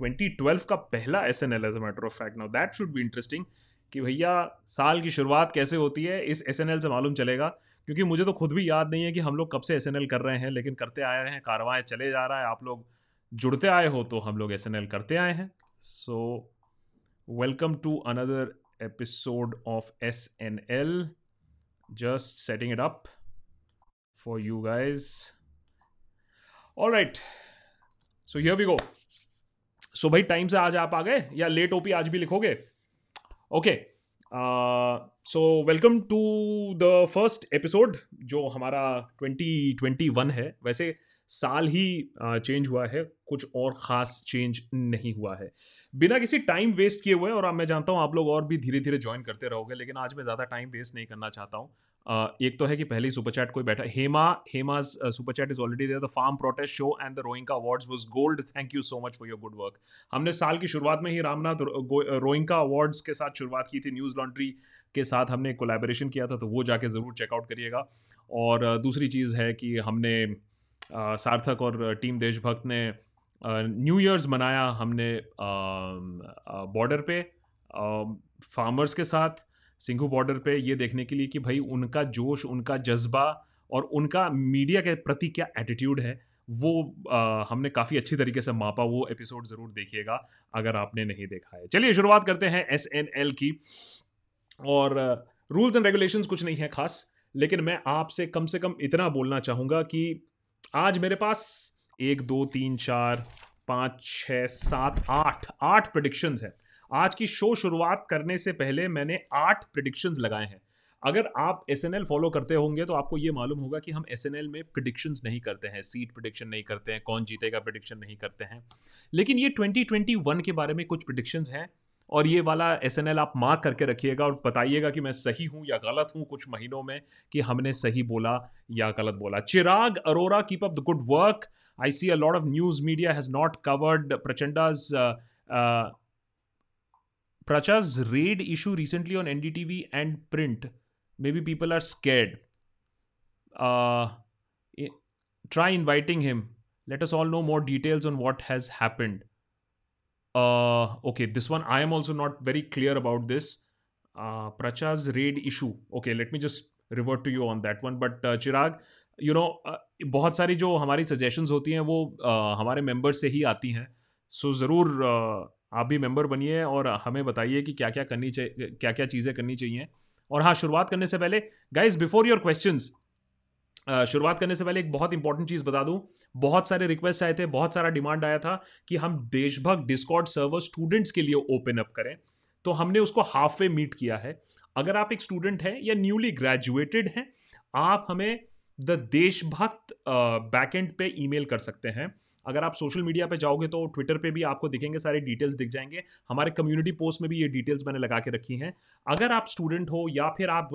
2012 का पहला S N L as matter of fact now that should be interesting कि भैया, साल की शुरुआत कैसे होती है, इस एस एन एल से मालूम चलेगा। क्योंकि मुझे तो खुद भी याद नहीं है कि हम लोग कब से एस एन एल कर रहे हैं, लेकिन करते आए हैं कारवाएँ चले जा रहा है। आप लोग जुड़ते आए हो तो हम लोग एस एन एल करते आए हैं। So welcome to another episode of S N L just setting it up for you guys all right so here we go so भाई टाइम से आज आप आ गए या लेट ओपी आज भी लिखोगे? Okay so welcome to the first episode जो हमारा 2021 है। वैसे साल ही चेंज uh, हुआ है कुछ और ख़ास चेंज नहीं हुआ है। बिना किसी टाइम वेस्ट किए हुए और मैं जानता हूँ आप लोग और भी धीरे धीरे ज्वाइन करते रहोगे लेकिन आज मैं ज़्यादा टाइम वेस्ट नहीं करना चाहता हूँ। एक तो है कि पहले ही कोई बैठा, Hema Hema's super chat is already there the farm protest show and the Goenka awards was gold thank you so much for your good work हमने साल की शुरुआत में ही रामनाथ रोइंका अवार्ड्स के साथ शुरुआत की थी न्यूज़ लॉन्ड्री के साथ हमने कोलेबोरेशन किया था तो वो जाके ज़रूर चेकआउट करिएगा। और दूसरी चीज़ है कि हमने सार्थक और टीम देशभक्त ने न्यू ईयर्स मनाया हमने बॉर्डर पे फार्मर्स के साथ। सिंघू बॉर्डर पे ये देखने के लिए कि भाई उनका जोश उनका जज्बा और उनका मीडिया के प्रति क्या एटीट्यूड है वो आ, हमने काफ़ी अच्छी तरीके से मापा वो एपिसोड ज़रूर देखिएगा अगर आपने नहीं देखा है। चलिए शुरुआत करते हैं एस एन एल की। और रूल्स एंड रेगुलेशंस कुछ नहीं है खास लेकिन मैं आपसे कम से कम इतना बोलना चाहूँगा कि आज मेरे पास एक दो तीन चार पाँच छः सात आठ आठ प्रडिक्शंस हैं। आज की शो शुरुआत करने से पहले मैंने आठ प्रडिक्शंस लगाए हैं। अगर आप एसएनएल फॉलो करते होंगे तो आपको ये मालूम होगा कि हम एसएनएल में प्रिडिक्शंस नहीं करते हैं सीट प्रिडिक्शन नहीं करते हैं, कौन जीतेगा प्रिडिक्शन नहीं करते हैं। लेकिन ये 2021 के बारे में कुछ प्रिडिक्शंस हैं, और ये वाला एसएनएल आप मार्क करके रखिएगा और बताइएगा कि मैं सही हूँ या गलत हूँ कुछ महीनों में कि हमने सही बोला या गलत बोला। Chirag Arora keep up the good work I see a lot of news media has not covered Pracha's Pracha's raid issue recently on NDTV and print. Maybe people are scared. Uh, try inviting him. Let us all know more details on what has happened. Uh, okay, this one I am also not very clear about this. Uh, Pracha's raid issue. Okay, let me just revert to you on that one. But uh, Chirag, you know uh, बहुत सारी जो हमारी suggestions होती हैं वो uh, हमारे members से ही आती हैं सो so, ज़रूर uh, आप भी मेंबर बनिए और हमें बताइए कि क्या क्या करनी चाहिए क्या क्या चीज़ें करनी चाहिए। और हाँ शुरुआत करने से पहले गाइज़ बिफोर योर क्वेश्चन शुरुआत करने से पहले एक बहुत इंपॉर्टेंट चीज़ बता दूँ। बहुत सारे रिक्वेस्ट आए थे, बहुत सारा डिमांड आया था कि हम देशभक्त डिस्कॉर्ड सर्वर स्टूडेंट्स के लिए ओपन अप करें। तो हमने उसको हाफ़ वे मीट किया है। अगर आप एक स्टूडेंट हैं या न्यूली ग्रेजुएटेड हैं, आप हमें द देशभक्त बैकेंड पे ईमेल कर सकते हैं। अगर आप सोशल मीडिया पे जाओगे तो ट्विटर पे भी आपको दिखेंगे सारे डिटेल्स दिख जाएँगे। हमारे कम्युनिटी पोस्ट में भी ये डिटेल्स मैंने लगा के रखी हैं। अगर आप स्टूडेंट हो या फिर आप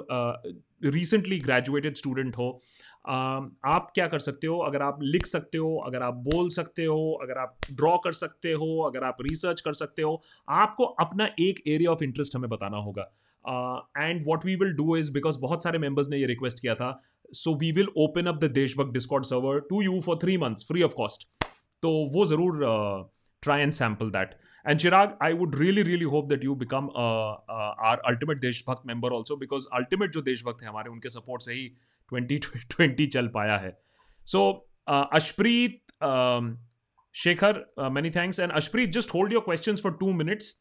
रिसेंटली ग्रेजुएटेड स्टूडेंट हो Uh, आप क्या कर सकते हो? अगर आप लिख सकते हो अगर आप बोल सकते हो अगर आप ड्रॉ कर सकते हो अगर आप रिसर्च कर सकते हो आपको अपना एक एरिया ऑफ़ इंटरेस्ट हमें बताना होगा। And what we will do is because बहुत सारे मेंबर्स ने ये रिक्वेस्ट किया था so we will open up the Deshbhakt Discord server to you for three months free of cost तो वो ज़रूर try and sample that and Chirag I would really really hope that you become our ultimate Deshbhakt member also because ultimate जो देशभक्त है हमारे उनके support से ही twenty twenty चल पाया है. So Ashpreet Shekhar many thanks and Ashpreet just hold your question for two minutes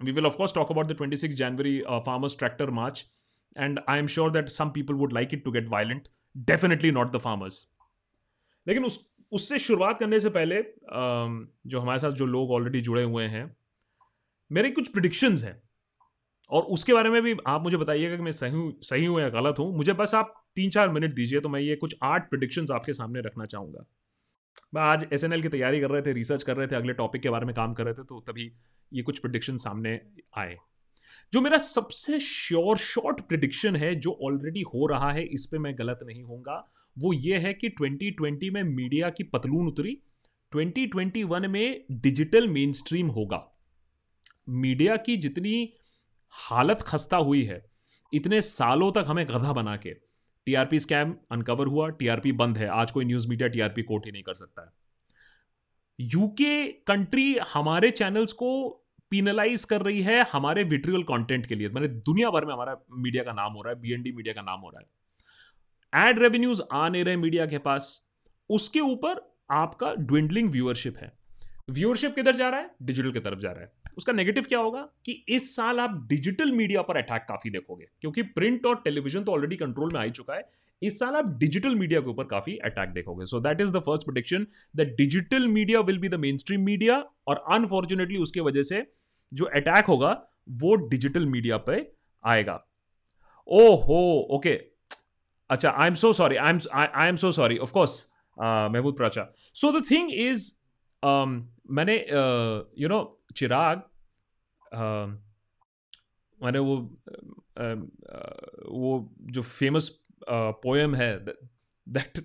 will of course talk about the 26 january uh, farmers tractor march. And i am sure that some people would like it to get violent. Definitely not the farmers. लेकिन उस उससे शुरुआत करने से पहले जो हमारे साथ जो लोग ऑलरेडी जुड़े हुए हैं, मेरे कुछ प्रिडिक्शंस हैं। और उसके बारे में भी आप मुझे बताइएगा कि मैं सही हूँ सही हूँ या गलत हूँ। मुझे बस आप तीन चार मिनट दीजिए तो मैं ये कुछ आठ प्रिडिक्शंस आपके सामने रखना चाहूँगा। मैं आज एसएनएल की तैयारी कर रहे थे रिसर्च कर रहे थे, अगले टॉपिक के बारे में काम कर रहे थे तो तभी ये कुछ प्रिडिक्शन सामने आए। जो मेरा सबसे श्योर शॉर्ट प्रिडिक्शन है, जो ऑलरेडी हो रहा है, इस पर मैं गलत नहीं होऊँगा। वो ये है कि 2020 में मीडिया की पतलून उतरी। 2021 में डिजिटल मेन स्ट्रीम होगा। मीडिया की जितनी हालत खस्ता हुई है, इतने सालों तक हमें गधा बना के टीआरपी स्कैम अनकवर हुआ टीआरपी बंद है। आज कोई न्यूज़ मीडिया टीआरपी कोट ही नहीं कर सकता है। यूके कंट्री हमारे चैनल्स को पीनलाइज कर रही है हमारे विट्रियल कंटेंट के लिए। मैंने दुनिया भर में हमारा मीडिया का नाम हो रहा है बीएनडी मीडिया का नाम हो रहा है। एड रेवेन्यूज आ नहीं रहे मीडिया के पास, उसके ऊपर आपका ड्विंडलिंग व्यूअरशिप है। व्यूअरशिप किधर जा रहा है? डिजिटल की तरफ़ जा रहा है। उसका नेगेटिव क्या होगा? कि इस साल आप डिजिटल मीडिया पर अटैक काफ़ी देखोगे, क्योंकि प्रिंट और टेलीविज़न तो ऑलरेडी कंट्रोल में आ चुका है। इस साल आप डिजिटल मीडिया के ऊपर काफ़ी अटैक देखोगे। So that is the first prediction the digital media will be the mainstream media और अनफॉर्चुनेटली उसके वजह से जो अटैक होगा, वो डिजिटल मीडिया पे आएगा। ओ हो ओके अच्छा I am so sorry I am I am so sorry of course Mehboob Pracha so the thing is मैंने यू नो चिराग मैंने वो वो जो फ़ेमस पोएम है that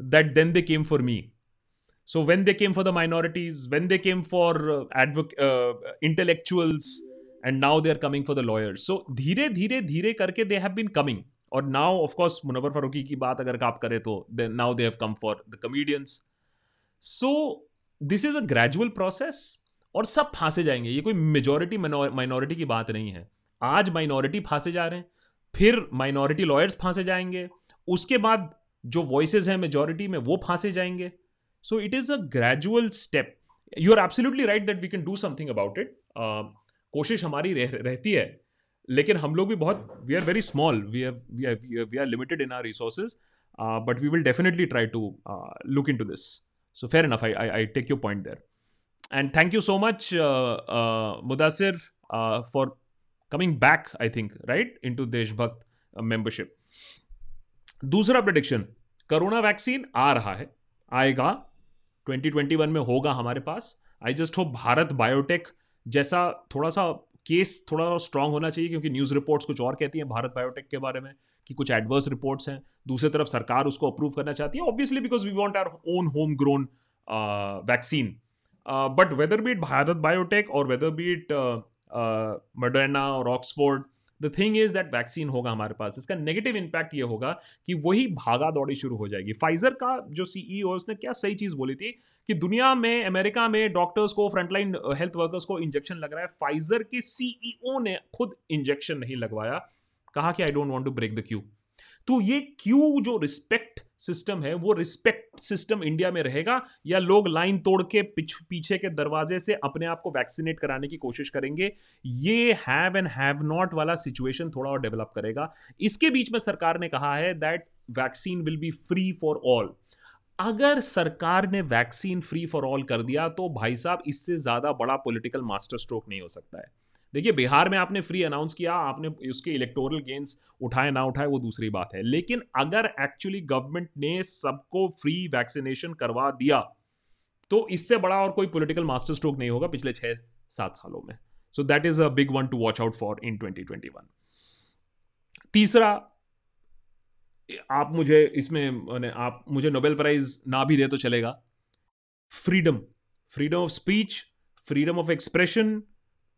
that then they came for me so when they came for the minorities when they came for advocate intellectuals and now they are coming for the lawyers so धीरे धीरे धीरे करके they have been coming और now of course Munawar Faruqui की बात अगर आप करें तो now they have come for the comedians. So this is a gradual process और सब फांसे जाएँगे। ये कोई मेजोरिटी माइनॉरिटी की बात नहीं है। आज माइनॉरिटी फांसे जा रहे हैं फिर माइनॉरिटी लॉयर्स फांसे जाएँगे। उसके बाद जो वॉइसेस हैं मेजोरिटी में वो फांसे जाएँगे। So it is a gradual step you are absolutely right that we can do something about it कोशिश हमारी रह, रहती है। लेकिन हम लोग भी बहुत we are very small we are limited in our resources but we will definitely try to look into this so fair enough I I take your point there and thank you so much Mudasir for coming back I think right into Deshbhakt membership दूसरा prediction corona vaccine आ रहा है. आएगा. 2021 में होगा हमारे पास. I just hope Bharat biotech जैसा थोड़ा सा केस थोड़ा स्ट्रांग होना चाहिए क्योंकि न्यूज़ रिपोर्ट्स कुछ और कहती हैं, भारत बायोटेक के बारे में कि कुछ एडवर्स रिपोर्ट्स हैं। दूसरी तरफ़ सरकार उसको अप्रूव करना चाहती है obviously because we want our own home grown vaccine but whether be it Bharat biotech और वेदर बीट मडर्ना और Oxford the thing is that vaccine होगा हमारे पास, इसका नेगेटिव इंपैक्ट ये होगा कि वही भागा दौड़ी शुरू हो जाएगी। फाइजर का जो सीई सीईओ उसने क्या सही चीज़ बोली थी कि दुनिया में, अमेरिका में डॉक्टर्स को फ्रंटलाइन हेल्थ वर्कर्स को इंजेक्शन लग रहा है। फाइजर के सीईओ ने खुद इंजेक्शन नहीं लगवाया। कहा कि I don't want to break the queue तो ये क्यू जो रिस्पेक्ट सिस्टम है वो रिस्पेक्ट सिस्टम इंडिया में रहेगा या लोग लाइन तोड़ के पिछ, पीछे के दरवाजे से अपने आप को वैक्सीनेट कराने की कोशिश करेंगे ये हैव एंड हैव नॉट वाला सिचुएशन थोड़ा और डेवलप करेगा। इसके बीच में सरकार ने कहा है that vaccine will be free for all अगर सरकार ने वैक्सीन फ्री फॉर ऑल कर दिया तो भाई साहब इससे ज़्यादा बड़ा पॉलिटिकल मास्टर स्ट्रोक नहीं हो सकता है। देखिए, बिहार में आपने फ्री अनाउंस किया, आपने उसके इलेक्टोरल गेंस उठाए, ना उठाए, वो दूसरी बात है। लेकिन अगर एक्चुअली गवर्नमेंट ने सबको फ्री वैक्सीनेशन करवा दिया तो इससे बड़ा और कोई पॉलिटिकल मास्टर स्ट्रोक नहीं होगा पिछले छह सात सालों में। So that is a big one to watch out for in 2021 तीसरा, आप मुझे इसमें आप मुझे नोबेल प्राइज ना भी दे तो चलेगा। Freedom freedom of speech freedom of expression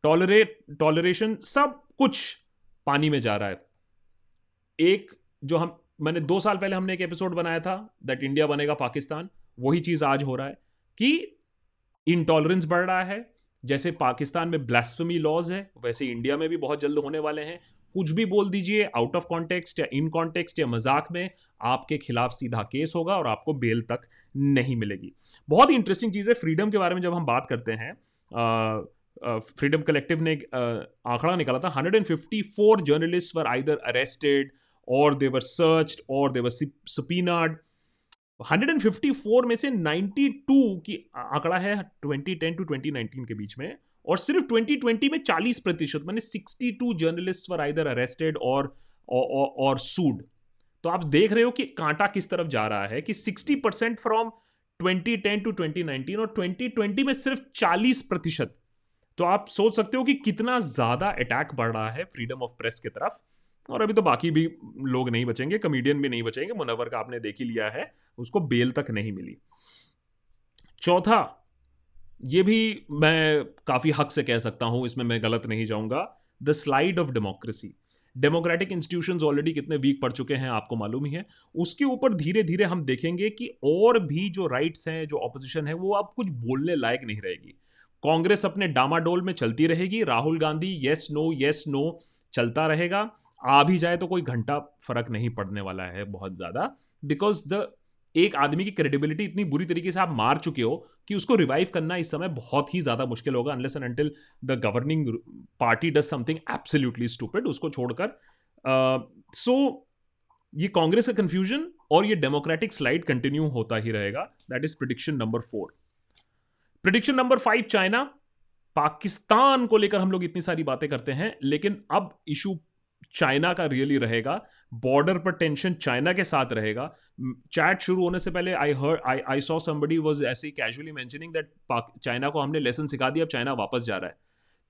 tolerate toleration सब कुछ पानी में जा रहा है। एक जो हम, मैंने दो साल पहले हमने एक एपिसोड बनाया था दैट इंडिया बनेगा पाकिस्तान, वही चीज़ आज हो रहा है कि इनटॉलरेंस बढ़ रहा है। जैसे पाकिस्तान में ब्लास्फमी लॉज है, वैसे इंडिया में भी बहुत जल्द होने वाले हैं। कुछ भी बोल दीजिए आउट ऑफ़ कॉन्टेक्स्ट या इन कॉन्टेक्स्ट या मज़ाक में, आपके खिलाफ सीधा केस होगा और आपको बेल तक नहीं मिलेगी। बहुत ही इंटरेस्टिंग चीज़ है फ्रीडम के बारे में जब हम बात करते हैं फ्रीडम कलेक्टिव ने आंकड़ा निकाला था। 154 जर्नलिस्ट वर आइदर अरेस्टेड और दे वर सर्च्ड और दे वर सपीनाड 154 में से 92 की आंकड़ा है 2010 टू 2019 के बीच में। और सिर्फ़ 2020 में 40 प्रतिशत, मैंने 62 जर्नलिस्ट वर आइदर अरेस्टेड और और सूड तो आप देख रहे हो कि कांटा किस तरफ़ जा रहा है कि 60 परसेंट फ्रॉम 2010 टू 2019 और 2020 में सिर्फ़ 40 प्रतिशत तो आप सोच सकते हो कि कितना ज़्यादा अटैक बढ़ रहा है फ्रीडम ऑफ़ प्रेस की तरफ़। और अभी तो बाकी भी लोग नहीं बचेंगे कमेडियन भी नहीं बचेंगे मुनवर का आपने देख ही लिया है, उसको बेल तक नहीं मिली। चौथा, ये भी मैं काफ़ी हक से कह सकता हूँ, इसमें मैं गलत नहीं जाऊँगा the slide of democracy democratic institution already कितने वीक पड़ चुके हैं, आपको मालूम ही है। उसके ऊपर धीरे धीरे हम देखेंगे कि और भी जो राइट्स हैं, जो ऑपोजिशन है, वो अब कुछ बोलने लायक नहीं रहेगी। कांग्रेस अपने डामाडोल में चलती रहेगी। Rahul Gandhi yes no yes no चलता रहेगा। आ भी जाए तो कोई घंटा फ़र्क नहीं पड़ने वाला है बहुत ज़्यादा। बिकॉज़ द एक आदमी की क्रेडिबिलिटी इतनी बुरी तरीके से आप मार चुके हो कि उसको रिवाइव करना इस समय बहुत ही ज़्यादा मुश्किल होगा। Unless and until the governing party does something absolutely stupid उसको छोड़कर। सो uh, so, ये कांग्रेस का कंफ्यूजन और ये डेमोक्रेटिक स्लाइड कंटिन्यू होता ही रहेगा। That is prediction number four prediction number five China Pakistan को लेकर हम लोग इतनी सारी बातें करते हैं, लेकिन अब इशू चाइना का रियली रहेगा। बॉर्डर पर टेंशन चाइना के साथ रहेगा। चैट शुरू होने से पहले I heard I I saw somebody was ऐसे कैजुअली मेंशनिंग दैट चाइना को हमने लेसन सिखा दिया अब चाइना वापस जा रहा है।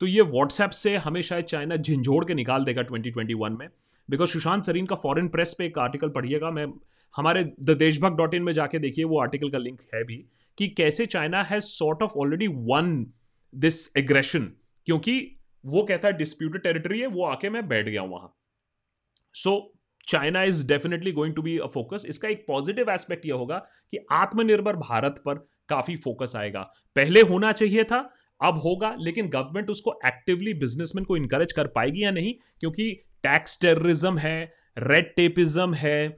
तो ये व्हाट्सएप से हमें शायद चाइना झिंझोड़ के निकाल देगा 2021 में। बिकॉज़ सुशांत सरीन का फॉरेन प्रेस पे एक आर्टिकल पढ़िएगा। मैं, हमारे द देशभक्त डॉट इन में जाके देखिए, वो आर्टिकल का लिंक है भी। कि कैसे China has sort of already won this aggression क्योंकि वो कहता है डिस्प्यूटेड टेरिटरी है, वो आके मैं बैठ गया वहाँ। So China is definitely going to be a focus इसका एक पॉजिटिव एस्पेक्ट यह होगा कि आत्मनिर्भर भारत पर काफ़ी फोकस आएगा। पहले होना चाहिए था, अब होगा, लेकिन गवर्नमेंट उसको एक्टिवली बिजनेसमैन को इंकरेज कर पाएगी या नहीं, क्योंकि टैक्स टेररिज्म है रेड टेपिज्म है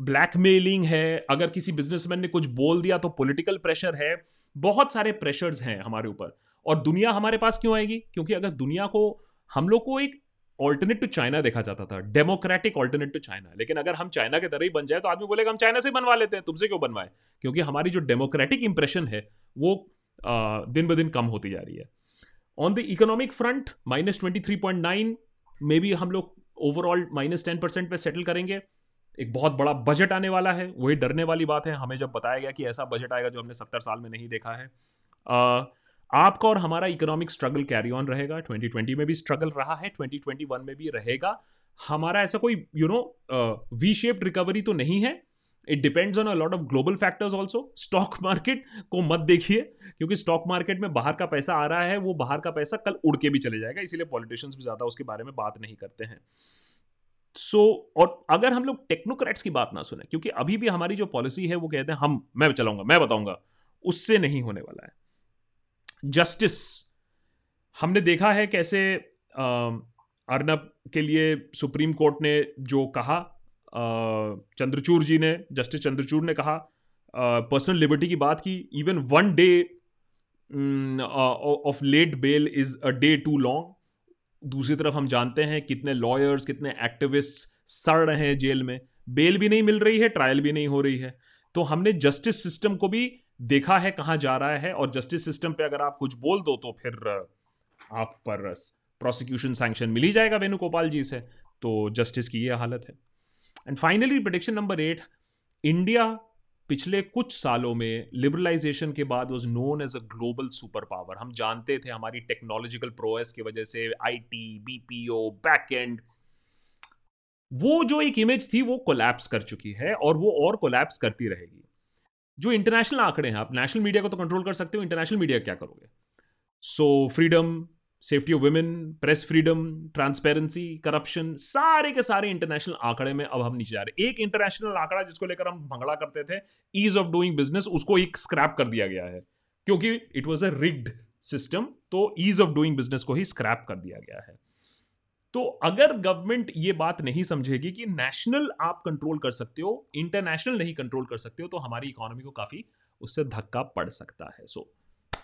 ब्लैकमेलिंग है अगर किसी बिजनेसमैन ने कुछ बोल दिया तो पॉलिटिकल प्रेशर है बहुत सारे प्रेशर्स हैं हमारे ऊपर। और दुनिया हमारे पास क्यों आएगी? क्योंकि अगर दुनिया को हम लोग को एक ऑल्टरनेट टू चाइना देखा जाता था डेमोक्रेटिक ऑल्टरनेट टू चाइना लेकिन अगर हम चाइना के तरह ही बन जाए तो आदमी बोलेगा हम चाइना से बनवा लेते हैं तुमसे क्यों बनवाए? क्योंकि हमारी जो डेमोक्रेटिक इंप्रेशन है वो आ, दिन ब दिन कम होती जा रही है। On the economic front minus twenty three point nine maybe हम लोग ओवरऑल माइनस टेन परसेंट पर सेटल करेंगे। एक बहुत बड़ा बजट आने वाला है, वही डरने वाली बात है। हमें जब बताया गया कि ऐसा बजट आएगा जो हमने सत्तर साल में नहीं देखा है। आपका और हमारा इकोनॉमिक स्ट्रगल कैरी ऑन रहेगा 2020 में भी स्ट्रगल रहा है 2021 में भी रहेगा। हमारा ऐसा कोई you know V shaped recovery तो नहीं है। It depends on a lot of global factors also stock market को मत देखिए, क्योंकि स्टॉक मार्केट में बाहर का पैसा आ रहा है, वो बाहर का पैसा कल उड़ के भी चले जाएगा, इसीलिए पॉलिटिशियंस भी ज़्यादा उसके बारे में बात नहीं करते हैं। सो so, और अगर हम लोग टेक्नोक्रेट्स की बात ना सुने क्योंकि अभी भी हमारी जो पॉलिसी है वो कहते हैं हम मैं चलाऊँगा मैं बताऊँगा। उससे नहीं होने वाला है। जस्टिस हमने देखा है कैसे अर्नब के लिए सुप्रीम कोर्ट ने जो कहा चंद्रचूड़ जी ने जस्टिस चंद्रचूड़ ने कहा पर्सनल लिबर्टी की बात की even one day of late bail is a day too long दूसरी तरफ़ हम जानते हैं कितने लॉयर्स कितने एक्टिविस्ट सड़ रहे हैं जेल में। बेल भी नहीं मिल रही है ट्रायल भी नहीं हो रही है। तो हमने जस्टिस सिस्टम को भी देखा है कहाँ जा रहा है और जस्टिस सिस्टम पे अगर आप कुछ बोल दो तो फिर आप पर प्रोसिक्यूशन सैंक्शन मिल ही जाएगा वेणुगोपाल जी से। तो जस्टिस की ये हालत है। And finally prediction number eight India पिछले कुछ सालों में लिबरलाइजेशन के बाद was known as a global super power हम जानते थे हमारी टेक्नोलॉजिकल प्रोएस की वजह से आईटी बीपीओ बैक एंड वो जो एक इमेज थी वो कोलैप्स कर चुकी है और वो और कोलैप्स करती रहेगी। जो इंटरनेशनल आंकड़े हैं, आप नेशनल मीडिया को तो कंट्रोल कर सकते हो इंटरनेशनल मीडिया क्या करोगे? So freedom safety of women press freedom transparency corruption सारे के सारे इंटरनेशनल आंकड़े में अब हम नीचे जा रहे एक इंटरनेशनल आंकड़ा जिसको लेकर हम भंगड़ा करते थे ईज ऑफ़ डूइंग बिज़नेस उसको एक स्क्रैप कर दिया गया है। क्योंकि it was a rigged system तो ईज ऑफ़ डूइंग बिज़नेस को ही स्क्रैप कर दिया गया है। तो अगर गवर्नमेंट ये बात नहीं समझेगी कि नेशनल आप कंट्रोल कर सकते हो इंटरनेशनल नहीं कंट्रोल कर सकते हो तो हमारी इकोनॉमी को काफ़ी उससे धक्का पड़ सकता है। So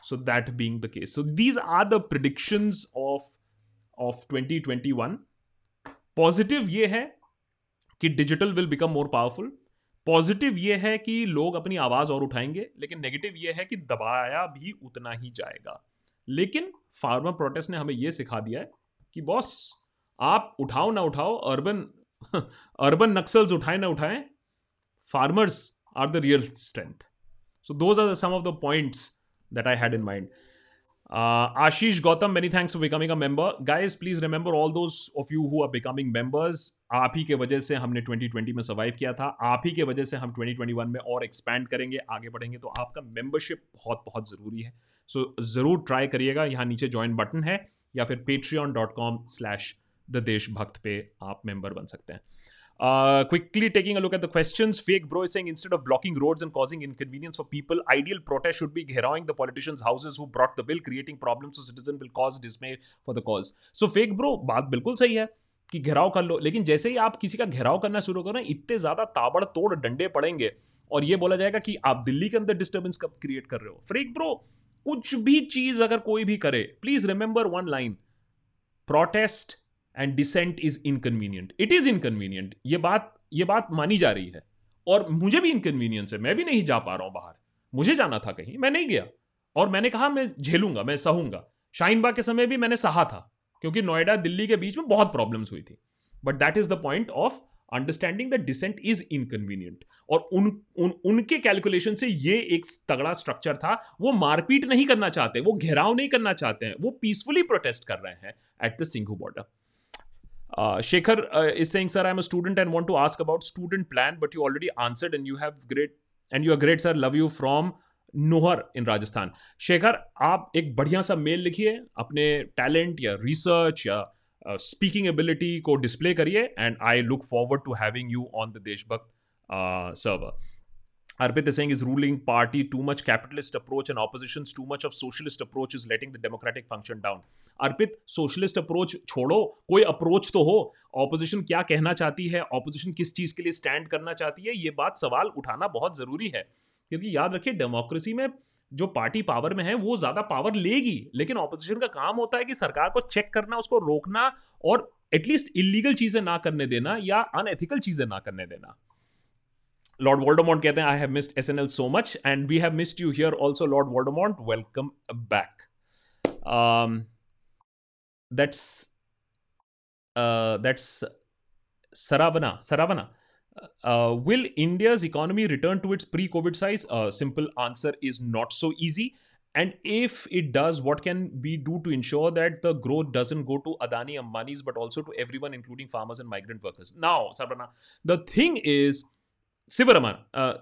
so that being the case so these are the predictions of of 2021 positive ये है कि digital will become more powerful positive ये है कि लोग अपनी आवाज़ और उठाएँगे, लेकिन नेगेटिव ये है कि दबाया भी उतना ही जाएगा। लेकिन फार्मर प्रोटेस्ट ने हमें यह सिखा दिया है कि बॉस आप उठाओ ना उठाओ अर्बन अर्बन नक्सल्स उठाए ना उठाएँ farmers are the real strength so those are some of the points that I had in mind Ashish Gautam many thanks for becoming a member guys please remember all those of you who are becoming members आप ही के वजह से हमने 2020 में survive किया था। आप ही के वजह से हम 2021 में और एक्सपैंड करेंगे आगे बढ़ेंगे तो आपका मेंबरशिप बहुत बहुत ज़रूरी है। सो so, ज़रूर ट्राई करिएगा यहाँ नीचे ज्वाइन बटन है या फिर Patreon dot com slash the Deshbhakt पे आप मेंबर बन सकते हैं। Uh, quickly taking a look at the questions. Fake bro is saying instead of blocking roads and causing inconvenience for people, ideal protest should be gherowing the politicians' houses who brought the bill, creating problems so citizen will cause dismay for the cause. So fake bro बात बिल्कुल सही है कि घेराव कर लो लेकिन जैसे ही आप किसी का घेराव करना शुरू करो इतने ज़्यादा ताबड़तोड़ डंडे पड़ेंगे और ये बोला जाएगा कि आप दिल्ली के अंदर डिस्टर्बेंस कब क्रिएट कर रहे हो फ्रेक ब्रो कुछ भी चीज़ अगर कोई भी करे please remember one line protest and dissent is inconvenient it is inconvenient ये बात ये बात मानी जा रही है। और मुझे भी इनकन्वीनियंस है। मैं भी नहीं जा पा रहा हूँ बाहर। मुझे जाना था कहीं। मैं नहीं गया। और मैंने कहा मैं झेलूँगा मैं सहूँगा। शाहीन बाग के समय भी मैंने सहा था क्योंकि नोएडा दिल्ली के बीच में बहुत प्रॉब्लम्स हुई थी। But that is the point of understanding the dissent is inconvenient और उन, उन उनके कैलकुलेशन से ये एक तगड़ा स्ट्रक्चर था। वो मारपीट नहीं करना चाहते वो घेराव नहीं करना चाहते हैं। वो पीसफुली प्रोटेस्ट कर रहे हैं at the Singhu border Shekhar is saying sir I am a student and want to ask about student plan but you already answered and you have great and you are great sir love you from Nohar in Rajasthan Shekhar आप एक बढ़िया सा mail लिखिए अपने talent या research या speaking uh, ability को display करिए and I look forward to having you on the Deshbhakt server Arpit Singh is ruling party too much capitalist approach and opposition too much of socialist approach is letting the democratic function down Arpit, socialist approach छोड़ो, कोई approach तो हो। Opposition क्या कहना चाहती है? Opposition किस चीज़ के लिए स्टैंड करना चाहती है? ये बात सवाल उठाना बहुत ज़रूरी है। क्योंकि याद रखिए, डेमोक्रेसी में जो पार्टी पावर में है, वो ज़्यादा पावर लेगी। लेकिन ऑपोजिशन का काम होता है कि सरकार को चेक करना, उसको रोकना और एटलीस्ट इलीगल चीज़ें ना करने देना या अनएथिकल चीज़ें ना करने देना। लॉर्ड वोल्डोमॉन्ट कहते हैं I have missed S N L so much and we have missed you here also Lord Voldemort welcome back that's uh, that's Saravana. Saravana. Uh, will India's economy return to its pre-COVID size? Uh, simple answer is not so easy. And if it does, what can we do to ensure that the growth doesn't go to Adani Ambanis, but also to everyone, including farmers and migrant workers? Now, Saravana, the thing is Sivaraman. Uh,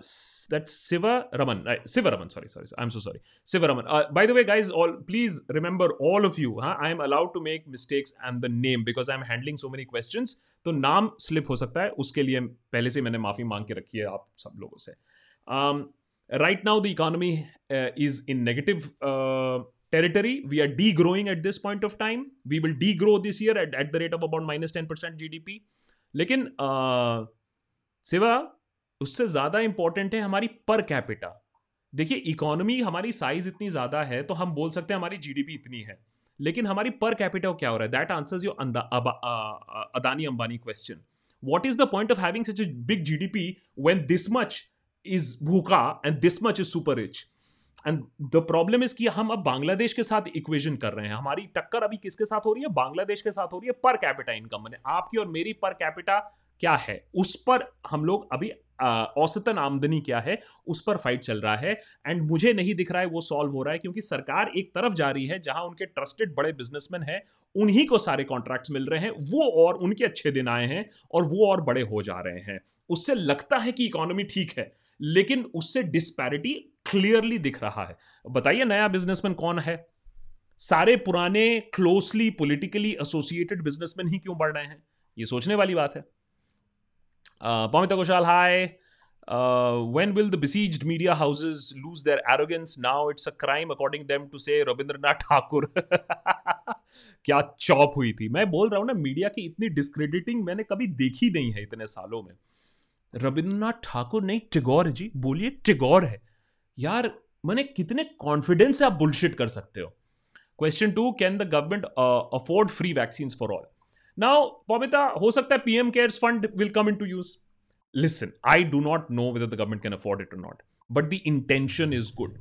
that's Sivaraman. Right? Sivaraman. Sorry, sorry. I'm so sorry. Sivaraman. Uh, by the way, guys, all please remember all of you. Huh? I am allowed to make mistakes and the name because I'm handling so many questions. तो नाम slip हो सकता है उसके लिए पहले से मैंने माफ़ी मांग के रखी है आप सब लोगों से right now the economy is in negative territory. We are degrowing at this point of time. We will degrow this year at, at the rate of about minus 10% GDP. लेकिन सिवा उससे ज़्यादा इंपॉर्टेंट है हमारी पर कैपिटा देखिए economy हमारी size इतनी ज़्यादा है तो हम बोल सकते हैं हमारी जीडीपी इतनी है। लेकिन हमारी पर कैपिटा क्या हो रहा है? That answers your Adani Ambani question what is the point of having such big GDP when this much is भूखा and this much is super rich and the problem is कि हम अब बांग्लादेश के साथ इक्वेशन कर रहे हैं। हमारी टक्कर अभी किसके साथ हो रही है? बांग्लादेश के साथ हो रही है। पर कैपिटा इनकम आपकी और मेरी पर कैपिटा क्या है? उस पर हम लोग अभी औसतन आमदनी क्या है, उस पर फाइट चल रहा है। एंड मुझे नहीं दिख रहा है वो सॉल्व हो रहा है क्योंकि सरकार एक तरफ़ जा रही है जहाँ उनके ट्रस्टेड बड़े बिजनेसमैन हैं, उन्हीं को सारे कॉन्ट्रैक्ट्स मिल रहे हैं, वो और उनके अच्छे दिन आए हैं और वो और बड़े हो जा रहे हैं। उससे लगता है कि इकोनॉमी ठीक है, लेकिन उससे डिस्पैरिटी क्लियरली दिख रहा है। बताइए नया बिजनेसमैन कौन है? सारे पुराने क्लोजली पॉलिटिकली एसोसिएटेड बिजनेसमैन ही क्यों बढ़ रहे हैं? ये सोचने वाली बात है। Uh, Pamita Ghoshal, hi. Uh, when will the besieged media houses lose their arrogance? Now it's a crime, according them, to say Rabindranath. क्या चॉप हुई थी मैं बोल रहा हूँ ना मीडिया की इतनी डिस्क्रेडिटिंग मैंने कभी देखी नहीं है इतने सालों में रविंद्रनाथ ठाकुर नहीं टिगोर जी बोलिए टिगोर है यार मैंने कितने कॉन्फिडेंस से आप बुलशिट कर सकते हो question two can the government afford free vaccine for all Now, Pamita, हो सकता है PM Cares Fund will come into use. Listen, I do not know whether the government can afford it or not, but the intention is good.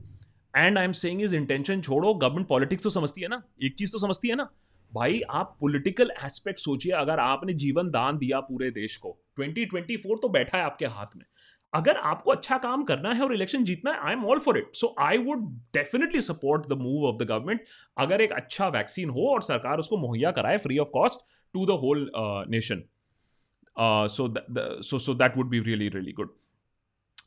And I am saying is intention छोड़ो government politics तो समझती है ना एक चीज़ तो समझती है ना भाई आप पॉलिटिकल एस्पेक्ट सोचिए अगर आपने जीवन दान दिया पूरे देश को 2024 तो बैठा है आपके हाथ में अगर आपको अच्छा काम करना है और इलेक्शन जीतना है I am all for it so I would definitely support the move of the government अगर एक अच्छा वैक्सीन हो और सरकार उसको मुहैया कराए free of cost to the whole uh, nation. Uh, so, th- the, so, so that would be really, really good.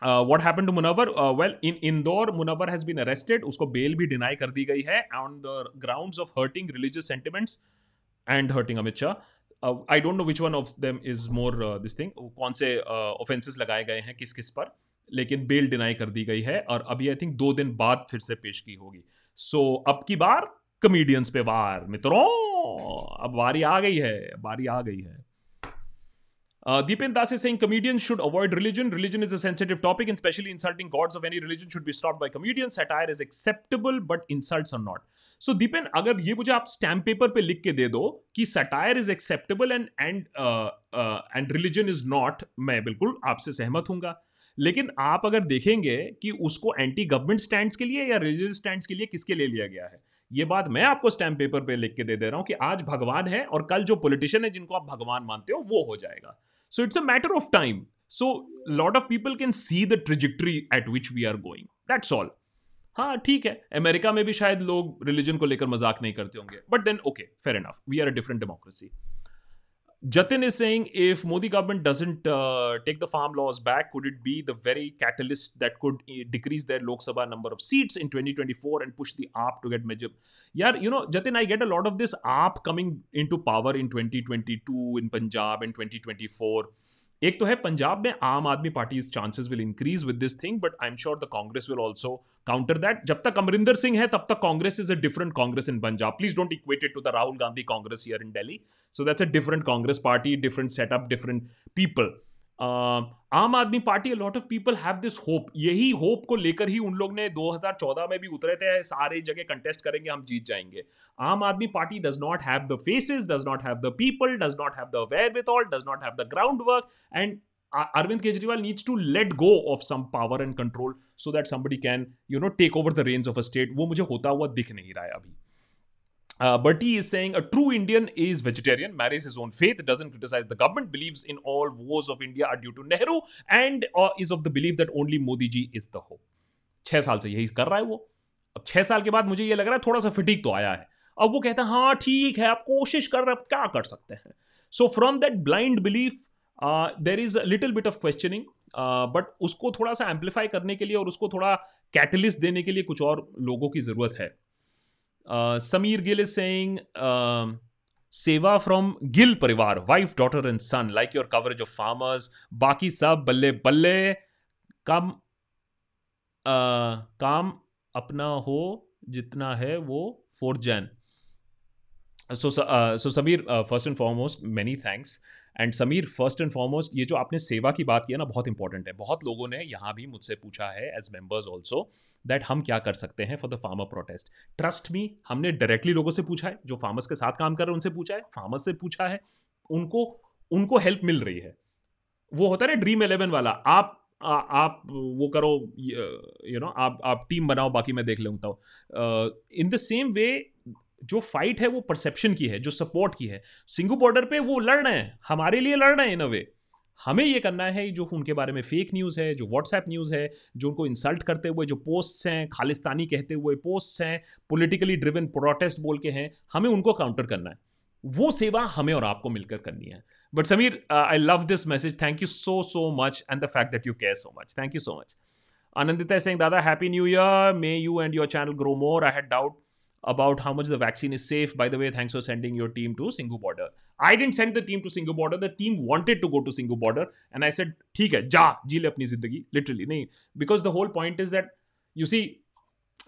Uh, what happened to Munawar? Uh, well, in Indore, Munawar has been arrested. उसको bail भी deny कर दी गई है on the grounds of hurting religious sentiments and hurting Amit Shah. Uh, I I don't know which one of them is more this thing कौन से offences uh, लगाए गए हैं किस किस पर लेकिन बेल डिनाई कर दी गई है और अभी आई थिंक दो दिन बाद फिर से पेश की होगी सो so, अब की बार कमेडियंस पे वार। मित्रों, अब वारी आ गई है बारी आ गई है। Dipen Das is saying comedians should avoid religion religion is a sensitive topic and specially insulting gods of any religion should be stop by comedians satire is acceptable but insults are not so Dipen, अगर ये मुझे आप stamp paper पे लिख के दे दो कि satire is acceptable and and and religion is not मैं बिल्कुल आपसे सहमत हूँगा। लेकिन आप अगर देखेंगे कि उसको एंटी गवर्नमेंट स्टैंड के लिए या रिलीजियस स्टैंड के लिए किसके लिए लिया गया है? ये बात मैं आपको स्टैम्प पेपर पे लिख के दे दे रहा हूँ कि आज भगवान है और कल जो पॉलिटिशियन है जिनको आप भगवान मानते हो, वो हो जाएगा। So it's a matter of time so lot of people can see the trajectory at which we are going that's all हाँ ठीक है। अमेरिका में भी शायद लोग रिलीजन को लेकर मज़ाक नहीं करते होंगे। But then okay fair enough we are a different democracy Jatin is saying if Modi government doesn't uh, take the farm laws back, could it be the very catalyst that could uh, decrease their Lok Sabha number of seats in 2024 and push the AAP to get major? Yeah, you know, Jatin, I get a lot of this AAP coming into power in 2022 in Punjab in 2024. एक तो है, पंजाब में Aam Aadmi party chances will increase with this thing but I am sure the Congress will also counter that जब तक अमरिंदर सिंह है, तब तक Congress is a different Congress in Punjab please don't equated to the Rahul Gandhi Congress here in Delhi so that's a different Congress party different setup different people Aam Aadmi party lot of people have this hope यही hope को लेकर ही उन लोग ने 2014 में भी उतरे थे सारे जगह कंटेस्ट करेंगे हम जीत जाएँगे। Aam Aadmi party does not have the faces does not have the people does not have the wherewithal does not have the ground work and Arvind Kejriwal needs to let go of some power and control so that somebody can, you know, take over the reins of a state. वो मुझे होता हुआ दिख नहीं रहा है अभी। Uh, Bertie is saying a true Indian is vegetarian, marries his own faith, doesn't criticize the government, believes in all wars of India are due to Nehru, and uh, is of the belief that only Modi ji is the hope. छह साल से यही कर रहा है वो अब छह साल के बाद मुझे ये लग रहा है थोड़ा सा फिटिक तो आया है अब वो कहता है हाँ ठीक है आप कोशिश कर रहे हैं क्या कर सकते हैं so from that blind belief there is little bit of questioning but उसको थोड़ा सा एम्पलीफाई करने के लिए और उसको थोड़ा कैटलिस्ट देने के लिए कुछ और लोगों की ज़रूरत है Sameer Gill is saying seva from Gill parivar wife daughter and son like your coverage of farmers बाकी सब बल्ले बल्ले काम आ, काम अपना हो जितना है वो fourth Jain so so Sameer first and foremost many thanks and Sameer first and foremost ये जो आपने सेवा की बात किया ना बहुत इंपॉर्टेंट है। बहुत लोगों ने यहाँ भी मुझसे पूछा है एज मेंबर्स ऑल्सो दैट हम क्या कर सकते हैं for the farmer protest trust me हमने डायरेक्टली लोगों से पूछा है जो फार्मर्स के साथ काम कर रहे हैं उनसे पूछा है फार्मर्स से पूछा है उनको उनको हेल्प मिल रही है। वो होता है ना ड्रीम इलेवन वाला आप आ, आप वो करो यू नो आप आप टीम बनाओ बाकी मैं देख लेता हूँ इन द सेम वे जो फाइट है वो परसेप्शन की है, जो सपोर्ट की है। सिंगू बॉर्डर पे वो लड़ रहे हैं, हमारे लिए लड़ रहे हैं इन अ वे हमें ये करना है जो उनके बारे में फेक न्यूज़ है, जो व्हाट्सएप न्यूज़ है, जो उनको इंसल्ट करते हुए जो पोस्ट्स हैं, खालिस्तानी कहते हुए पोस्ट्स हैं पॉलिटिकली ड्रिवन प्रोटेस्ट बोल के हैं, हमें उनको काउंटर करना है। वो सेवा हमें और आपको मिलकर करनी है। But Sameer I love this message thank you so so much and the fact that you care so much thank you so much Anandita Singh dada happy new year may you and your channel grow more I had doubt about how much the vaccine is safe. By the way, thanks for sending your team to Singhu border. I didn't send the team to Singhu border. The team wanted to go to Singhu border, and I said, "ठीक है, जा जी ले अपनी जिंदगी." Literally नहीं, because the whole point is that you see.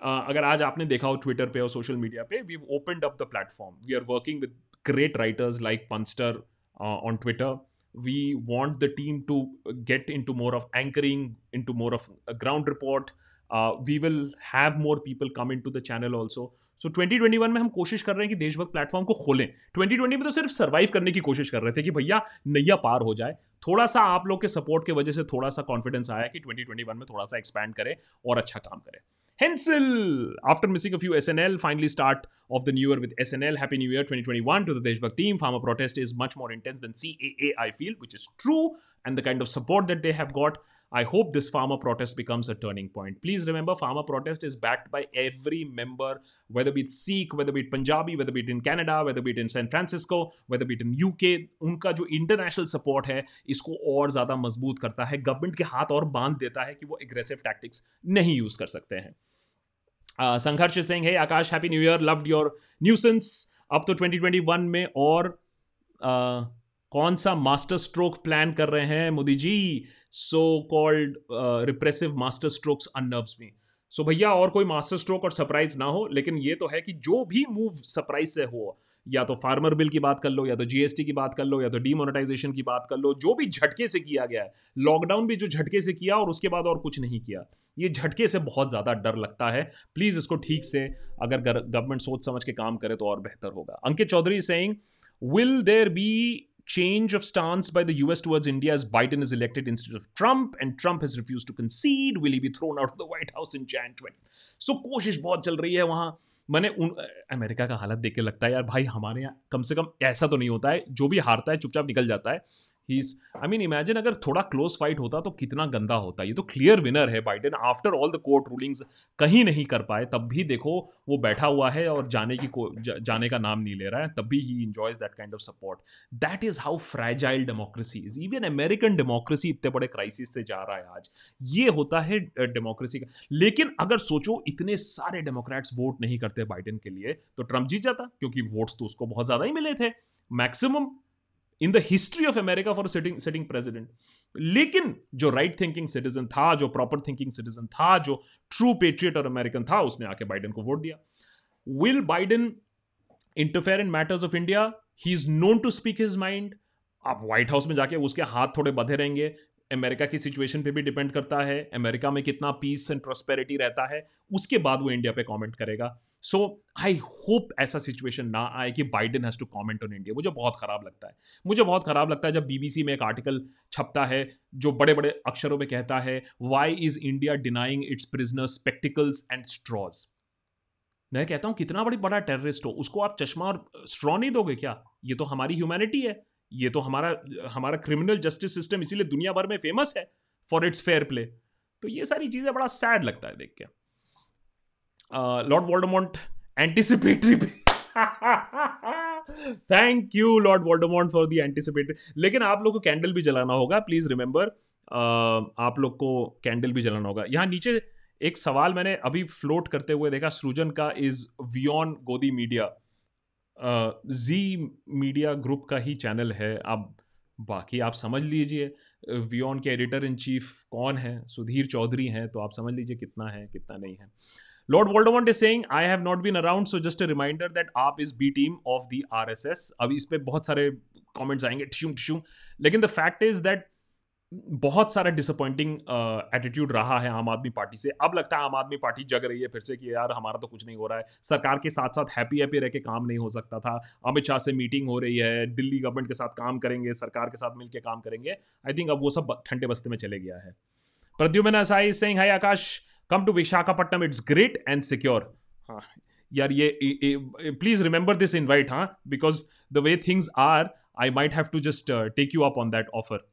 Uh, अगर आज आपने देखा हो ट्विटर पे और सोशल मीडिया पे we opened up the platform we are working with great writers like punster on Twitter we want the team to get into more of anchoring into more of a ground report uh, we will have more people come into the channel also so twenty twenty में हम कोशिश कर रहे हैं कि देशभक्त platform को खोलें। ट्वेंटी ट्वेंटी में तो सिर्फ़ सर्वाइव करने की कोशिश कर रहे थे कि भैया, नैया पार हो जाए। थोड़ा सा आप लोग के सपोर्ट के वजह से थोड़ा सा कॉन्फिडेंस आया कि ट्वेंटी ट्वेंटी वन में थोड़ा सा एक्सपैंड करें और अच्छा काम करें। Hence after missing a few S finally start off the new year with S N L happy new year twenty two the देशभक्त team farm protest is much more intense than see I feel which is true and the kind of support that they have got I hope this farmer protest becomes a turning point. Please remember, farmer protest is backed by every member, whether be it Sikh, whether be it Punjabi, whether be it in Canada, whether be it in San Francisco, whether be it in UK. उनका जो international support है इसको और ज़्यादा मज़बूत करता है government के हाथ और बाँध देता है कि वो एग्रेसिव टैक्टिक्स नहीं यूज़ कर सकते हैं संघर्ष सिंह है Akash happy new year loved your nuisance अब तो 2021 में और कौन सा मास्टर स्ट्रोक प्लान कर रहे हैं Modi ji so called repressive master strokes unnerves me so भैया, और कोई मास्टर स्ट्रोक और सरप्राइज़ ना हो, लेकिन ये तो है कि जो भी मूव सरप्राइज़ से हो, या तो फार्मर बिल की बात कर लो, या तो जीएसटी की बात कर लो, या तो डीमोनेटाइजेशन की बात कर लो, जो भी झटके से किया गया है लॉकडाउन भी जो झटके से किया और उसके बाद और कुछ नहीं किया, ये झटके से बहुत ज़्यादा डर लगता है। प्लीज़ इसको ठीक से, अगर गवर्नमेंट सोच समझ के काम करे तो और बेहतर होगा। Ankit Chaudhary saying will there be change of stance by the US towards India as Biden is elected instead of Trump, and Trump has refused to concede. Will he be thrown out of the White House in Jan 20? So कोशिश बहुत चल रही है वहाँ मैंने उन America का हालत देख के लगता है यार भाई हमारे यहाँ कम से कम ऐसा तो नहीं होता है जो भी हारता है चुपचाप निकल जाता है ही आई मीन इमेजिन अगर थोड़ा क्लोज फाइट होता तो कितना गंदा होता। ये तो क्लियर विनर है Biden after all the court rulings कहीं नहीं कर पाए तब भी देखो वो बैठा हुआ है और जाने की जा, जाने का नाम नहीं ले रहा है तब भी ही enjoys that kind of support that is how fragile democracy is even American democracy इतने बड़े क्राइसिस से जा रहा है आज। ये होता है डेमोक्रेसी का। लेकिन अगर सोचो इतने सारे डेमोक्रेट्स वोट नहीं करते बाइडेन के लिए तो ट्रंप जीत जाता क्योंकि वोट्स तो उसको बहुत ज़्यादा ही मिले थे। Maximum in the history of America for sitting sitting president लेकिन जो राइट थिंकिंग सिटीजन था, जो प्रॉपर थिंकिंग सिटीजन था, जो ट्रू पेट्रियट और अमेरिकन था, उसने आके बाइडन को वोट दिया। Will Biden interfere in matters of India he is known to speak his mind आप व्हाइट हाउस में जाके उसके हाथ थोड़े बधे रहेंगे। अमेरिका की सिचुएशन पे भी डिपेंड करता है। अमेरिका में कितना पीस एंड प्रोस्पेरिटी रहता है। उसके बाद वो इंडिया पे कमेंट करेगा। सो आई होप ऐसा सिचुएशन ना आए कि Biden has to comment on India मुझे बहुत ख़राब लगता है। मुझे बहुत ख़राब लगता है जब बीबीसी में एक आर्टिकल छपता है जो बड़े बड़े अक्षरों में कहता है why is India denying its prisoner spectacles and straws मैं कहता हूँ, कितना बड़ी, बड़ा टेररिस्ट हो। उसको आप चश्मा और स्ट्रॉ नहीं दोगे क्या? ये तो हमारी ह्यूमैनिटी है। ये तो हमारा हमारा क्रिमिनल जस्टिस सिस्टम इसीलिए दुनिया भर में फ़ेमस है फॉर इट्स फेयर प्ले तो ये सारी चीज़ें बड़ा सैड लगता है देख के। Lord Voldemort anticipatory thank you Lord Voldemort for the anticipatory लेकिन आप लोग को कैंडल भी जलाना होगा प्लीज़ रिमेंबर uh, आप लोग को कैंडल भी जलाना होगा। यहाँ नीचे एक सवाल मैंने अभी फ्लोट करते हुए देखा सृजन का is वियॉन godi media Zee media group का ही चैनल है आप बाकी आप समझ लीजिए वियॉन के एडिटर इन चीफ कौन है? सुधीर चौधरी हैं तो आप समझ लीजिए कितना है कितना नहीं है। Lord Voldemort is saying, I have not been around, so just a reminder that आप is B team of the RSS. अभी इस पर बहुत सारे कमेंट्स आएँगे ठिशुम ठिशुम लेकिन द फैक्ट इज़ दैट बहुत सारा डिसअपॉइंटिंग एटीट्यूड uh, रहा है आम आदमी पार्टी से। अब लगता है आम आदमी पार्टी जग रही है फिर से कि यार हमारा तो कुछ नहीं हो रहा है। सरकार के साथ साथ हैप्पी हैप्पी रह के काम नहीं हो सकता था। अमित शाह से मीटिंग हो रही है दिल्ली गवर्नमेंट के साथ काम करेंगे सरकार के साथ मिलकर काम करेंगे। आई थिंक अब वो सब ठंडे बस्ते में चले गया है। Pradyuman acai Singh hi Akash come to Visakhapatnam, it's great and secure. हाँ यार ये प्लीज रिमेंबर दिस इनवाइट हाँ because the way things are I might have to just take you up on that offer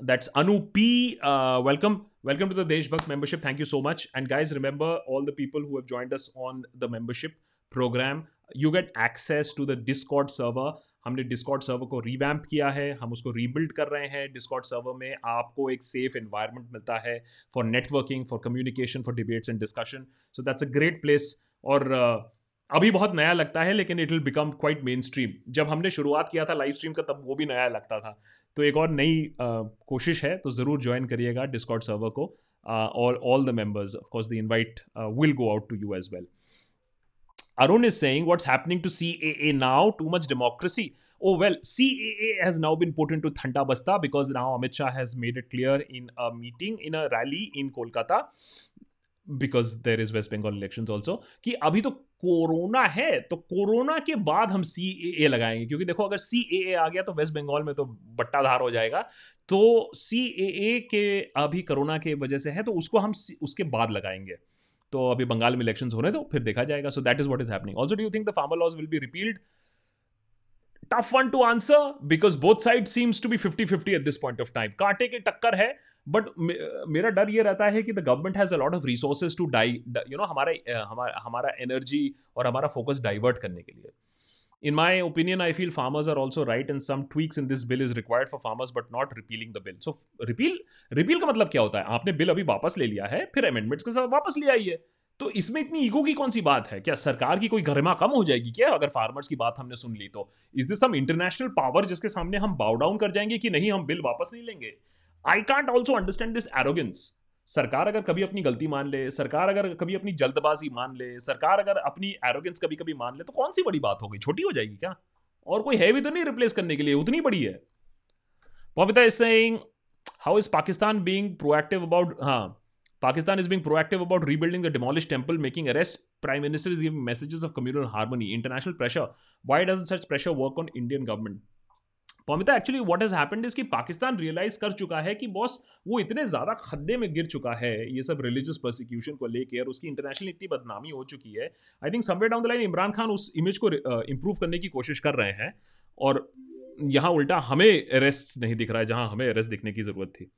that's Anu P. Uh, welcome, welcome to the Deshbhakt membership. Thank you so much. And guys, remember all the people who have joined us on the membership program. You get access to the Discord server. हमने Discord server को revamp किया है, हम उसको rebuild कर रहे हैं। Discord server में आपको एक सेफ़ इन्वायरमेंट मिलता है for networking for communication for debates and discussion so that's a great place और अभी बहुत नया लगता है, लेकिन it will become quite mainstream जब हमने शुरुआत किया था लाइव स्ट्रीम का, तब वो भी नया लगता था। तो एक और नई कोशिश है तो ज़रूर ज्वाइन करिएगा डिस्कॉट सर्वर को और all the members of course the invite will go out to you as well Arun is saying what's happening to CAA now, too much democracy. Oh, well, CAA has now been put into Thanta Basta because now Amit Shah has made it clear in a meeting, in a rally in Kolkata, because there is West Bengal elections also, कि अभी तो corona है तो corona के बाद हम सी ए लगाएँगे क्योंकि देखो अगर सी ए आ गया तो वेस्ट बंगाल में तो बट्टाधार हो जाएगा तो सी ए के अभी कोरोना के वजह से है तो उसको हम उसके बाद लगाएँगे तो अभी बंगाल में इलेक्शन होने दो फिर देखा जाएगा। So that is what is happening also do you think the farmer laws will be repealed tough one to answer because both side seems to be fifty fifty at this point of time कांटे की टक्कर है but मेरा डर ये रहता है कि the government has a lot of resources to die you know हमारा हमारा एनर्जी और हमारा फोकस डाइवर्ट करने के लिए। In my opinion, i feel farmers are also right and some tweaks in this bill is required for farmers, but not repealing the bill. So, repeal repeal का मतलब क्या होता है? आपने बिल अभी वापस ले लिया है, फिर अमेंडमेंट्स के साथ वापस ले आइए तो इसमें इतनी ईगो की कौन सी बात है? क्या सरकार की कोई गरिमा कम हो जाएगी क्या अगर फार्मर्स की बात हमने सुन ली तो? Is this some international power जिसके सामने हम बाउ डाउन कर जाएँगे कि नहीं हम बिल वापस नहीं लेंगे? I can't also understand this arrogance सरकार अगर कभी अपनी गलती मान ले, सरकार अगर कभी अपनी जल्दबाजी मान ले, सरकार अगर अपनी एरोगेंस कभी कभी मान ले तो कौन सी बड़ी बात हो गई? छोटी हो जाएगी क्या? और कोई है भी तो नहीं रिप्लेस करने के लिए, उतनी बड़ी है। Pavita is saying how is Pakistan being proactive about हाँ Pakistan is being proactive about rebuilding the demolish temple making arrest prime minister is giving messages of communal harmony international pressure why does such pressure work on Indian government Pamita actually what has happened is कि Pakistan realise कर चुका है कि boss वो इतने ज़्यादा खद्दे में गिर चुका है, ये सब रिलीजियस प्रोसिक्यूशन को लेकर और उसकी इंटरनेशनल इतनी बदनामी हो चुकी है। I think somewhere down the line Imran Khan उस इमेज को इंप्रूव करने की कोशिश कर रहे हैं और यहाँ उल्टा हमें अरेस्ट नहीं दिख रहा है, जहाँ हमें अरेस्ट दिखने की ज़रूरत थी।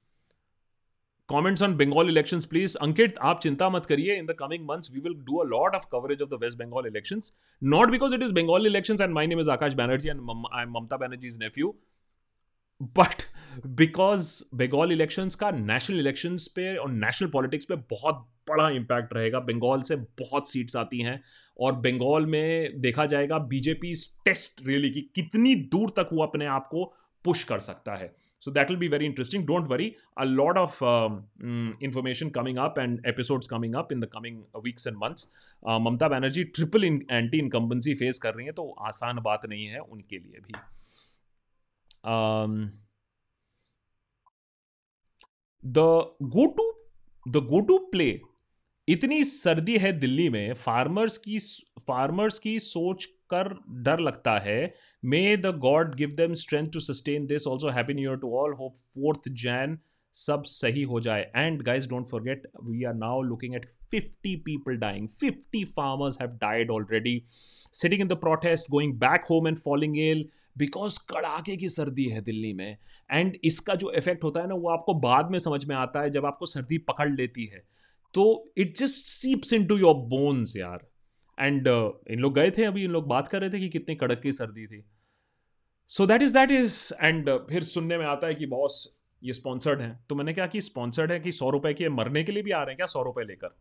Comments on Bengal election please Ankit आप चिंता मत करिए. In the coming months we will do a lot of coverage of the West Bengal election not because it is Bengal election and my name is Akash Banerjee and I am Mamata Banerjee is nephew but because Bengal election का national election पे और national politics पे बहुत बड़ा impact रहेगा बंगाल से बहुत seats आती हैं और बंगाल में देखा जाएगा बीजेपी टेस्ट रैली की कितनी दूर तक वो अपने आप को पुश कर सकता है So that will be very interesting. Don't worry. A lot of um, mm, information coming up and episodes coming up in the coming weeks and months. Uh, Mamata Banerjee triple anti incumbency face कर रही हैं तो आसान बात नहीं है उनके लिए भी the go to the go to play इतनी सर्दी है दिल्ली में फार्मर्स की फार्मर्स की सोच कर डर लगता है। May the God give them strength to sustain this also happy new year to all hope fourth Jain सब सही हो जाए। And guys don't forget we are now looking at fifty people dying fifty farmers have died already sitting in the protest going back home and falling ill because कड़ाके की सर्दी है दिल्ली में। And इसका जो इफ़ेक्ट होता है ना, वो आपको बाद में समझ में आता है जब आपको सर्दी पकड़ लेती है। तो it just seeps into your your bones यार। एंड uh, इन लोग गए थे अभी इन लोग बात कर रहे थे कि कितनी कड़क की सर्दी थी। So that is that is and फिर सुनने में आता है कि बॉस ये स्पॉन्सर्ड हैं। तो मैंने कहा कि स्पॉन्सर्ड है कि सौ रुपए के मरने के लिए भी आ रहे हैं क्या? सौ रुपए लेकर।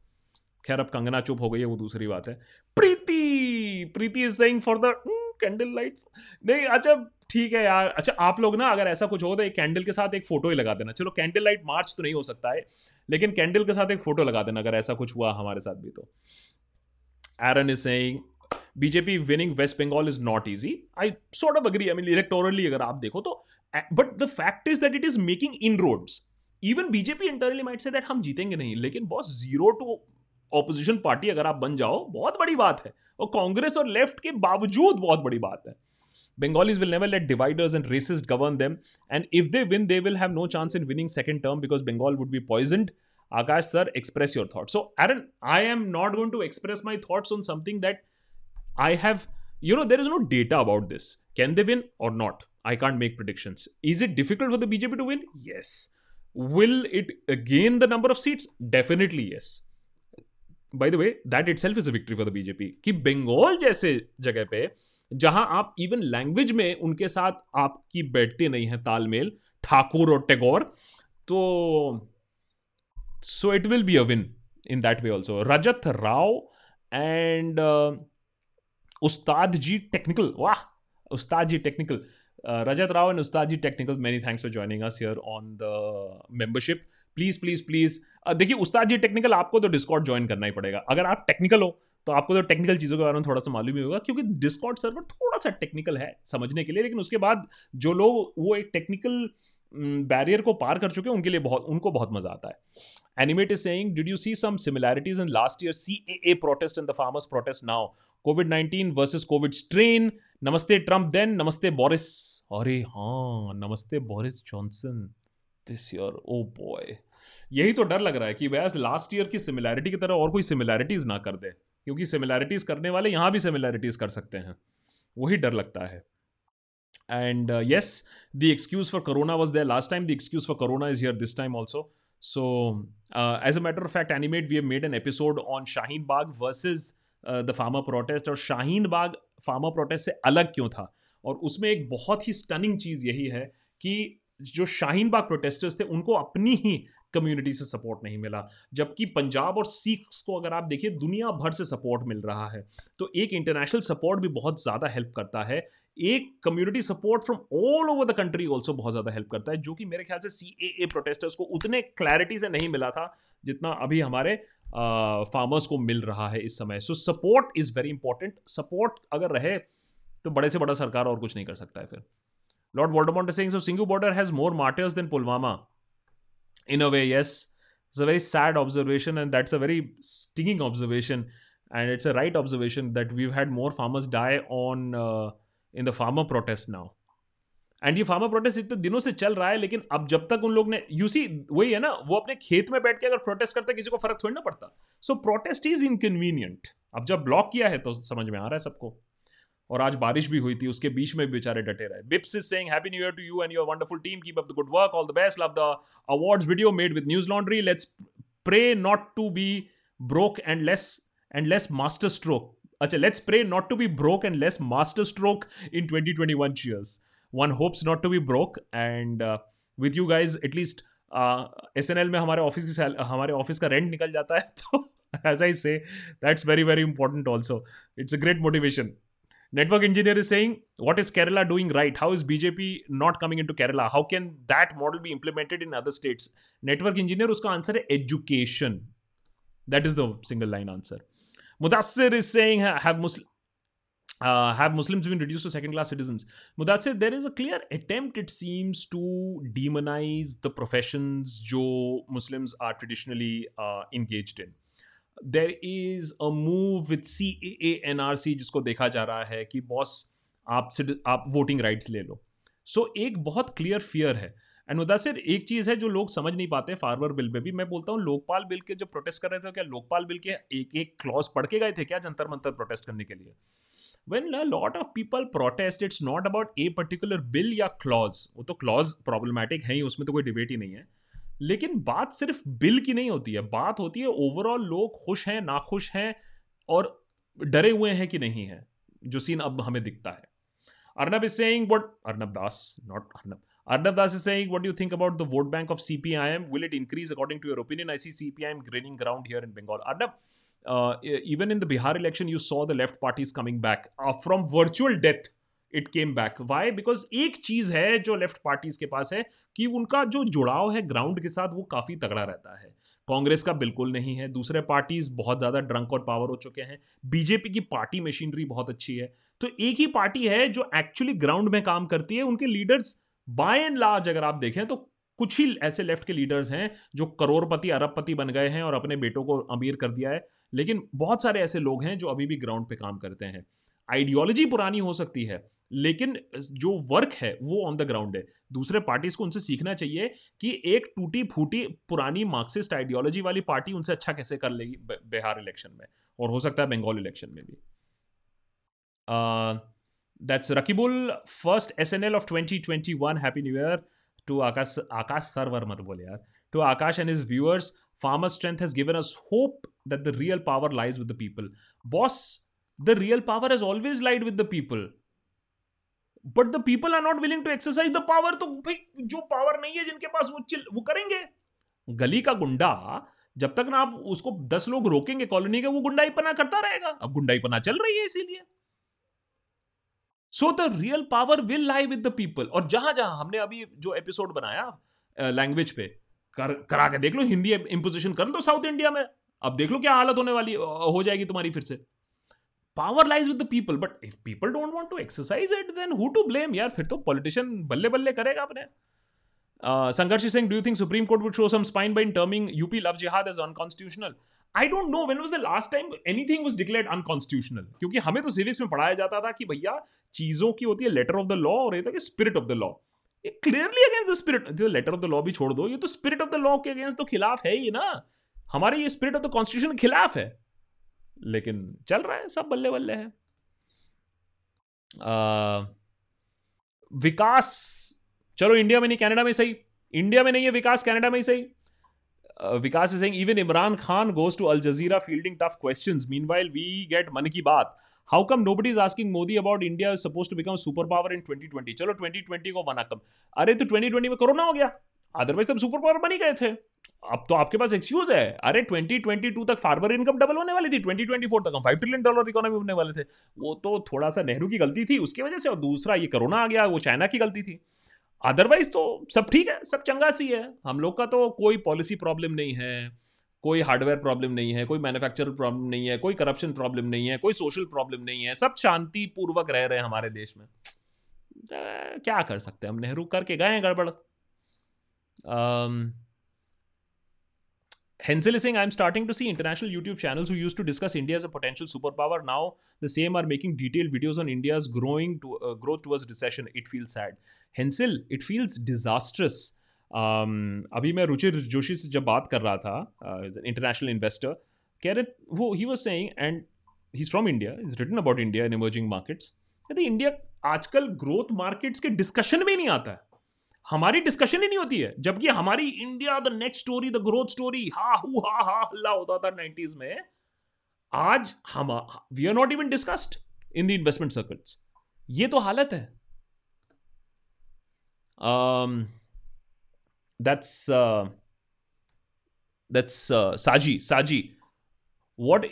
खैर अब कंगना चुप हो गई है वो दूसरी बात है। Preeti! Preeti is saying for the candle light नहीं अच्छा ठीक है यार। अच्छा आप लोग ना अगर ऐसा कुछ हो तो एक कैंडल के साथ एक फ़ोटो ही लगा देना। चलो कैंडल लाइट मार्च तो नहीं हो सकता है लेकिन कैंडल के साथ एक फ़ोटो लगा देना अगर ऐसा कुछ हुआ हमारे साथ भी तो। Aaron is saying BJP winning West Bengal is not easy. I sort of agree. I mean, electorally, अगर आप देखो तो but the fact is that it is making inroads. Even BJP internally might say that हम जीतेंगे नहीं लेकिन बहुत zero two opposition party अगर आप बन जाओ बहुत बड़ी बात है और कांग्रेस और लेफ़्ट के बावजूद बहुत बड़ी बात है Bengalis will never let dividers and racists govern them. And if they win, they will have no chance in winning second term because Bengal would be poisoned. Akash sir, express your thoughts. So, Aaron, I am not going to express my thoughts on something that I have, you know, there is no data about this. Can they win or not? I can't make predictions. Is it difficult for the BJP to win? Yes. Will it gain the number of seats? Definitely yes. The way that itself is a victory for the BJP कि बंगाल जैसे जगह पे जहाँ आप even language में उनके साथ आपकी बैठते नहीं है तालमेल ठाकुर और टेगोर तो so it will be a win in that way also. Rajat Rao and uh, Ustad Ji Technical. Wow, Ustad Ji Technical. Uh, Rajat Rao and Ustad Ji Technical, many thanks for joining us here on the membership. Please please please देखिए उस्ताद जी technical आपको तो Discord join करना ही पड़ेगा अगर आप technical हो तो आपको तो टेक्निकल चीज़ों के बारे में थोड़ा सा मालूम ही होगा क्योंकि डिस्कॉर्ड सर्वर थोड़ा सा टेक्निकल है समझने के लिए लेकिन उसके बाद जो लोग वो एक टेक्निकल बैरियर को पार कर चुके हैं, उनके लिए बहुत, उनको बहुत मज़ा आता है। Animate is saying did you see some similarities in last year C A A protest in the farmers protest now COVID nineteen versus COVID strain namaste Trump then namaste Boris अरे हाँ namaste Boris Johnson this year oh boy यही तो डर लग रहा है कि वैस लास्ट ईयर की सिमिलैरिटी की तरह और कोई सिमिलैरिटीज ना कर दे, क्योंकि सिमिलैरिटीज करने वाले यहाँ भी सिमिलैरिटीज कर सकते हैं। वही डर लगता है। And yes the excuse for corona was there last time the excuse for corona is here this time also So, uh, as a matter of fact, Animate, we have made an episode on Shaheen Bagh versus uh, the farmer protest. और शाहीन बाग farmer protest से अलग क्यों था? और उसमें एक बहुत ही stunning चीज़ यही है कि जो शाहीन बाग प्रोटेस्टर्स थे उनको अपनी ही कम्युनिटी से सपोर्ट नहीं मिला। जबकि पंजाब और सिख्स को अगर आप देखिए, दुनिया भर से सपोर्ट मिल रहा है। तो एक इंटरनेशनल सपोर्ट भी बहुत ज़्यादा हेल्प करता है। एक community support from all over the country also बहुत ज़्यादा हेल्प करता है, जो कि मेरे ख्याल से सी ए ए प्रोटेस्टर्स को उतने क्लैरिटी से नहीं मिला था, जितना अभी हमारे फार्मर्स को मिल रहा है इस समय। So support is very important support अगर रहे तो बड़े से बड़ा सरकार और कुछ नहीं कर सकता है फिर। Lord Voldemort saying so Singhu border has more martyrs than Pulwama in a way yes it's a very sad observation and that's a very stinging observation and it's a right observation that we've had more farmers die on uh, in the farmer protest now and ये farmer protest इतने दिनों से चल रहा है लेकिन अब जब तक उन लोग ने यू सी वही है ना वो अपने खेत में बैठ के अगर प्रोटेस्ट करते किसी को फ़र्क थोड़ी ना पड़ता सो प्रोटेस्ट इज़ इनकन्वीनियंट अब जब ब्लॉक किया है तो समझ में आ रहा है सबको और आज बारिश भी हुई थी, उसके बीच में बेचारे डटे रहे। Bips is saying happy new year to you and your wonderful team keep up the good work all the best love the awards video made with Newslaundry let's pray not to be broke and less and less master stroke अच्छा let's pray not to be broke and less master stroke in 2021 cheers one hopes not to be broke and with you guys at least S N L में हमारे office की हमारे office का rent निकल जाता है तो as I say that's very very important also it's a great motivation network engineer is saying what is kerala doing right? How is bjp not coming into kerala? How can that model be implemented in other states? Network engineer uska answer hai education. That is the single line answer. Mudassir is saying have uh, have Muslims been reduced to second class citizens? Mudassir, there is a clear attempt, it seems, to demonize the professions jo Muslims are traditionally uh, engaged in. There is a move with C A N R C जिसको देखा जा रहा है कि boss आप आप voting rights ले लो। सो so, एक बहुत क्लियर फियर है। एंड मुदासिर एक चीज़ है जो लोग समझ नहीं पाते फार्मर बिल में भी। मैं बोलता हूँ लोकपाल बिल के जब प्रोटेस्ट कर रहे थे क्या लोकपाल बिल के एक एक क्लॉज पढ़ के गए थे क्या जंतर मंतर प्रोटेस्ट करने के लिए? When lot of people protest it's not about a particular bill या क्लॉज वो तो क्लॉज प्रॉब्लमैटिक है ही उसमें तो कोई डिबेट ही नहीं है। लेकिन बात सिर्फ़ बिल की नहीं होती है। बात होती है ओवरऑल लोग खुश हैं, नाखुश हैं और डरे हुए हैं कि नहीं है, जो सीन अब हमें दिखता है। Arnab is saying what Arnab Das not Arnab Arnab Das is saying what you think about the vote bank of C will it increase according to your opinion I see C gaining ground here in Bengal Arnab even in the Bihar election you saw the left party is coming back from virtual death it came back why because एक चीज़ है जो left parties के पास है कि उनका जो जुड़ाव है ग्राउंड के साथ वो काफ़ी तगड़ा रहता है। कांग्रेस का बिल्कुल नहीं है। दूसरे पार्टीज़ बहुत ज़्यादा ड्रंक और पावर हो चुके हैं। बीजेपी की पार्टी मशीनरी बहुत अच्छी है। तो एक ही पार्टी है जो एक्चुअली ग्राउंड में काम करती है। उनके लीडर्स बाय एंड लार्ज अगर आप देखें तो कुछ ही ऐसे लेफ़्ट के लीडर्स हैं जो करोड़पति, अरबपति बन गए हैं और अपने बेटों को अमीर कर दिया है। लेकिन बहुत सारे ऐसे लोग हैं जो अभी भी ग्राउंड पे काम करते हैं। आइडियोलॉजी पुरानी हो सकती है। लेकिन, जो वर्क है, वो ऑन द ग्राउंड है। दूसरे पार्टीज़ को उनसे सीखना चाहिए कि एक टूटी फूटी पुरानी मार्क्सिस्ट आइडियोलॉजी वाली पार्टी उनसे अच्छा कैसे कर लेगी बिहार इलेक्शन में, और हो सकता है बंगाल इलेक्शन में भी। That's Rakibul first S N L of twenty twenty one happy new year to Akash Akash server मत बोले यार। To Akash and his viewers farmer strength has given us hope that the real power lies with the people. Boss, the real power has always lied with the people. But the people are not willing to exercise the power तो भाई जो power नहीं है जिनके पास वो chill वो करेंगे। गली का गुंडा जब तक ना आप उसको दस लोग रोकेंगे कॉलोनी के वो गुंडाई पना करता रहेगा। अब गुंडाई पना चल रही है इसीलिए। So the real power will lie with the people और जहाँ जहाँ हमने अभी जो एपिसोड बनाया लैंग्वेज पे कर, करा के देख लो हिंदी इंपोजिशन कर लो साउथ इंडिया में। अब देख लो क्या हालत होने वाली हो जाएगी तुम्हारी फिर से। Power lies with the people but if people don't want to exercise it then who to blame यार फिर तो पॉलिटिशियन बल्ले बल्ले करेगा अपने। Sangharsh Singh do you think Supreme Court would show some spine by terming UP love jihad as unconstitutional I don't know when was the last time anything was declared unconstitutional क्योंकि हमें तो civics में पढ़ाया जाता था कि भैया चीज़ों की होती है लेटर ऑफ़ द लॉ और ये था कि स्पिरिट ऑफ़ द लॉ ये clearly against the spirit letter of the law भी छोड़ दो ये तो स्पिरिट ऑफ़ द लॉ के अगेंस्ट तो खिलाफ है ही ना हमारे ये स्पिरिट ऑफ़ द कॉन्स्टिट्यूशन के खिलाफ है लेकिन चल रहा है, सब बल्ले बल्ले है विकास, चलो इंडिया में नहीं, कनाडा में सही। इंडिया में नहीं है विकास, कनाडा में ही सही। Vikas is saying even Imran Khan goes to Al Jazeera fielding tough questions meanwhile we get Mann Ki Baat how come nobody is asking Modi about India is supposed to become super power in 2020 चलो 2020 को वना कम अरे तो 2020 में corona हो गया। Otherwise तब super power बन ही गए थे। अब तो आपके पास एक्सक्यूज है। अरे 2022 तक फार्मर इनकम डबल होने वाली थी 2024 तक हम फाइव ट्रिलियन डॉलर इकोनॉमी बनने वाले थे। वो तो थोड़ा सा नेहरू की गलती थी, उसकी वजह से, और दूसरा ये कोरोना आ गया, वो चाइना की गलती थी। अदरवाइज़ तो सब ठीक है, सब चंगा सी है। हम लोग का तो कोई पॉलिसी प्रॉब्लम नहीं है, कोई हार्डवेयर प्रॉब्लम नहीं है, कोई मैन्युफैक्चर प्रॉब्लम नहीं है, कोई करप्शन प्रॉब्लम नहीं है, कोई सोशल प्रॉब्लम नहीं है। सब शांतिपूर्वक रह रहे हैं हमारे देश में। क्या कर सकते हैं? हम नेहरू करके गए हैं गड़बड़। Hensel is saying, I'm starting to see international YouTube channels who used to discuss India as a potential superpower. Now, the same are making detailed videos on India's growing to, uh, growth towards recession. It feels sad. Hensel, it feels disastrous. Um, अभी मैं रुचिर जोशी से जब बात कर रहा था international investor कह रहे वो he was saying and he is from India is written about India in emerging markets कहते इंडिया आजकल ग्रोथ मार्केट्स के डिस्कशन में नहीं आता है हमारी डिस्कशन ही नहीं होती है। जबकि हमारी India the next story the growth story हा हु हा हा हल्ला होता था नाइनटीज में। आज हम we are not even discussed in the investment circles ये तो हालत है। That's that's Saji Saji what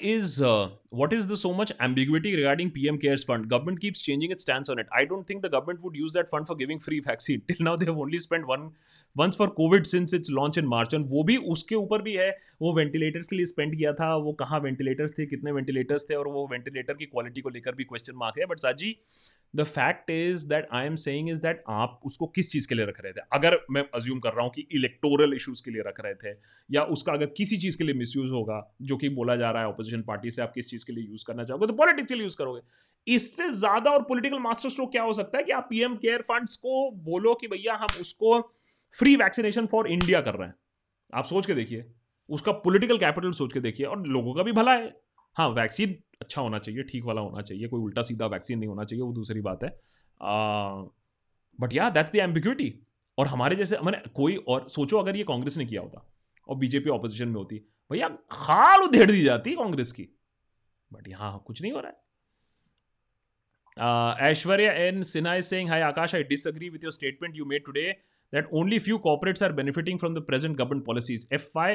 uh, what is the so much ambiguity regarding P M CARES fund government keeps changing it stand on it I don't think the government would use that fund for giving free vaccine till now they've only spend one once for covid since it's launch in March and वो भी उसके ऊपर भी है। वो ventilators के लिए spend किया था। वो कहाँ वेंटिलेटर्स थे, कितने वेंटिलेटर्स थे, और वो वेंटिलेटर की क्वालिटी को लेकर भी क्वेश्चन मार्क है। But Saji the fact is that I am saying is that आप उसको किस चीज़ के लिए रख रहे थे? अगर मैं अज्यूम कर रहा हूँ कि इलेक्टोरल इशूज के लिए रख रहे थे, या उसका अगर किसी चीज़ के लिए मिस यूज़ होगा, जो कि बोला जा रहा है अपोजिशन पार्टी से, आप किस चीज़ के लिए यूज़ करना चाहोगे तो पॉलिटिक्स के लिए यूज़ करोगे। इससे ज़्यादा और पोलिटिकल मास्टर स्ट्रोक क्या हो सकता है कि आप पीएम केयर फंड्स को बोलो कि भैया हम उसको फ्री वैक्सीनेशन फॉर इंडिया कर रहे हैं। आप सोच के देखिए, उसका पॉलिटिकल कैपिटल सोच के देखिए और लोगों का भी भला है। हाँ वैक्सीन अच्छा होना चाहिए, ठीक वाला होना चाहिए, कोई उल्टा सीधा वैक्सीन नहीं होना चाहिए, वो दूसरी बात है। बट या दैट्स द एम्बिग्यूटी और हमारे जैसे, मैंने कोई और, सोचो अगर ये कांग्रेस ने किया होता और बीजेपी ऑपोजिशन में होती, भैया खाल उधेड़ दी जाती कांग्रेस की। बट यहाँ कुछ नहीं हो रहा है। Aishwarya N Sinha is saying Akash I disagree with your statement you made today that only few corporates are benefiting from the present government policies. FI,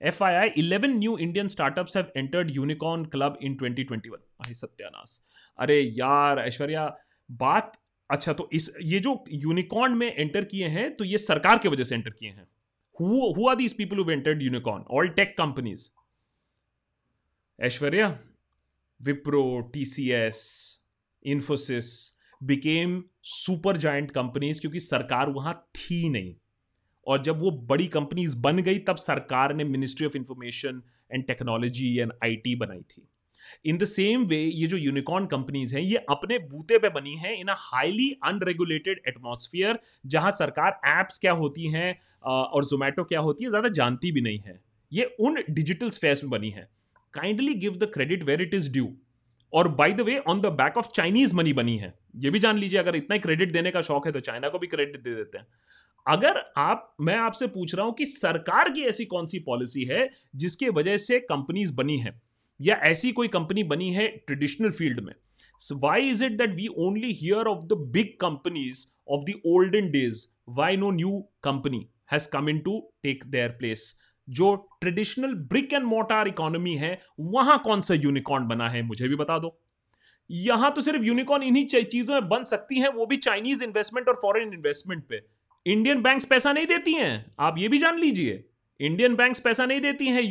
FII, 11 new Indian startups have entered Unicorn Club in 2021. आई सत्यानाश अरे यार ऐश्वर्या बात अच्छा तो इस ये जो यूनिकॉर्न में एंटर किए हैं तो ये सरकार की वजह से एंटर किए हैं। Who are these people who entered unicorn all tech companies Aishwarya Wipro TCS Infosys became super giant companies क्योंकि सरकार वहाँ थी नहीं। और जब वो बड़ी कंपनीज़ बन गई, तब सरकार ने ministry of information and technology and IT बनाई थी। इन द सेम वे ये जो यूनिकॉर्न कंपनीज़ हैं, ये अपने बूते पे बनी हैं in a highly unregulated atmosphere जहाँ सरकार एप्स क्या होती हैं और जोमेटो क्या होती है, ज़्यादा जानती भी नहीं है। ये उन डिजिटल स्पेस में बनी है। Kindly give the credit where it is due और by the way on the back of Chinese money बनी है। ये भी जान लीजिए, अगर इतना ही क्रेडिट देने का शौक है तो चाइना को भी क्रेडिट दे देते हैं। अगर आप, मैं आपसे पूछ रहा हूँ कि सरकार की ऐसी कौन सी पॉलिसी है, जिसके वजह से कंपनीज़ बनी है? या ऐसी कोई कंपनी बनी है ट्रेडिशनल फ़ील्ड में? Why is it that we only hear of the big companies of the olden days why no new company has come in to take their place जो traditional brick and mortar economy है, वहाँ कौन सा unicorn बना है, मुझे भी बता दो। यहाँ तो सिर्फ़ यूनिकॉर्न इन्हीं चीज़ों में बन सकती हैं, वो भी चाइनीज़ इन्वेस्टमेंट और फॉरेन इन्वेस्टमेंट पे। इंडियन बैंक्स पैसा नहीं देती हैं, आप ये भी जान लीजिए। इंडियन बैंक्स पैसा नहीं देती हैं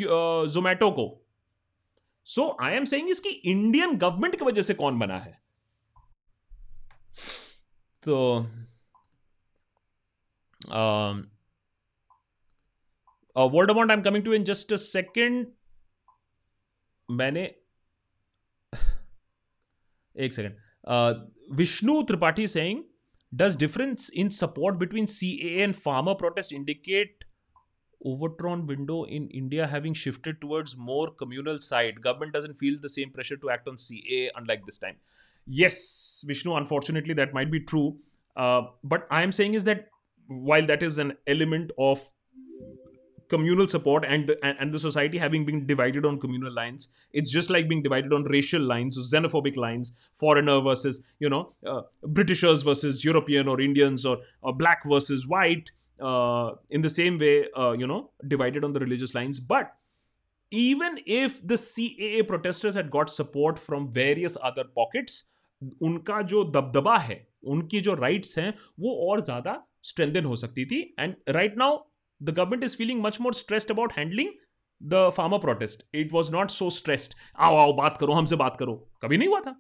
जोमैटो को। सो आई एम सेइंग इसकी इंडियन गवर्नमेंट की वजह से कौन बना है? तो uh, Voldemort, I'm coming to in just a second. मैंने एक second Vishnu Tripathi saying does difference in support between CAA and farmer protest indicate overdrawn window in India having shifted towards more communal side? Government doesn't feel the same pressure to act on CAA unlike this time. Yes, Vishnu, unfortunately, that might be true. Uh, but I am saying is that while that is an element of communal support and, and, and the society having been divided on communal lines it's just like being divided on racial lines xenophobic lines foreigner versus you know uh, britishers versus european or indians or, or black versus white in the same way, you know, divided on the religious lines. But even if the CAA protesters had got support from various other pockets, उनका जो दबदबा है उनकी जो rights हैं वो और ज़्यादा स्ट्रेंथन हो सकती थी and right now the government is feeling much more stressed about handling the farmer protest. It was not so stressed. Aao aao, baat karo, humse baat karo. Kabhi nahi hua tha.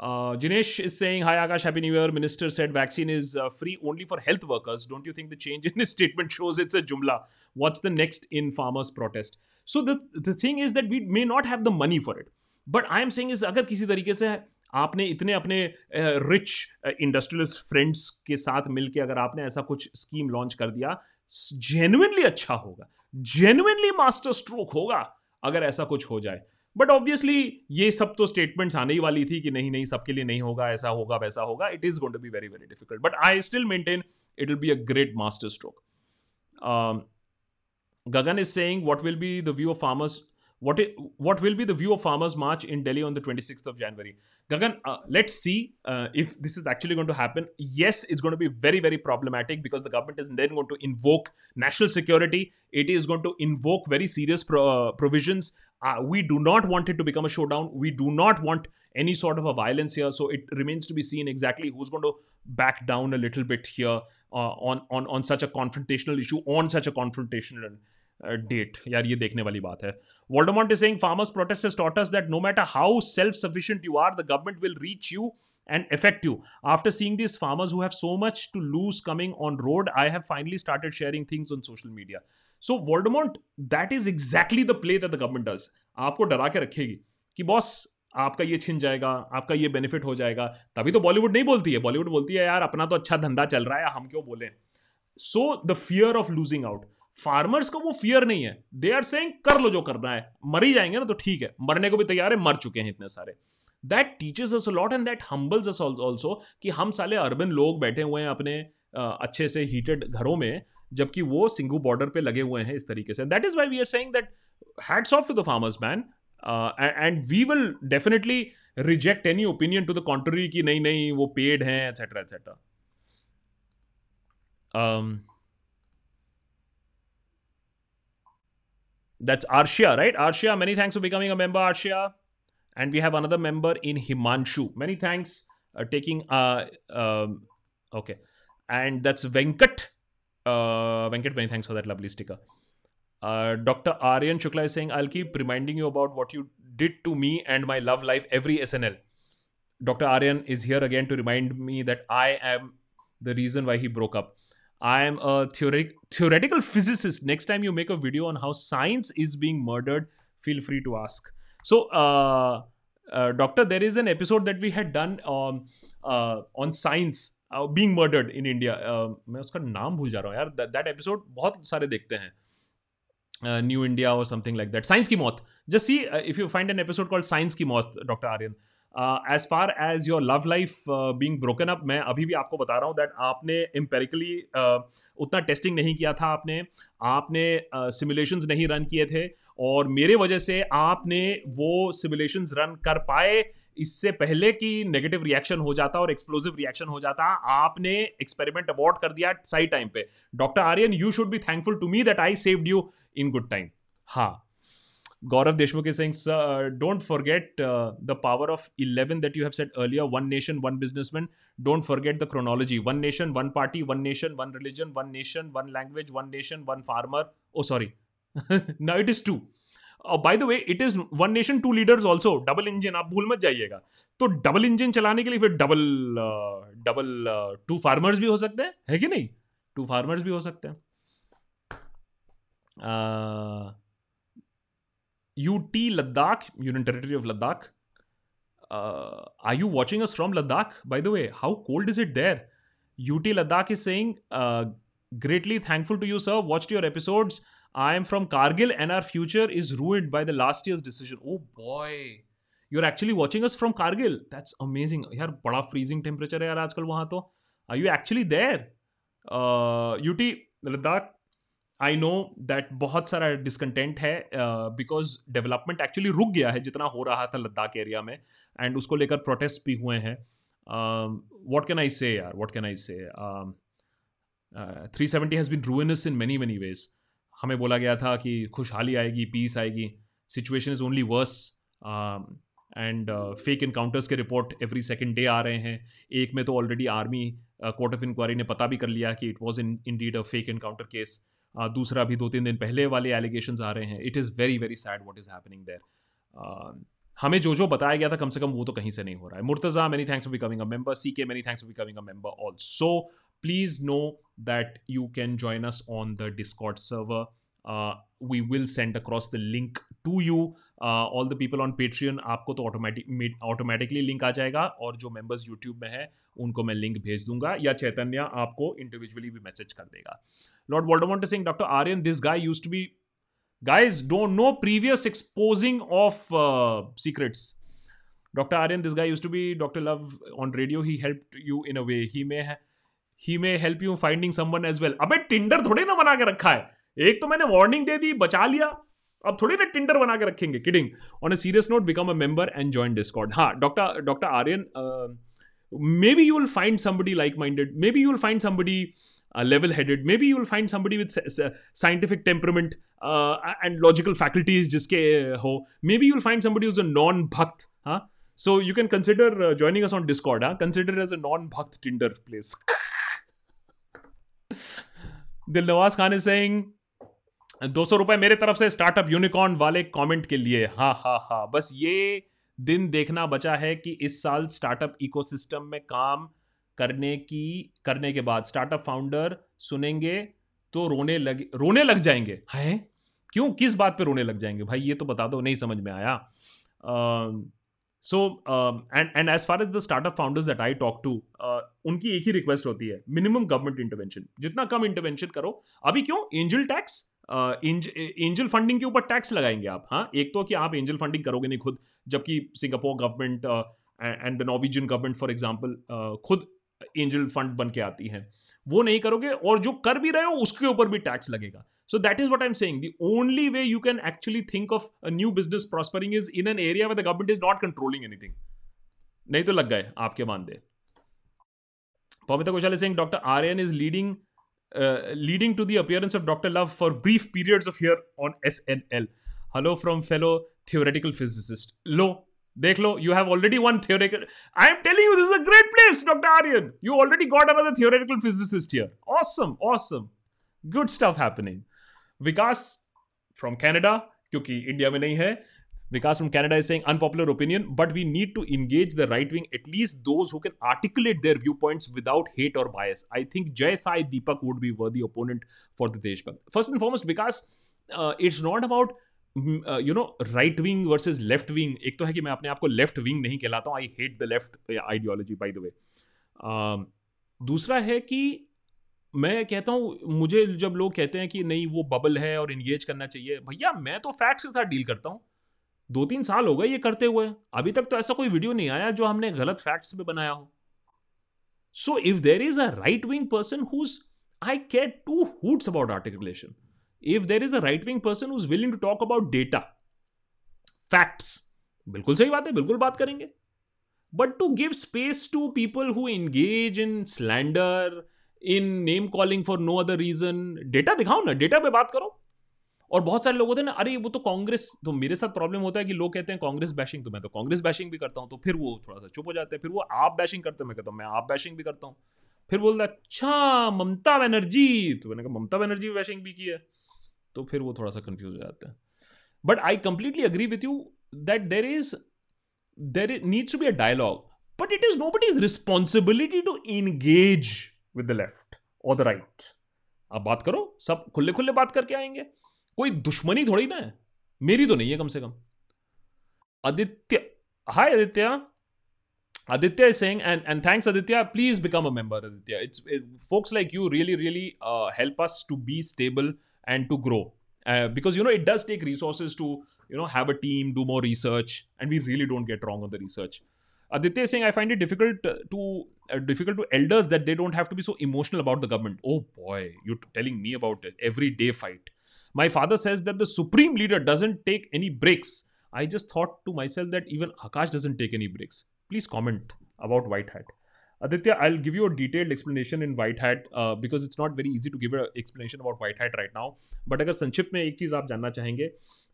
Uh, Jinesh is saying, Hi Akash, Happy New Year. Minister said vaccine is uh, free only for health workers. Don't you think the change in his statement shows it's a jumla? What's the next in farmers' protest? So the, the thing is that we may not have the money for it. But I am saying is, agar kisi tarike se आपने इतने अपने rich industrialist friends के साथ मिलके अगर आपने ऐसा कुछ स्कीम लॉन्च कर दिया जेन्युइनली अच्छा होगा। जेन्युइनली मास्टर स्ट्रोक होगा अगर ऐसा कुछ हो जाए। बट ऑब्वियसली ये सब तो स्टेटमेंट्स आने ही वाली थी कि नहीं नहीं, सबके लिए नहीं होगा, ऐसा होगा, वैसा होगा। It is going to be very very difficult but I still maintain it will be a great master stroke Gagan is saying what will be the view of farmers what it, what will be the view of farmers march in delhi on the 26th of january? Gagan uh, let's see uh, if this is actually going to happen. Yes it's going to be very very problematic because the government is then going to invoke national security. It is going to invoke very serious pro, uh, provisions. Uh, we do not want it to become a showdown. We do not want any sort of a violence here. So it remains to be seen exactly who's going to back down a little bit here uh, on on on such a confrontational issue on such a confrontational Uh, डेट यार, ये देखने वाली बात है। Voldemort is saying farmers protest is taught us that no matter how self sufficient you are the government will reach you and effective after seeing this farmers who have so much to lose coming on road I have finally started sharing things on social media so Voldemort that is exactly the play that the government does आपको डरा के रखेगी कि, boss, आपका ये छिन जाएगा, आपका ये बेनिफिट हो जाएगा। तभी तो बॉलीवुड नहीं बोलती है। बॉलीवुड बोलती है, यार, अपना तो अच्छा धंधा चल रहा है, हम क्यों बोले? So the fear of losing out farmers को वो फियर नहीं है। दे आर सेइंग कर लो जो करना है। मर ही जाएँगे ना तो ठीक है। मरने को भी तैयार है, मर चुके हैं इतने सारे। That teaches us lot and that humbles us also कि हम साले अर्बन लोग बैठे हुए हैं अपने अच्छे से हीटेड घरों में, जबकि वो सिंगू बॉर्डर पे लगे हुए हैं इस तरीके से। That is why we are saying that hats off to the farmers man and we will definitely reject any opinion to the contrary कि नहीं नहीं, वो पेड हैं etcetera etcetera That's Arshia, right? Arshia, many thanks for becoming a member, Arshia. And we have another member in Himanshu. Many thanks uh, taking. Uh, um, okay, and that's Venkat. Uh, Venkat, many thanks for that lovely sticker. Uh, Dr. Aryan Shukla is saying, I'll keep reminding you about what you did to me and my love life every SNL. Dr. Aryan is here again to remind me that I am the reason why he broke up. I am theoretical physicist next time you make a video on how science is being murdered feel free to ask so doctor there is an episode that we had done on science being murdered in India मैं उसका नाम भूल जा रहा हूँ यार। That episode बहुत सारे देखते हैं। न्यू इंडिया और समथिंग लाइक दैट साइंस की मौत। Just see if you find an episode called science की मौत doctor Aryan uh, as far as your love life being broken up मैं अभी भी आपको बता रहा हूँ दैट आपने एम्पेरिकली uh, उतना टेस्टिंग नहीं किया था आपने। आपने सिमुलेशंस uh, नहीं रन किए थे और मेरे वजह से आपने वो सिमुलेशंस रन कर पाए। इससे पहले कि नेगेटिव रिएक्शन हो जाता और एक्सप्लोसिव रिएक्शन हो जाता आपने एक्सपेरिमेंट अबॉर्ट कर दिया सही टाइम पे। Doctor Aryan you should be thankful to me that I saved you in good time हाँ। Gaurav Deshmukh Singh don't forget the power of eleven that you have set earlier one nation one businessman don't forget the chronology one nation one party one nation one religion one nation one language one nation one farmer oh sorry now it is two by the way it is one nation two leaders also double engine आप भूल मत जाइएगा. तो double engine चलाने के लिए फिर double double two farmers भी हो सकते हैं. है कि नहीं? टू फार्मर्स भी हो सकते हैं. UT Ladakh, Union Territory of Ladakh. Uh, are you watching us from Ladakh? By the way, how cold is it there? UT Ladakh is saying, uh, greatly thankful to you, sir. Watched your episodes. I am from Kargil and our future is ruined by the last year's decision. Oh boy. You're actually watching us from Kargil. That's amazing. यार बड़ा freezing temperature है यार आजकल वहाँ तो. Are you actually there? Uh, UT Ladakh I know that बहुत सारा discontent है बिकॉज़ डेवलपमेंट एक्चुअली रुक गया है जितना हो रहा था लद्दाख एरिया में एंड उसको लेकर प्रोटेस्ट भी हुए हैं। वॉट कैन आई से यार? What can I say three seventy has been ruinous in many many ways हमें बोला गया था कि खुशहाली आएगी पीस आएगी। Situation is only worse and fake encounters के रिपोर्ट एवरी सेकेंड डे आ रहे हैं। एक में तो already army court of inquiry ने पता भी कर लिया कि it was in indeed a fake encounter case दूसरा भी दो तीन दिन पहले वाले एलिगेशन आ रहे हैं। It is very very sad what is happening there हमें जो जो बताया गया था, कम से कम वो तो कहीं से नहीं हो रहा है। Murtaza many thanks for becoming a member C K many thanks for becoming a member also please know that you can join us on the Discord server we will send across the link to you all the people on Patreon आपको तो automatic automatically link आ जाएगा। और जो members YouTube में है, उनको मैं लिंक भेज दूँगा। या चैतन्य आपको इंडिविजुअली भी मैसेज कर देगा। Lord Voldemort Singh doctor Aryan this guy used to be know previous exposing of uh, secrets. Dr aryan this guy used to be dr love on radio. He helped you in a way. He may ha- he may help you finding someone as well. अबे Tinder थोड़े ना बना के रखा है। एक तो मैंने वार्निंग दे दी बचा लिया। अब थोड़ी ना टिंडर बना के रखेंगे kidding on a serious note become a member and join Discord हाँ doctor doctor Aryan maybe you will find somebody like minded maybe you will find somebody uh, level headed maybe you will find somebody with scientific temperament uh, and logical faculties jiske ho maybe you'll find somebody who's a non bhakt huh? so you can consider uh, joining us on discord huh? consider as a non bhakt tinder place दिल नवाज़ Khan is saying दो सौ रुपए मेरे तरफ़ से startup unicorn वाले comment के लिए हाँ हाँ हाँ बस ये दिन देखना बचा है कि इस साल स्टार्टअप इकोसिस्टम में काम करने की करने के बाद स्टार्टअप फाउंडर सुनेंगे तो रोने लग रोने लग जाएँगे। हैं? क्यों? किस बात पे रोने लग जाएँगे? भाई ये तो बता दो नहीं समझ में आया। So and and as far as the startup founders that I talk to उनकी एक ही रिक्वेस्ट होती है मिनिमम गवर्नमेंट इंटरवेंशन जितना कम इंटरवेंशन करो। अभी क्यों? एंजल टैक्स एंजल फंडिंग के ऊपर टैक्स लगाएँगे आप हाँ? एक तो कि आप एंजल फंडिंग करोगे नहीं खुद जबकि Singapore government and the Norwegian government for example खुद एंजल फंड बन के आती हैं वो नहीं करोगे और जो कर भी रहे हो उसके ऊपर भी टैक्स लगेगा so that is what I am saying the only way you can actually think of a new business prospering is in an area the government is not controlling anything नहीं तो लग गए आपके मानदे पविता कोशाले Singh doctor Aryan is leading leading to the appearance of Dr. Love for brief periods of here on SNL. Hello from fellow theoretical physicist. Lo, देख लो you have already one theoretical I am telling you this is a great place doctor Aryan you already got another theoretical physicist here awesome awesome good stuff happening Vikas from Canada क्योंकि India में नहीं है from Canada is saying unpopular opinion, but we need to engage the right wing, at least those who can articulate their viewpoints without hate or bias. I think Jay Sai Deepak would be worthy opponent for the Deshbhakt. First and foremost, Vikas, uh, it's not about you know right wing versus left wing एक तो है कि मैं अपने आप को left wing नहीं कहलाता हूँ। I hate the left ideology by the way दूसरा है कि मैं कहता हूँ, मुझे जब लोग कहते हैं कि नहीं, वो बबल है और इंगेज करना चाहिए, भैया, मैं तो फैक्ट्स के साथ डील करता हूँ। दो तीन साल हो गए ये करते हुए। अभी तक तो ऐसा कोई वीडियो नहीं आया जो हमने गलत फैक्ट्स में बनाया हो। So if there is a right wing person whose I care to hoods about articulation if there is a right wing person who's willing to talk about data, facts, बिल्कुल सही बात है, बिल्कुल बात करेंगे। But to give space to people who engage in slander in name calling for no other reason data दिखाओ ना data पे बात करो। और बहुत सारे लोग होते हैं ना, अरे, वो तो कांग्रेस तो मेरे साथ प्रॉब्लम होता है कि लोग कहते हैं कांग्रेस बैशिंग तो मैं तो कांग्रेस बैशिंग भी करता हूँ तो फिर वो थोड़ा सा चुप हो जाते हैं, फिर वो आप बैशिंग करते हैं, मैं कहता हूँ, मैं आप बैशिंग भी करता हूँ। फिर बोलता अच्छा ममता बनर्जी। तो मैंने कहा, ममता बनर्जी बैशिंग भी की है। तो फिर वो थोड़ा सा कंफ्यूज हो जाते हैं। But I completely agree with you that there is there needs to be a dialogue but it is no but is responsibility to engage with the left और द राइट आप बात करो सब खुले खुले बात करके आएँगे। कोई दुश्मनी थोड़ी ना है। मेरी तो नहीं है कम से कम। Aditya hi Aditya. and, and thanks Aditya, please become a member, Aditya. It's it, folks like you really, really uh, help us to be stable and to grow. Uh, because you know it does take resources to you know have a team do more research and we really don't get wrong on the research. Aditya is saying i find it difficult to uh, difficult to elders that they don't have to be so emotional about the government. Oh boy you're telling me about it every day fight. My father says that the supreme leader doesn't take any breaks. I just thought to myself that even akash doesn't take any breaks. Please comment about white hat Aditya, I'll give you a detailed explanation in White Hat uh, because it's not very easy to give an explanation about White Hat right now. But अगर संक्षिप्त में एक चीज़ आप जानना चाहेंगे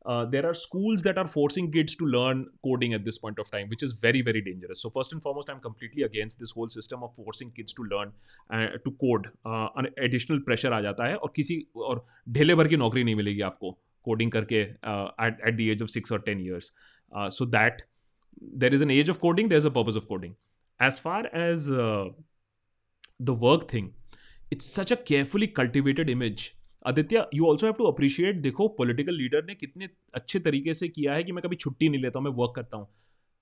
uh, there are schools that are forcing kids to learn coding at this point of time, which is very, very dangerous. So, first and foremost, I'm completely against this whole system of forcing kids to learn uh, to code. Uh, an additional pressure आ जाता है और किसी और ढेले भर की नौकरी नहीं मिलेगी आपको कोडिंग करके at the age of six or ten years. Uh, so that there is an age of coding, there's a purpose of coding. As far as uh, the work thing, it's such a carefully cultivated image. Aditya you also have to appreciate देखो political leader ने कितने अच्छे तरीके से किया है कि मैं कभी छुट्टी नहीं लेता हूँ मैं वर्क करता हूँ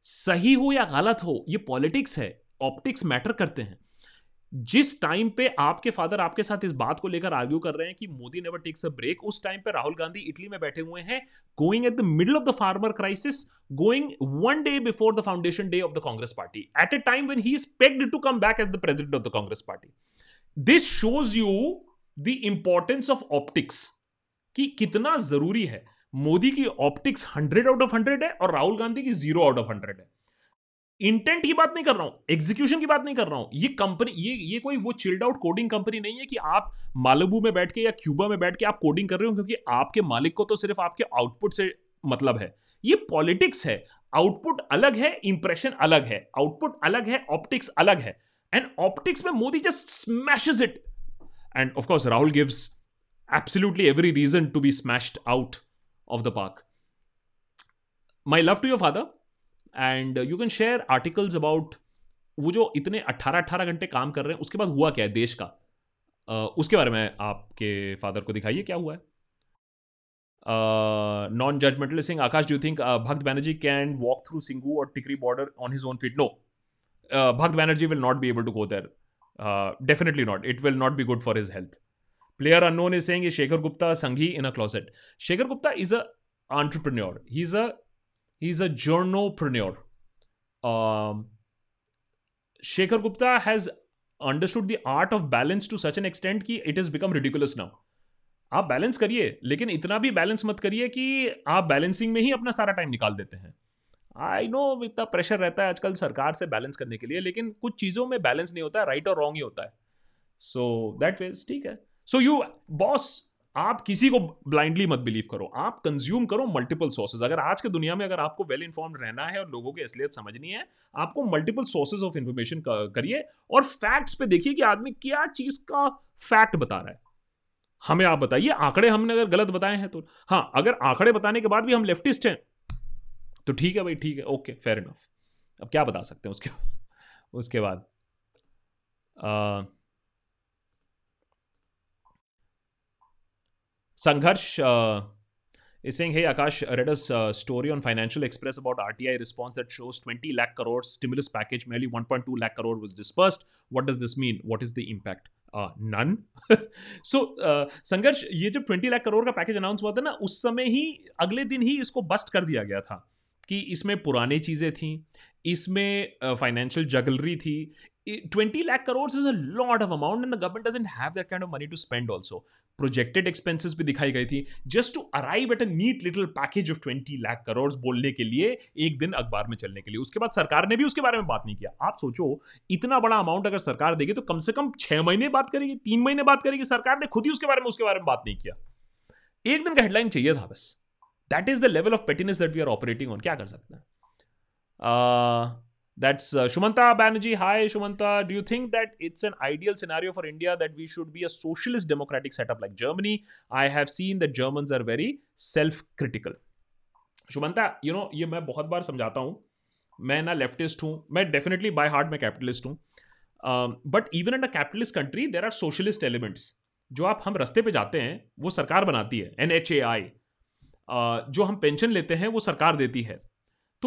सही हो या गलत हो ये पॉलिटिक्स है ऑप्टिक्स मैटर करते हैं जिस टाइम पे आपके फादर आपके साथ इस बात को लेकर आर्ग्यू कर रहे हैं कि Modi never takes a break उस टाइम पे राहुल गांधी इटली में बैठे हुए हैं going at the middle of the farmer crisis going one day before the foundation day of the Congress party at a time when he is pegged to come back as the president of the Congress party this shows you the importance of optics कि कितना ज़रूरी है। मोदी की optics hundred out of hundred है और राहुल गांधी की zero out of hundred है। Intent की बात नहीं कर रहा हूँ एग्जीक्यूशन की बात नहीं कर रहा हूँ। ये कंपनी ये ये कोई वो चिल्ड आउट कोडिंग कंपनी नहीं है कि आप मालबू में बैठ के या क्यूबा में बैठ के आप कोडिंग कर रहे हो, क्योंकि आपके मालिक को तो सिर्फ़ आपके आउटपुट से मतलब है। ये पॉलिटिक्स है। आउटपुट अलग है इंप्रेशन अलग है। आउटपुट अलग है ऑप्टिक्स अलग है। एंड ऑप्टिक्स में Modi just smashes it and of course Rahul gives absolutely every reason to be smashed out of the park my love to your father and you can share articles about वो जो इतने 18 18 घंटे काम कर रहे हैं उसके बाद हुआ क्या है देश का? uh, उसके बारे में आपके फादर को दिखाइए क्या हुआ है? Non judgmental Singh Akash do think Bhakt Banerjee can walk through Singhu और Tikri border on his own feet no Bhakt Banerjee will not be able to go there definitely not it will not be good for his health player unknown is saying Shekhar Gupta Sanghi in a closet Shekhar Gupta is a entrepreneur. He's a He's a journalpreneur. Um, Shekhar Gupta has understood the art of balance to such an extent कि it has become ridiculous now. आप balance करिए लेकिन इतना भी balance मत करिए कि आप बैलेंसिंग में ही अपना सारा टाइम निकाल देते हैं आई नो इतना प्रेशर रहता है आजकल सरकार से बैलेंस करने के लिए लेकिन कुछ चीज़ों में बैलेंस नहीं होता है राइट और रॉन्ग ही होता है सो दैट वेज ठीक है सो यू बॉस आप किसी को ब्लाइंडली मत बिलीव करो। आप कंज्यूम करो मल्टीपल सोर्सेज अगर आज के दुनिया में अगर आपको वेल इन्फॉर्म्ड रहना है और लोगों की असलियत समझनी है आपको मल्टीपल सोर्सेज ऑफ़ इंफॉर्मेशन करिए और फैक्ट्स पे देखिए कि आदमी क्या चीज़ का फैक्ट बता रहा है। हमें आप बताइए आंकड़े हमने अगर गलत बताए हैं तो। हाँ अगर आंकड़े बताने के बाद भी हम लेफ्टिस्ट हैं तो ठीक है भाई ठीक है ओके फेयर इनफ अब क्या बता सकते हैं उसके उसके बाद? आ, Sangharsh is saying hey Akash read us story on Financial Express about R T I response that shows twenty lakh crore stimulus package में one point two lakh crore was dispersed what does this mean what is the impact none so Sangharsh, ये जब twenty lakh crore का package announce हुआ था ना, उस समय ही, अगले दिन ही इसको बस्ट कर दिया गया था कि इसमें पुराने चीज़ें थी, इसमें फाइनेंशियल जगलरी थी। Twenty lakh crore is a lot of amount in the government doesn't have that kind of money to spend also projected expenses भी दिखाई गई थी just to arrive at a neat little package of twenty lakh crore बोलने के लिए, एक दिन अखबार में चलने के लिए। उसके बाद सरकार ने भी उसके बारे में बात नहीं किया। आप सोचो, इतना बड़ा अमाउंट अगर सरकार देगी तो कम से कम छह महीने बात करेगी, तीन महीने बात करेगी। सरकार ने खुद ही उसके बारे में, उसके बारे में बात नहीं किया। एक दिन का हेडलाइन चाहिए था बस। That is the level of pettiness that we are operating on क्या कर सकते हैं? That's uh, Shumanta Banerjee. Hi, Shumanta. Do you think that it's an ideal scenario for India that we should be a socialist democratic setup like Germany? I have seen that Germans are very self-critical. Shumanta you know ये मैं बहुत बार समझाता हूँ मैं ना leftist हूँ मैं definitely by heart में कैपिटलिस्ट हूँ but even in a capitalist country there are socialist elements जो आप हम रस्ते पे जाते हैं वो सरकार बनाती है एन एच ए आई जो हम पेंशन लेते हैं वो सरकार देती है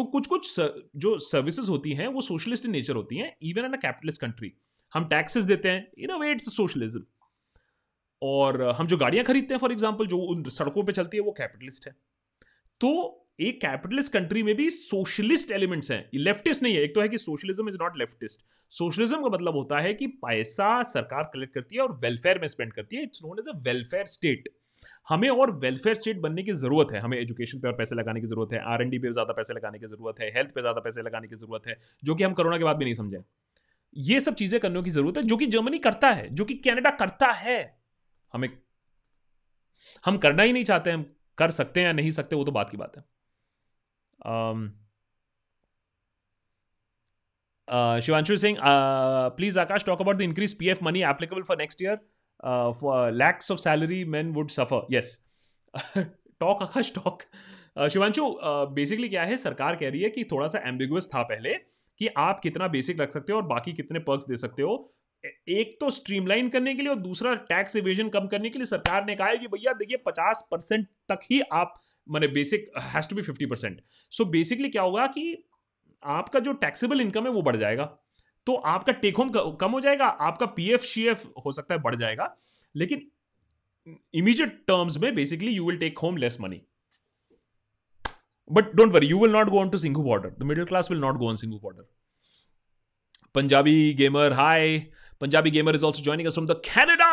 तो कुछ कुछ जो सर्विसेज़ होती हैं, वो सोशलिस्ट इन नेचर होती हैं even in a capitalist country हम टैक्सेस देते हैं in a way it's socialism और हम जो गाड़ियाँ खरीदते हैं फॉर एग्ज़ाम्पल जो उन सड़कों पे चलती है, वो कैपिटलिस्ट है. तो एक कैपिटलिस्ट कंट्री में भी सोशलिस्ट एलिमेंट्स हैं. लेफ्टिस्ट नहीं है, एक तो है कि socialism is not leftist socialism का मतलब होता है कि पैसा सरकार कलेक्ट करती है और वेलफेयर में स्पेंड करती है. It's known as a welfare state हमें और वेलफेयर स्टेट बनने की ज़रूरत है। हमें एजुकेशन पे और पैसे लगाने की ज़रूरत है आर एन डी पे ज़्यादा पैसे लगाने की ज़रूरत है हेल्थ पे ज़्यादा पैसे लगाने की ज़रूरत है, जो कि हम कोरोना के बाद भी नहीं समझे। ये सब चीज़ें करने की ज़रूरत है, जो कि जर्मनी करता है, जो कि कनाडा करता है। हमें, हम करना ही नहीं चाहते, हम कर सकते हैं या नहीं सकते, वो तो बात की बात है। Shivanshu Singh please Akash talk about the increase P F money applicable for next year for lakhs of salary man would suffer yes talk Akash talk Shivanshu basically क्या है? सरकार कह रही है कि थोड़ा सा एम्बिगुअस था पहले कि आप कितना बेसिक रख सकते हो और बाकी कितने पर्क्स दे सकते हो। एक तो स्ट्रीमलाइन करने के लिए और दूसरा टैक्स इवेजन कम करने के लिए सरकार ने कहा है कि भैया देखिए पचास परसेंट तक ही आप, मैंने basic has to be fifty percent so basically क्या होगा कि आपका जो टैक्सेबल इनकम है वो बढ़ जाएगा। तो आपका टेक होम कम हो जाएगा, आपका पी एफ़ सी एफ़ हो सकता है बढ़ जाएगा, लेकिन इमीजिएट टर्म्स में basically you will take home less money but don't worry you will not go on to Singhu border the middle class will not go on Singhu border Punjabi gamer hi Punjabi gamer is also joining from Canada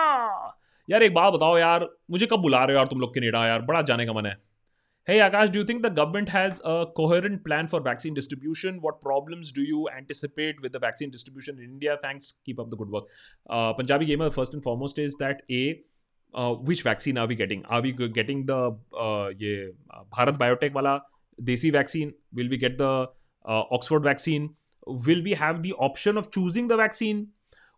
यार, एक बात बताओ यार, मुझे कब बुला रहे हो यार तुम लोग कैनेडा यार? बड़ा जाने का मन है। Hey Akash, do you think the government has a coherent plan for vaccine distribution? What problems do you anticipate with the vaccine distribution in India? Thanks. Keep up the good work. Uh, Punjabi Gamer, first and foremost, is that A, uh, which vaccine are we getting? Are we getting the uh, ye, uh, Bharat Biotech wala Desi vaccine? Will we get the uh, Oxford vaccine? Will we have the option of choosing the vaccine?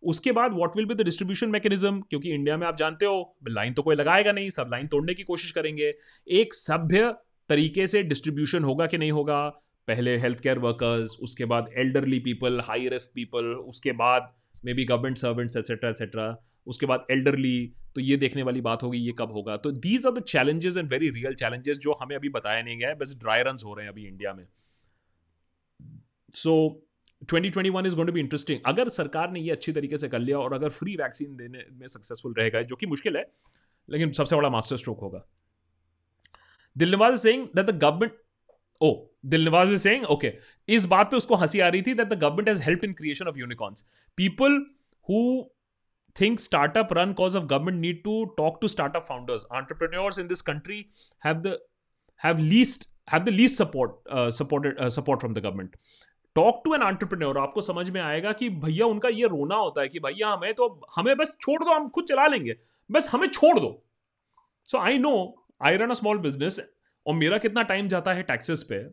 उसके बाद what will be the distribution mechanism क्योंकि India में आप जानते हो line तो कोई लगाएगा नहीं, सब लाइन तोड़ने की कोशिश करेंगे। एक सभ्य तरीके से डिस्ट्रीब्यूशन होगा कि नहीं होगा? पहले हेल्थ केयर वर्कर्स उसके बाद elderly people high risk people उसके बाद may be government servants etcetera etcetera उसके बाद एल्डरली तो ये देखने वाली बात होगी, ये कब होगा? तो these are the challenges and very real challenges जो हमें अभी बताया नहीं गया है, बस ड्राई रन हो रहे हैं अभी इंडिया में। So 2021 is going to be interesting अगर सरकार ने ये अच्छी तरीके से कर लिया और अगर फ्री वैक्सीन देने में सक्सेसफुल रहेगा, जो कि मुश्किल है, लेकिन सबसे बड़ा मास्टर स्ट्रोक होगा। Dilnawaz Singh the government oh Dilnawaz Singh okay इस बात पे उसको हँसी आ रही थी that the government has help in creation of unicorns people who think startup run cause of government need to talk to startup founders entrepreneurs in this country have the have least have the least support supported support from the government talk to an entrepreneur आपको समझ में आएगा कि भैया उनका ये रोना होता है कि भैया हमें तो हमें बस छोड़ दो हम खुद चला लेंगे बस हमें छोड़ दो so I know I run a small business और मेरा कितना टाइम जाता है टैक्सेस पे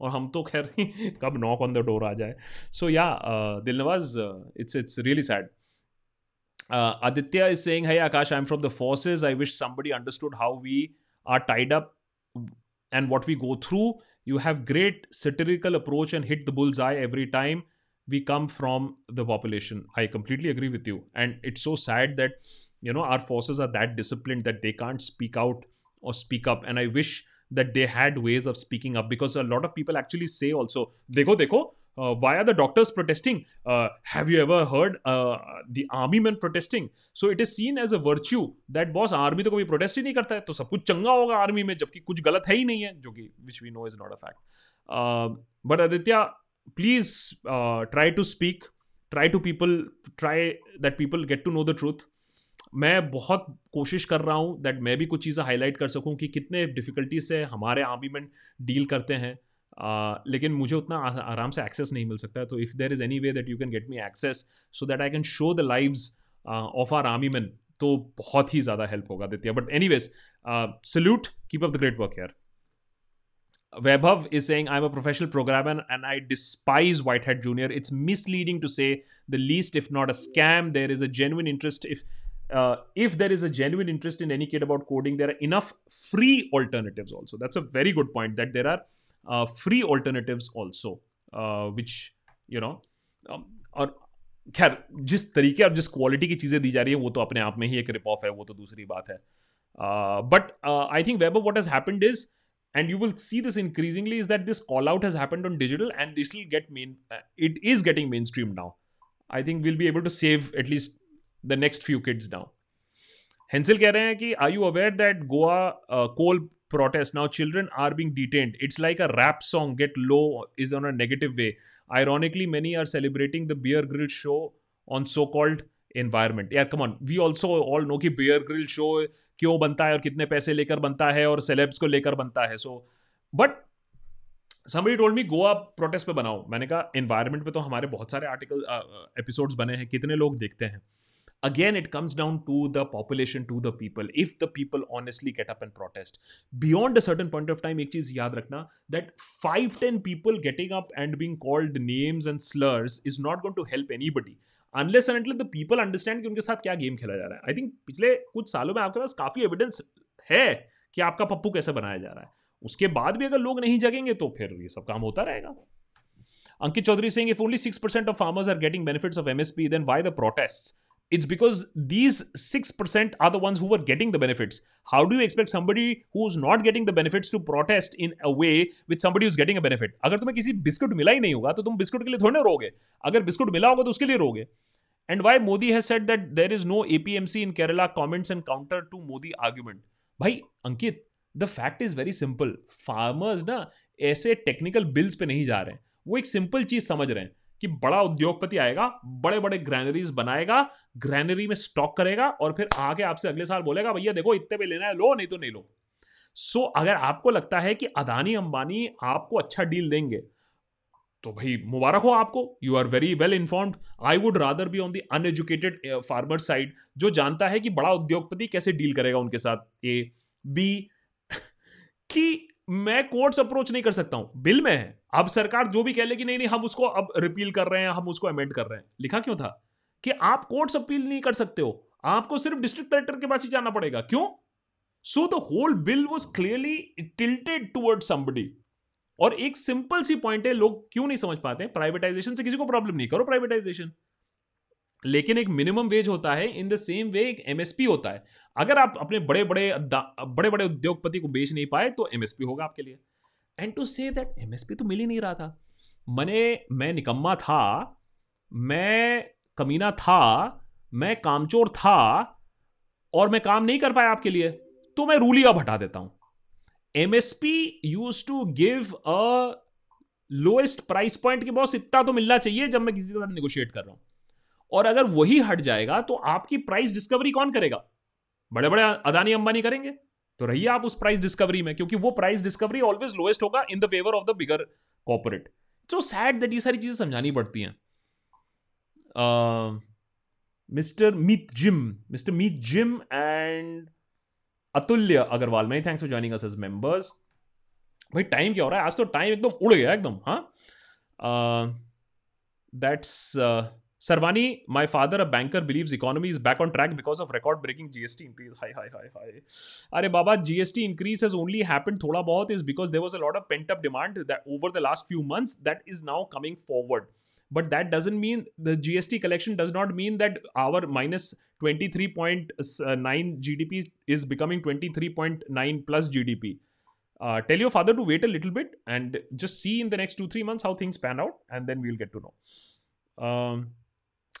और हम तो खैर कब नॉक ऑन द डोर आ जाए सो या Dilnawaz it's it's really sad Uh, Aditya is saying, Hey Akash, I'm from the forces. I wish somebody understood how we are tied up and what we go through. You have great satirical approach and hit the bullseye every time we come from the population. I completely agree with you. And it's so sad that, you know, our forces are that disciplined that they can't speak out or speak up. And I wish that they had ways of speaking up because a lot of people actually say also, dekho, dekho, uh, why are the doctors protesting? Uh, have you ever heard uh, the army men protesting? So it is seen as a virtue that boss army तो कभी protest ही नहीं करता है तो सब कुछ चंगा होगा आर्मी में जबकि कुछ गलत है ही नहीं है जो कि which we know is not a fact. Uh, but Aditya, please uh, try to speak, try to people, try that people get to know the truth. मैं बहुत कोशिश कर रहा हूँ दैट मैं भी कुछ चीज़ें हाईलाइट कर सकूँ कि कितने डिफ़िकल्टी से हमारे आर्मी में डील करते हैं लेकिन मुझे उतना आराम से एक्सेस नहीं मिल सकता तो if there is any way that you can get me access so that I can show the live of our army man तो बहुत ही ज़्यादा हेल्प होगा देती है but anyways salute keep up the great work here Vaibhav is saying I am a professional programmer and I despise White Hat Junior it's misleading to say the least if not a scam there is a genuine interest if if there is a genuine interest in any kid about coding there are enough free alternative also that's a very good point that there are free alternative also which you know और खैर, जिस तरीके और जिस quality की चीज़ें दी जा रही है, वो तो अपने आप में ही एक रिप ऑफ़ है, वो तो दूसरी बात है। But I think we've what has happened is and you will see this increasingly is that this call out has happened on digital and this will get main it is getting mainstream now I think will be able to save at least the next few kids now हेंसिल कह रहे हैं कि I you aware that Goa coal protest. Now, children are being detained. It's like a rap song, Get Low is on a negative way. Ironically, many are celebrating the Beer Grill show on so called environment. Yeah, come on. We also all know कि Beer Grill show क्यों बनता है और कितने पैसे लेकर बनता है और सेलेब्स को लेकर बनता है so but somebody told me Goa protest पे बनाओ मैंने कहा एनवायरनमेंट पे तो हमारे बहुत सारे आर्टिकल एपिसोड्स बने हैं कितने लोग देखते हैं again it comes down to the population to the people if the people honestly get up and protest beyond a certain point of time एक चीज़ याद रखना that five ten people getting up and being called names and slurs is not going to help anybody unless and the people understand कि उनके साथ क्या game खेला जा रहा है। आई थिंक पिछले कुछ सालों में आपके पास काफ़ी एविडेंस है कि आपका पप्पू कैसे बनाया जा रहा है। उसके बाद भी अगर लोग नहीं जगेंगे तो फिर ये सब काम होता रहेगा। Ankit Chaudhary Singh if only six percent of farmers are getting benefits of MSP then why the protests it's because these 6% are the ones who were getting the benefits. How do you expect somebody who's not getting the benefits to protest in a way with somebody who's getting a benefit? अगर तुम्हें किसी biscuit मिला ही नहीं होगा तो तुम biscuit के लिए थोड़े ना रोगे अगर बिस्कुट मिला होगा तो उसके लिए रोगे And why Modi has said that there is no APMC in Kerala comments and counter to Modi argument. भाई Ankit the fact is very simple farmers ना ऐसे टेक्निकल बिल्स पे नहीं जा रहे हैं वो एक सिंपल चीज़ समझ रहे हैं कि बड़ा उद्योगपति आएगा बड़े बड़े ग्रैनरीज बनाएगा ग्रैनरी में स्टॉक करेगा और फिर आके आपसे अगले साल बोलेगा भैया देखो इतने पे लेना है लो नहीं तो नहीं लो। सो so, अगर आपको लगता है कि अदानी अंबानी आपको अच्छा डील देंगे तो भाई मुबारक हो आपको। You are very well informed I would rather be on the uneducated farmer side जो जानता है कि बड़ा उद्योगपति कैसे डील करेगा उनके साथ। ए बी कि मैं कोर्ट्स अप्रोच नहीं कर सकता हूँ। बिल में है। अब सरकार जो भी कह लेगी, नहीं नहीं, हम उसको अब रिपील कर रहे हैं, हम उसको अमेंड कर रहे हैं। लिखा क्यों था? कि आप कोर्ट्स अपील नहीं कर सकते हो। आपको सिर्फ़ डिस्ट्रिक्ट कलेक्टर के पास ही जाना पड़ेगा। क्यों? So the whole bill was clearly tilted toward somebody और एक सिंपल सी पॉइंट है, लोग क्यों नहीं समझ पाते प्राइवेटाइजेशन से किसी को प्रॉब्लम नहीं करो प्राइवेटाइजेशन लेकिन एक मिनिमम वेज होता है इन द सेम वे एक एमएसपी होता है। अगर आप अपने बड़े बड़े बड़े बड़े उद्योगपति को बेच नहीं पाए तो एमएसपी होगा आपके लिए। And to say that MSP तो मिल ही नहीं रहा था। मैंने, मैं निकम्मा था, मैं कमीना था, मैं कामचोर था, और मैं काम नहीं कर पाया आपके लिए तो मैं रूली अब हटा देता हूँ। MSP use to give a lowest price point के बॉस इतना तो मिलना चाहिए जब मैं किसी के साथ निगोशिएट कर रहा हूँ। और अगर वही हट जाएगा तो आपकी प्राइस डिस्कवरी कौन करेगा? बड़े बड़े अदानी अंबानी करेंगे। तो रहिए आप उस प्राइस डिस्कवरी में क्योंकि वो प्राइस डिस्कवरी ऑलवेज लोएस्ट होगा in the favour of the bigger corporate so sad that ये सारी चीज़ें समझानी पड़ती हैं। Mister Meet Jim mister Meet Jim and Atulya Agarwal मैं thanks for joining us as members भाई टाइम क्या हो रहा है? आज तो टाइम एकदम उड़ गया एकदम हाँ? That's uh, Sarvani, my father, a banker, believes economy is back on track because of record-breaking GST increase. Hi, hi, hi, hi. Are Baba, GST increase has only happened thoda bahut is because there was a lot of pent-up demand that over the last few months that is now coming forward. But that doesn't mean the GST collection does not mean that our minus 23.9 GDP is becoming 23.9 plus GDP. Uh, tell your father to wait a little bit and just see in the next two, three months how things pan out, and then we'll get to know. Um,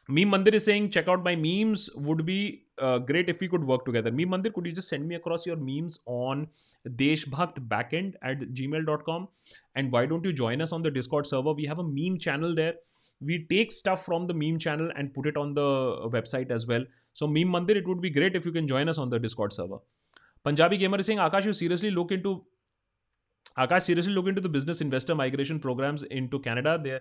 Meme Mandir is saying, check out my memes. Would be uh, great if we could work together. Meme Mandir, could you just send me across your memes on deshbhakt backend at gmail.com? And why don't you join us on the Discord server? We have a meme channel there. We take stuff from the meme channel and put it on the website as well. So, Meme Mandir, it would be great if you can join us on the Discord server. Punjabi Gamer is saying, Akash, you seriously look into Akash, seriously look into the business investor migration programs into Canada. There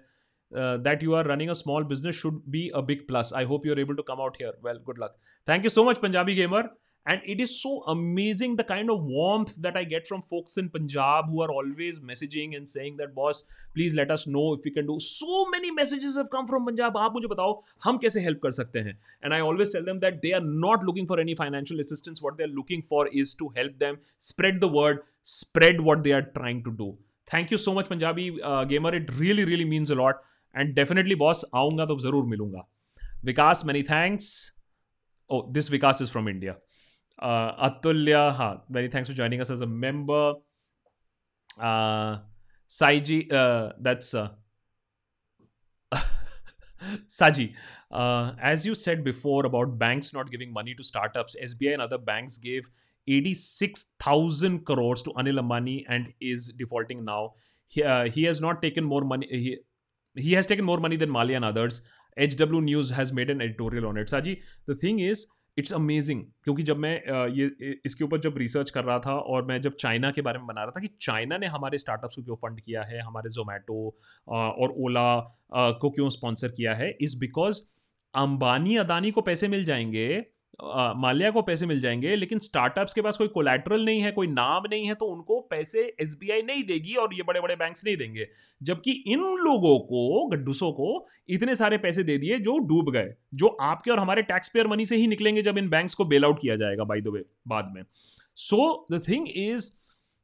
uh, that you are running a small business should be a big plus. I hope you're able to come out here. Well, good luck. Thank you so much, Punjabi Gamer. And it is so amazing the kind of warmth that I get from folks in Punjab who are always messaging and saying that, boss, please let us know if we can do. So many messages have come from Punjab. आप मुझे बताओ हम कैसे help कर सकते हैं? And I always tell them that they are not looking for any financial assistance. What they are looking for is to help them spread the word, spread what they are trying to do. Thank you so much, Punjabi uh, Gamer. It really, really means a lot. And definitely boss आऊंगा तो जरूर मिलूंगा Vikas many thanks oh this Vikas is from India Atulya हाँ many thanks for joining us as a member Saji that's Saji, uh, as you said before about banks not giving money to startups, SBI and other banks gave 86,000 crores to Anil Ambani and is defaulting now. He, uh, he has not taken more money. He, he has taken more money than Mali and others. HW News has made an editorial on it. Saji, the thing is, it's amazing क्योंकि जब मैं ये इसके ऊपर जब research कर रहा था और मैं जब चाइना के बारे में बना रहा था कि चाइना ने हमारे स्टार्टअप्स को क्यों फंड किया है हमारे जोमेटो और ओला को क्यों स्पॉन्सर किया है इज़ बिकॉज़ अंबानी अदानी को पैसे मिल जाएँगे माल्या को पैसे मिल जाएँगे, लेकिन स्टार्टअप्स के पास कोई कोलेट्रल नहीं है, कोई नाम नहीं है तो उनको पैसे एसबीआई नहीं देगी और ये बड़े बड़े बैंक्स नहीं देंगे। जबकि इन लोगों को गड्डूसों को, इतने सारे पैसे दे दिए जो डूब गए, जो आपके और हमारे टैक्स पेयर मनी से ही निकलेंगे जब इन बैंक्स को बेल आउट किया जाएगा बाई द वे बाद में। सो द थिंग इज़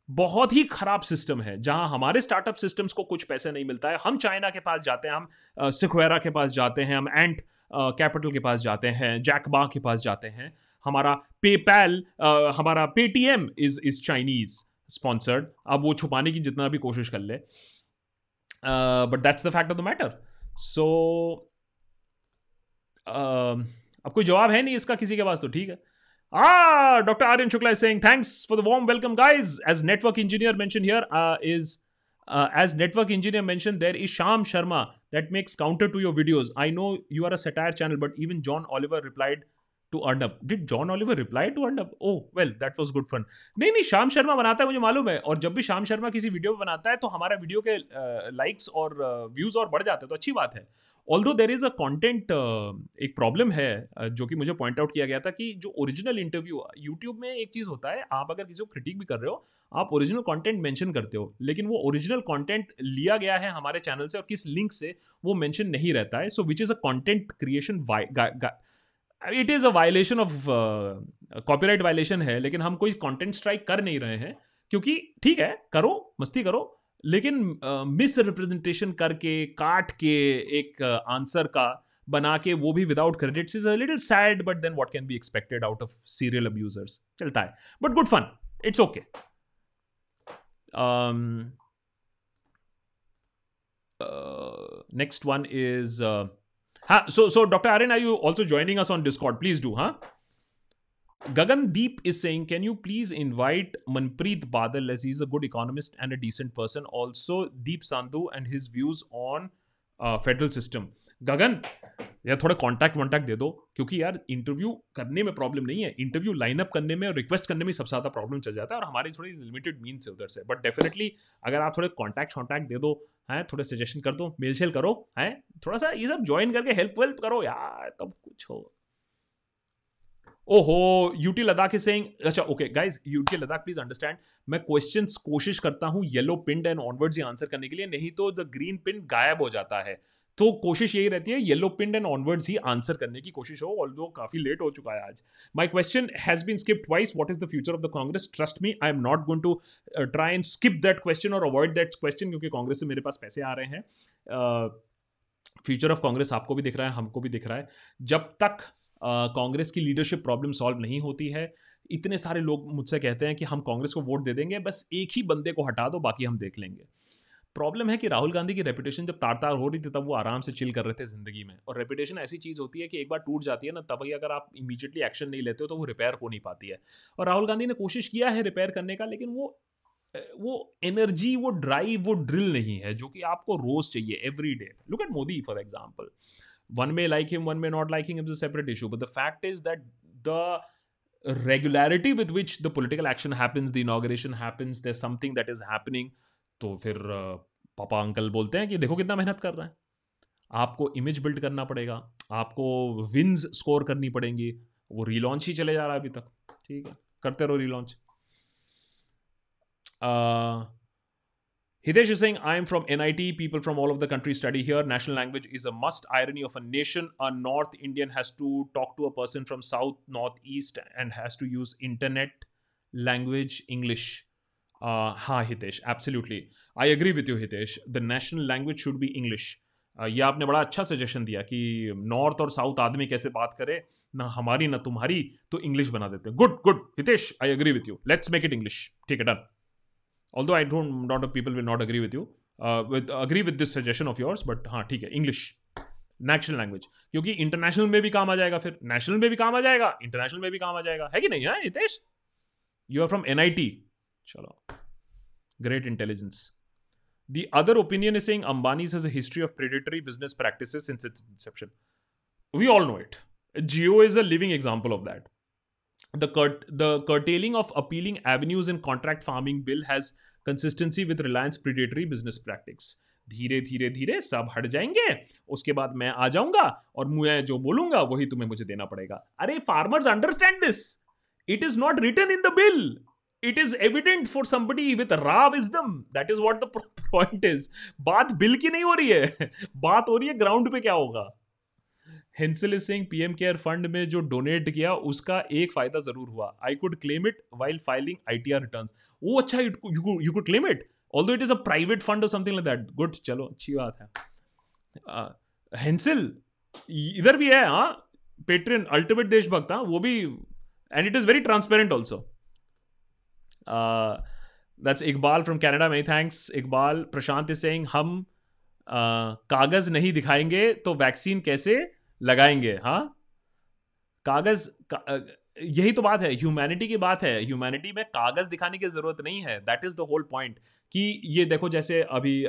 बहुत ही खराब सिस्टम है, जहाँ हमारे स्टार्टअप सिस्टम्स को कुछ पैसे नहीं मिलता है। हम चाइना के पास जाते हैं, हम सिखवेरा के पास जाते हैं, हम एंट कैपिटल के पास जाते हैं जैकबा के पास जाते हैं हमारा पेपैल हमारा Paytm is is Chinese sponsored अब वो छुपाने की जितना भी कोशिश कर ले but that's the fact of the matter so अब कोई जवाब है नहीं इसका किसी के पास तो ठीक है Ah, Dr. Aryan Shukla is saying, thanks for the warm welcome, guys. As network engineer uh, is uh, as network engineer mentioned, there is Sham Sharma that makes counter to your videos. I know you are a satire channel, but even John Oliver replied to Arnab. Did John Oliver reply to Arnab? Oh, well, that was good fun. नहीं नहीं श्याम शर्मा बनाता है मुझे मालूम है और जब भी श्याम शर्मा किसी वीडियो बनाता है तो हमारा वीडियो के लाइक्स uh, और व्यूज़ uh, और बढ़ जाते हैं तो अच्छी बात है although there is a content एक प्रॉब्लम है uh, जो कि मुझे पॉइंट आउट किया गया था कि जो ओरिजिनल इंटरव्यू यूट्यूब में एक चीज़ होता है आप अगर किसी को क्रिटिक भी कर रहे हो आप ओरिजिनल कॉन्टेंट मैंशन करते हो लेकिन वो ओरिजिनल कॉन्टेंट लिया गया है हमारे चैनल से और किस लिंक से वो मैंशन नहीं रहता है so which is a content creation it is a violation of copyright violation है लेकिन हम कोई कॉन्टेंट स्ट्राइक कर नहीं रहे हैं क्योंकि ठीक है करो मस्ती करो लेकिन मिस uh, रिप्रेजेंटेशन करके काट के एक आंसर uh, का बना के वो भी without credits is a little sad but then what can be expected out of serial abusers चलता है but good fun it's okay next one is so so Dr. Aaron, are you also joining us on Discord? Please do, huh? Gagan Deep is saying, can you please invite Manpreet Badal as he's a good economist and a decent person. Also, Deep Sandhu and his views on uh, federal system. Gagan, यार थोड़ा contact वॉन्टैक्ट दे दो, क्योंकि यार interview करने में problem नहीं है। इंटरव्यू लाइनअप करने में और रिक्वेस्ट करने में सबसे ज़्यादा प्रॉब्लम चल जाता है और हमारी थोड़ी लिमिटेड मीन्स है उधर से। बट डेफिनेटली अगर आप थोड़े कॉन्टैक्ट वॉन्टैक्ट दे दो, हैं, थोड़े सजेशन कर दो मेल शेल करो, हैं थोड़ा सा ये सब ज्वाइन करके हेल्प वेल्प करो, यार तब कुछ हो। ओहो यूटी लद्दाख इज़ सेइंग अच्छा okay guys UT Ladakh please understand मैं क्वेश्चंस कोशिश करता हूँ येलो पिंड एंड ऑनवर्ड्स ही आंसर करने के लिए, नहीं तो द ग्रीन पिन गायब हो जाता है। तो कोशिश यही रहती है येलो पिंड एंड ऑनवर्ड्स ही आंसर करने की कोशिश हो ऑल काफ़ी लेट हो चुका है आज। My question has been skip twice what is the future of the Congress trust me I am not going to try and skip that question और अवॉइड दैट क्वेश्चन क्योंकि कांग्रेस से मेरे पास पैसे आ रहे हैं। फ्यूचर ऑफ़ कांग्रेस आपको भी दिख रहा है हमको भी दिख रहा है। जब तक कांग्रेस uh, की लीडरशिप प्रॉब्लम सॉल्व नहीं होती है इतने सारे लोग मुझसे कहते हैं कि हम कांग्रेस को वोट दे देंगे बस एक ही बंदे को हटा दो बाकी हम देख लेंगे। प्रॉब्लम है कि राहुल गांधी की रेपुटेशन जब तार तार हो रही थी तब वो आराम से चिल कर रहे थे ज़िंदगी में। और रेपुटेशन ऐसी चीज़ होती है कि एक बार टूट जाती है ना तब ही अगर आप इमीजिएटली एक्शन नहीं लेते हो तो वो रिपेयर हो नहीं पाती है। और राहुल गांधी ने कोशिश किया है रिपेयर करने का लेकिन वो वो एनर्जी वो ड्राइव वो ड्रिल नहीं है जो कि आपको रोज चाहिए every day look at Modi for example one may like him one may not like him is a separate issue but the fact is that the regularity with which the political action happens, the inauguration happens, there's something that is happening तो फिर पापा uncle बोलते हैं कि देखो कितना मेहनत कर रहे हैं। आपको इमेज बिल्ड करना पड़ेगा, आपको विन्स स्कोर करनी पड़ेंगी, वो रीलॉन्च ही चले जा रहा है अभी तक, ठीक है, करते रहो relaunch Hitesh Singh I am from N I T people from all of the country study here national language is a must irony of a nation a North Indian has to talk to a person from South North East and has to use internet language English हाँ Hitesh absolutely I agree with you Hitesh. The national language should be English ये आपने बड़ा अच्छा suggestion दिया कि north और south आदमी कैसे बात करे, ना हमारी, ना तुम्हारी तो इंग्लिश बना देते good good Hitesh I agree with you let's make it English ठीक है done although I don't not people will not agree with you with agree with this suggestion of yours but हाँ ठीक है English national language क्योंकि international में भी काम आ जाएगा फिर. नेशनल में भी काम आ जाएगा. इंटरनेशनल में भी काम आ जाएगा. है कि नहीं, है, Hitesh? You are from N I T Chalo. Great intelligence. The other opinion is saying Ambani's has a history of predatory business practices since its inception. We all know it. Geo is a living example of that. The, curt- the curtailing of appealing avenues in contract farming bill has consistency with Reliance predatory business practice. धीरे धीरे धीरे सब हट जाएँगे उसके बाद मैं आ जाऊँगा और मैं जो बोलूँगा वही तुम्हें मुझे देना पड़ेगा अरे farmers understand this it is not return in the bill it is evident for somebody with raw wisdom. That is what the point is. बात बिल की नहीं हो रही है। बात हो रही है ग्राउंड पे क्या होगा? Hansal is saying PM care fund में जो डोनेट किया, उसका एक फ़ायदा ज़रूर हुआ। I could claim it while filing ITR returns वो अच्छा you could claim it although it is a private fund और समथिंग लाइक दैट गुड चलो, अच्छी बात है। हेंसिल इधर भी है हाँ। पेट्रियन अल्टीमेट देशभक्त हाँ। वो भी and it is very transparent also that's Iqbal from Canada many thanks Iqbal Prashant is saying हम uh, कागज़ नहीं दिखाएँगे तो वैक्सीन कैसे लगाएँगे हाँ? कागज़ का, यही तो बात है ह्यूमैनिटी की बात है। ह्यूमैनिटी में कागज़ दिखाने की ज़रूरत नहीं है। That is the whole point कि ये देखो जैसे अभी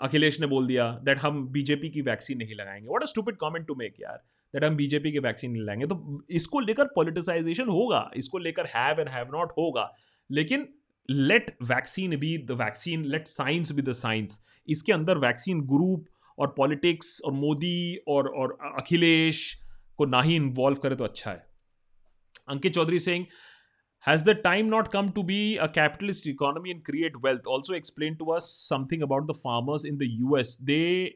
अखिलेश ने बोल दिया दैट हम बीजेपी की वैक्सीन नहीं लगाएँगे। What a stupid comment to make यार। दैट हम बीजेपी की वैक्सीन नहीं लगाएँगे तो इसको लेकर पॉलिटिसाइजेशन होगा, इसको लेकर हैव एंड हैव नॉट होगा। लेकिन let vaccine be the vaccine let science be the science इसके अंदर वैक्सीन ग्रुप और पॉलिटिक्स और मोदी और और अखिलेश को ना ही इन्वॉल्व करे तो अच्छा है। Ankit Chaudhary Singh Has the time not come to be capitalist economy and create wealth also explain to us us about the farmers in in the US. They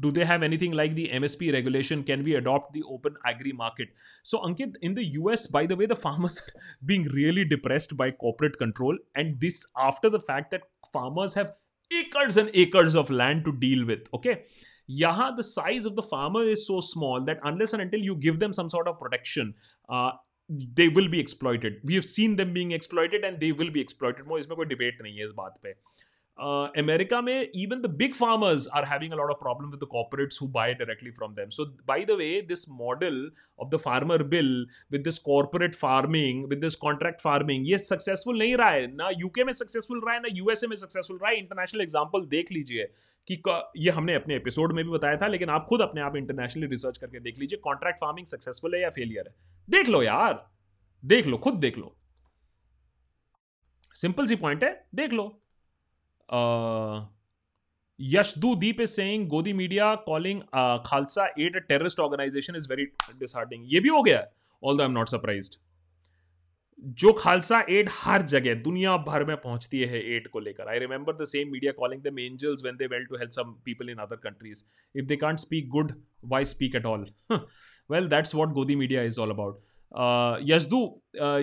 do they have anything like the MSP regulation? Can we adopt the open agri market? So, Ankit, in the US, by the way, the farmers are being really depressed by corporate control, and this after the fact that farmers have acres and acres of land to deal with. Okay. Yaha, the size of the farmer is so small that unless and until you give them some sort of protection, uh, they will be exploited. We have seen them being exploited and they will be exploited. इसमें कोई debate नहीं है इस बात पे uh, America में even the big farmers are having a lot of problem with the corporates who buy directly from them. So by the way, this model of the farmer bill with this corporate farming, with this contract farming, ये successful नहीं रहा है ना UK में successful रहा है ना USA में successful रहा है इंटरनेशनल एग्ज़ाम्पल देख लीजिए कि ये हमने अपने एपिसोड में भी बताया था लेकिन आप खुद अपने आप इंटरनेशनली रिसर्च करके देख लीजिए कॉन्ट्रैक्ट फ़ार्मिंग सक्सेसफुल है या फेलियर है देख लो यार देख लो खुद देख लो सिंपल सी पॉइंट है देख लो Uh, Deep is saying Godi media calling uh, Khalsa aid a terrorist organization is very. ये भी हो गया all although I'm not surprised. जो खालसा एड हर जगह दुनिया भर में पहुँचती है एड को लेकर I remember the same media calling them angels when they well to help some people in other countries if they can't speak good why speak at all well that's what godi media is all about यशदू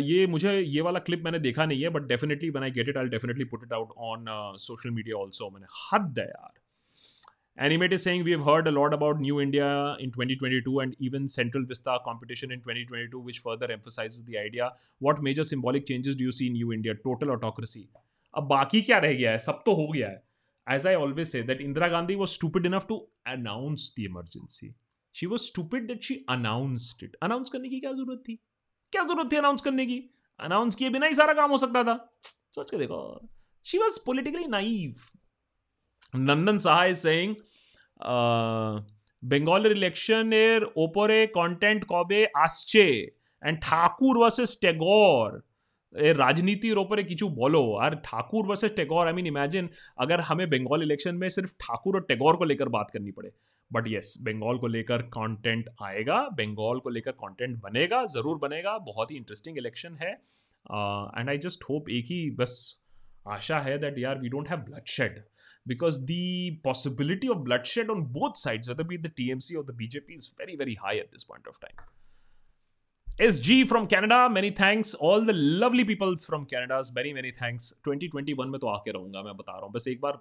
ये मुझे ये वाला clip मैंने देखा नहीं है but definitely one I get it I definitely put it out on social media also मैंने। हद द यार। Animate is saying we heard a lot about new India in 2022 and even Central Vista competition in twenty twenty which further emphasise the idea what major symbolic changes do see new India total autocracy अब बाकी क्या रह गया है? सब तो हो गया है। As I always say that Indira Gandhi was stupid enough to announce the Emergency she was stupid that she announced it announce करने की क्या जरूरत थी क्या जरूरत थी अनाउंस करने की अनाउंस किए बिना ही सारा काम हो सकता था सोच के देखो she was politically naive Nandan Saha is saying বেঙ্গলের ইলেকশনের ওপরে কন্টেন্ট কবে আসছে অ্যান্ড ঠাকুর ভার্সেস টেগর এর রাজনীতির ওপরে কিছু বলো আর Thakur versus Tagore I mean imagine अगर हमें बंगाल इलेक्शन में सिर्फ ठाकुर और टेगोर को लेकर बात करनी पड़े बट यस बंगाल को लेकर कंटेंट आएगा बंगाल को लेकर कंटेंट बनेगा, ज़रूर बनेगा। बहुत ही इंटरेस्टिंग इलेक्शन है। एंड आई जस्ट होप एक ही बस आशा है that you are we don't have bloodshed because the possibility of bloodshed on both sides be the TMC और BJP is very very high at this point of time S G from Canada many thanks all the lovely peoples from Canadas very many thanks 2021 में तो आके रहूँगा मैं, बता रहा हूँ। बस एक बार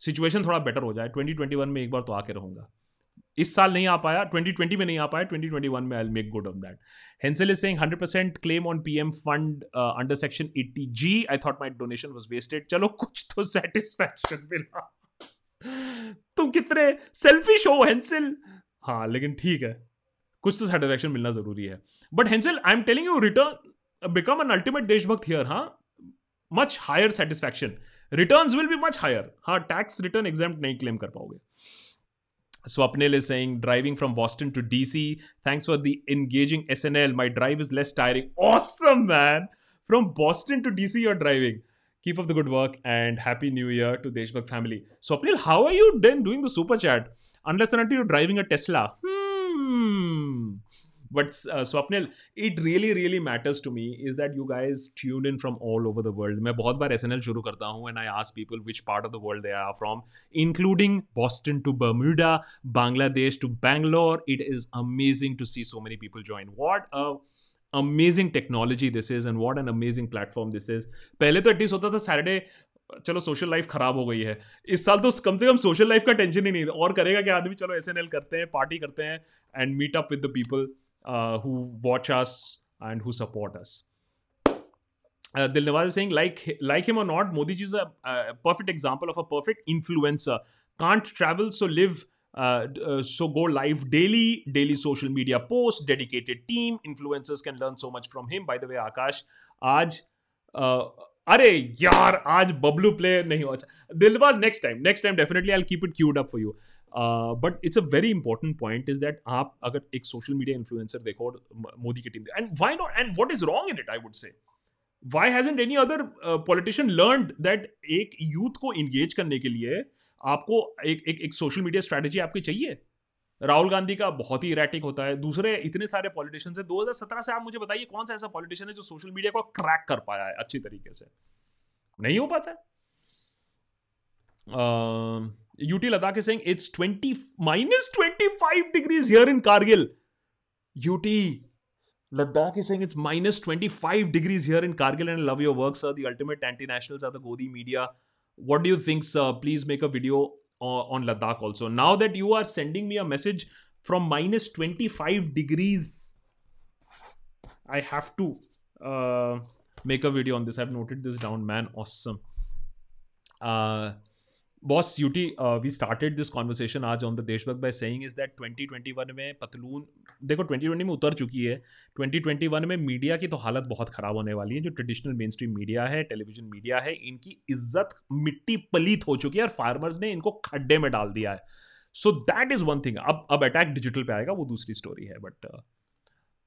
सिचुएशन थोड़ा बेटर हो जाए। 2021 में एक बार तो आके रहूँगा। इस साल नहीं आ पाया 2020 में नहीं आ पाया 2021 में I make good on that Hansal is saying 100% claim on PM fund under section 80 G I thought my donation was wasted चलो, कुछ तो सेटिस्फैक्शन मिला। तुम कितने सेल्फिश हो हेंसिल हाँ लेकिन ठीक है। कुछ तो सेटिस्फैक्शन मिलना ज़रूरी है। But Hansal I am telling you return become an ultimate Deshbhakt here हाँ? Much higher satisfaction return will be much higher हाँ टैक्स रिटर्न एग्ज़ाम नहीं क्लेम कर पाओगे। Swapnil is saying driving from Boston to DC. Thanks for the engaging SNL. My drive is less tiring. Awesome, man. From Boston to DC, you're driving. Keep up the good work and happy new year to Deshbhakt family. Swapnil, how are you then doing the super chat? Unless and until you're driving a Tesla. Hmm. But Swapnil it really really matters to me is that you guys tune in from all over the world मैं बहुत बार S N L शुरू करता हूँ and I ask people which part of the world they are from including Boston to Bermuda Bangladesh to Bangalore it is amazing to see so many people join what a amazing technology this is and what an amazing platform this is पहले तो at least होता था Saturday चलो social life खराब हो गई है। इस साल तो कम से कम सोशल लाइफ का टेंशन ही नहीं। और करेगा कि आदमी? चलो एस एन एल करते हैं पार्टी करते हैं and meet up with the people Who watch us and who support us Dil Nawaz is saying, like, like him or not, Modi ji is a, a perfect example of a perfect influencer. Can't travel, so live uh, uh, so go live daily, daily social media posts, dedicated team. Influencers can learn so much from him. By the way, Akash, आज uh, अरे यार आज Bablu play नहीं हो अच्छा दिलबाज next time next time definitely I keep it queued up for you but it's a very important point is that आप अगर एक सोशल मीडिया इन्फ्लुएंसर देखो और मोदी की team and why not and what is wrong in it I would say why hasn't any other politician learned that एक youth को engage करने के लिए आपको एक एक एक सोशल मीडिया स्ट्रैटेजी आपकी चाहिए? राहुल गांधी का बहुत ही इरेटिक होता है। दूसरे इतने सारे पॉलिटिशियन है। 2017 से आप मुझे बताइए कौन सा ऐसा पॉलिटिशियन है जो सोशल मीडिया को क्रैक कर पाया है अच्छी तरीके से? नहीं हो पाता है। UT Ladakh is saying it's 20 minus 25 degrees here in Kargil. UT Ladakh is saying it's minus 25 degrees here in Kargil and I love your work, sir. The ultimate anti-nationals are the Godi media. What do you think, sir? Please make a video on Ladakh also. Now that you are sending me a message from minus 25 degrees, I have to uh, make a video on this. I've noted this down, man. Awesome. Uh, boss UT we started this conversation आज on the Deshbhakt by saying is that 2021 में पतलून, देखो 2020 में उतर चुकी है 2021 में media की तो हालत बहुत ख़राब होने वाली है, जो ट्रेडिशनल मेन स्ट्रीम मीडिया है टेलीविज़न मीडिया है, इनकी इज़्ज़त मिट्टी पलीत हो चुकी है और फार्मर्स ने इनको खड्डे में डाल दिया है। So that is one thing अब अब अटैक डिजिटल पे आएगा, वो दूसरी स्टोरी है but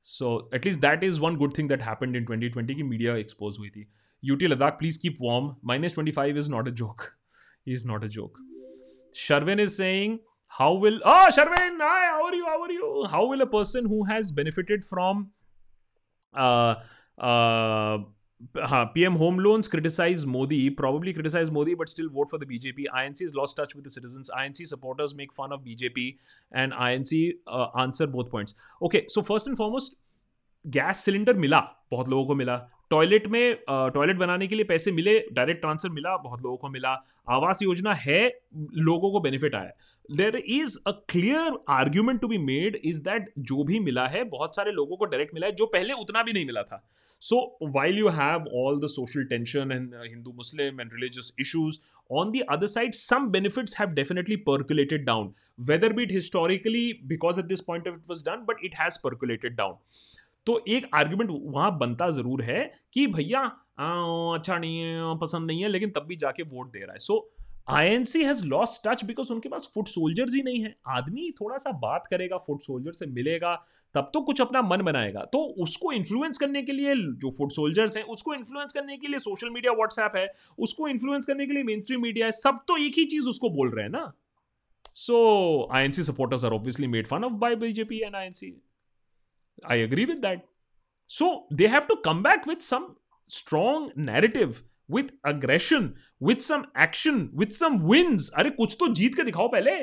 so at least that is one good thing that happened in 2020 की मीडिया एक्सपोज हुई थी। UT Ladakh please keep warm minus twenty five is not a joke He's not a joke. Sharvin is saying, how will oh Sharvin, hi, how are you? How are you? How will a person who has benefited from uh uh PM home loans criticize Modi, probably criticize Modi, but still vote for the BJP. INC has lost touch with the citizens. INC supporters make fun of BJP, and INC uh, answer both points. Okay, so first and foremost, gas cylinder मिला, बहुत लोगों को मिला। Toilet में toilet बनाने के लिए पैसे मिले, डायरेक्ट ट्रांसफ़र मिला, बहुत लोगों को मिला। आवास योजना है, लोगों को बेनिफिट आया। There is a clear argument to be made is that जो भी मिला है, बहुत सारे लोगों को डायरेक्ट मिला है, जो पहले उतना भी नहीं मिला था। So while you have all the social tension and Hindu Muslim and religious issues on the other side some have definitely percolated down whether beat historically because at this point it was done but it has percolated down तो एक argument वहाँ बनता ज़रूर है कि भैया अच्छा नहीं है, पसंद नहीं है, लेकिन तब भी जाके वोट दे रहा है। So INC has lost touch because उनके पास फुट सोल्जर्स ही नहीं है। आदमी थोड़ा सा बात करेगा फुट सोल्जर से मिलेगा, तब तो कुछ अपना मन बनाएगा। तो उसको इन्फ्लुएंस करने के लिए जो फुट सोल्जर्स हैं, उसको इन्फ्लुएंस करने के लिए सोशल मीडिया व्हाट्सएप है, उसको इन्फ्लुएंस करने के लिए मेन स्ट्रीम मीडिया है, सब तो एक ही चीज़ उसको बोल रहे हैं ना। So I N C supporters are obviously made fun of by BJP and I N C I agree with that. So they have to come back with some strong narrative, with aggression, with some action, with some wins. अरे कुछ तो जीत के दिखाओ पहले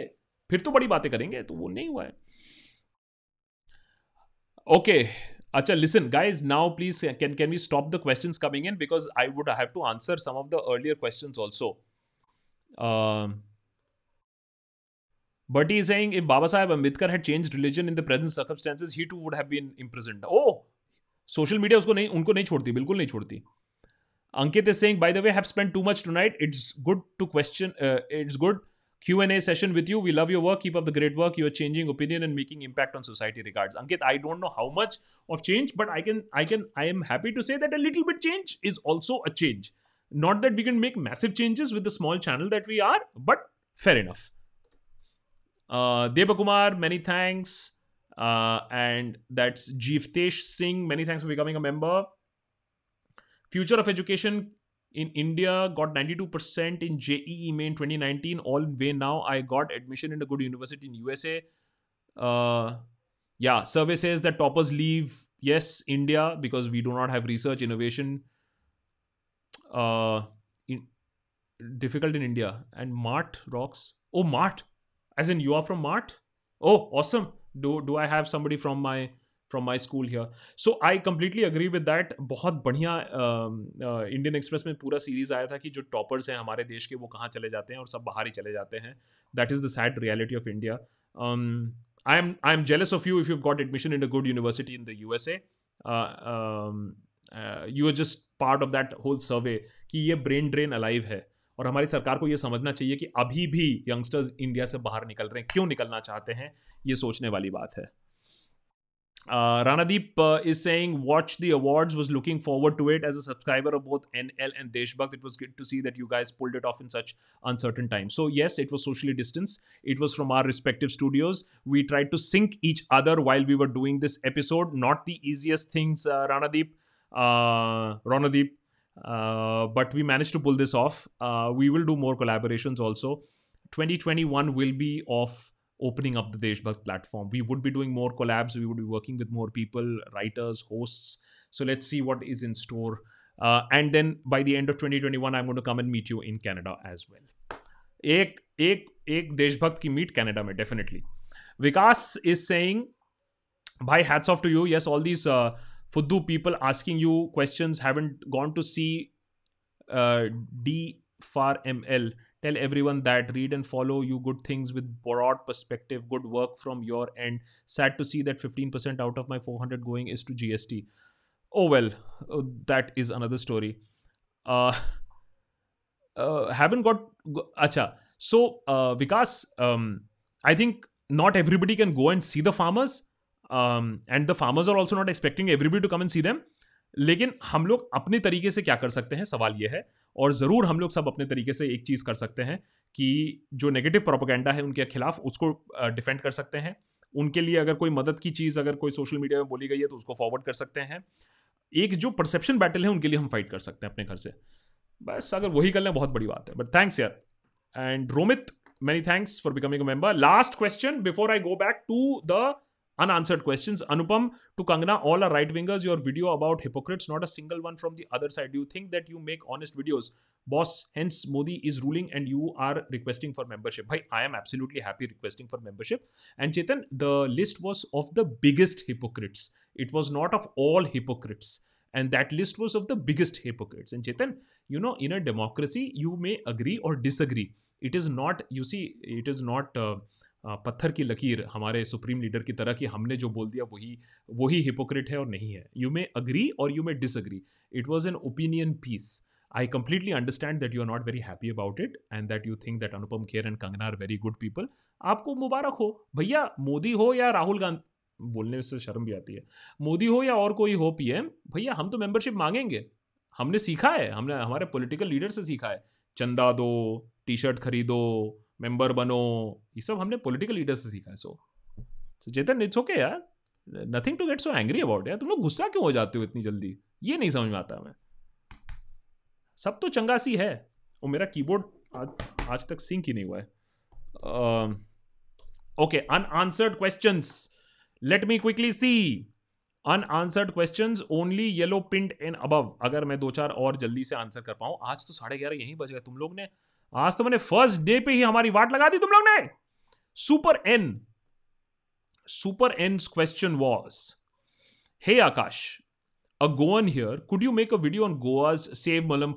फिर तो बड़ी बातें करेंगे तो वो नहीं हुआ है ओके अच्छा listen guys now please can can we stop the questions coming in because I would have to answer some of the earlier questions also um But he's saying if Baba Sahib Ambedkar had changed religion in the present circumstances, he too would have been imprisoned. Oh, social media उसको नहीं उनको नहीं छोड़ती बिल्कुल नहीं छोड़ती Ankit is saying, by the way, have spent too much tonight. It's good to question. Uh, it's good Q&A session with you. We love your work. Keep up the great work. You are changing opinion and making impact on society. Regards, Ankit. I don't know how much of change, but I can, I can, I am happy to say that a little bit change is also a change. Not that we can make massive changes with the small channel that we are, but fair enough. Uh, Deba Kumar, many thanks. Uh, and that's Jeevtesh Singh. Many thanks for becoming a member. Future of Education in India got 92% in JEE Main 2019. All way now. I got admission in a good university in USA. Uh, yeah, survey says that toppers leave. Yes, India because we do not have research innovation. Uh, in, difficult in India and Mart rocks. Oh, Mart, as in you are from Mart. Oh, awesome. Do do I have somebody from my from my school here so I completely agree with that बहुत बढ़िया Indian uh, express uh, में पूरा series आया था कि जो toppers हैं हमारे देश के वो कहाँ चले जाते हैं और सब बाहर ही चले जाते हैं। That is the sad reality of India I am I am jealous of you if you got admission in a good university in the U S A you are just part of that whole survey कि ये brain drain alive है। और हमारी सरकार को यह समझना चाहिए कि अभी भी यंगस्टर्स इंडिया से बाहर निकल रहे हैं। क्यों निकलना चाहते हैं? ये सोचने वाली बात है। Ranadeep is saying watch the awards was looking forward to it as a subscriber of both N L and Deshbhakt it was good to see that you guys pulled it off in such uncertain time so yes it was socially distance it was from our respective studios we try to sync each other while we were doing this episode not the easiest things Ranadeep Ronadeep Uh, but we managed to pull this off. Uh, we will do more collaborations also. 2021 will be of opening up the Deshbhakt platform. We would be doing more collabs. We would be working with more people, writers, hosts. So let's see what is in store. Uh, and then by the end of 2021, I'm going to come and meet you in Canada as well. Ek, ek, ek Deshbhakt ki meet Canada mein, definitely. Vikas is saying, Bhai, hats off to you. Yes, all these uh, Fuddu people asking you questions haven't gone to see uh, DFARML. Tell everyone that read and follow you good things with broad perspective, good work from your end. Sad to see that 15% out of my 400 going is to GST. Oh well, uh, that is another story. Uh, uh, haven't got. Go, acha. So, uh, Vikas, um, I think not everybody can go and see the farmers um, the farmers are also not expecting expecting to come and see them. लेकिन हम लोग अपने तरीके से क्या कर सकते हैं? सवाल ये है और ज़रूर हम लोग सब अपने तरीके से एक चीज़ कर सकते हैं कि जो नेगेटिव प्रोपोगेंडा है उनके खिलाफ उसको डिफेंड कर सकते हैं। उनके लिए अगर कोई मदद की चीज़ अगर कोई सोशल मीडिया में बोली गई है तो उसको फॉरवर्ड कर सकते हैं। एक जो परसेप्शन बैटल है उनके लिए हम फाइट कर सकते हैं अपने घर से। बस अगर वही कर लें बहुत बड़ी बात है। बट थैंक्स यार। And Romit many thanks for becoming a member. Last question before I go back to the unanswered questions. Anupam to Kangana, all are right wingers. Your video about hypocrites, not a single one from the other side. Do you think that you make honest videos? Boss, hence Modi is ruling and you are requesting for membership. Bhai, I am absolutely happy requesting for membership. And Chetan, the list was of the biggest hypocrites. It was not of all hypocrites. And that list was of the biggest hypocrites. And Chetan, you know, in a democracy, you may agree or disagree. It is not, you see, it is not. Uh, पत्थर की लकीर हमारे supreme leader की तरह कि हमने जो बोल दिया वही वही हिपोक्रेट है और नहीं है। यू मे अग्री और you may disagree it was an opinion piece I completely understand that you are not very happy about it and that you think that Anupam Kher and Kangana are very good people आपको मुबारक हो। भैया, मोदी हो या राहुल गांधी? बोलने से शर्म भी आती है। मोदी हो या और कोई हो पीएम भैया, हम तो मेंबरशिप मांगेंगे। हमने सीखा है। हमने, हमारे पॉलिटिकल लीडर से सीखा है। चंदा दो टी शर्ट खरीदो मेंबर बनो, ये सब हमने पॉलिटिकल लीडर से सीखा है so so Chetan it's okay यार। Nothing to get so angry about यार। तुम लोग गुस्सा क्यों हो जाते हो इतनी जल्दी? ये नहीं समझ में आता हमें सब तो चंगासी है। और मेरा कीबोर्ड आज आज तक सिंक ही नहीं हुआ है। Okay unanswered questions let me quickly see unanswered question only yellow pint in above अगर मैं दो चार और जल्दी से आंसर कर पाऊँ, आज तो साढ़े ग्यारह यहीं बज गए। तुम लोग ने आज तो मैंने फ़र्स्ट डे पे ही हमारी वाट लगा दी तुम लोग ने। Super N super N question was hey Akash a Goan here could you make a video on Goa's save Mollem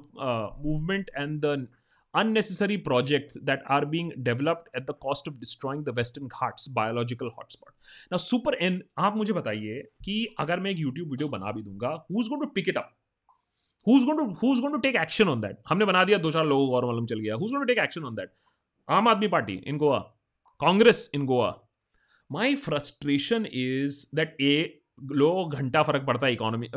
movement and the unnecessary project that are being developed at the cost of destroying the Western Ghats biological hotspot ना super N आप मुझे बताइए कि अगर मैं एक YouTube video बना भी दूँगा who is going to pick it up who's going to हमने बना दिया, दो चार लोगों को और मालूम चल गया। Who's going to take action on Aam Aadmi Party in Goa Congress in Goa my frustration is that ए लोग घंटा फ़र्क पड़ता है इकोनॉमी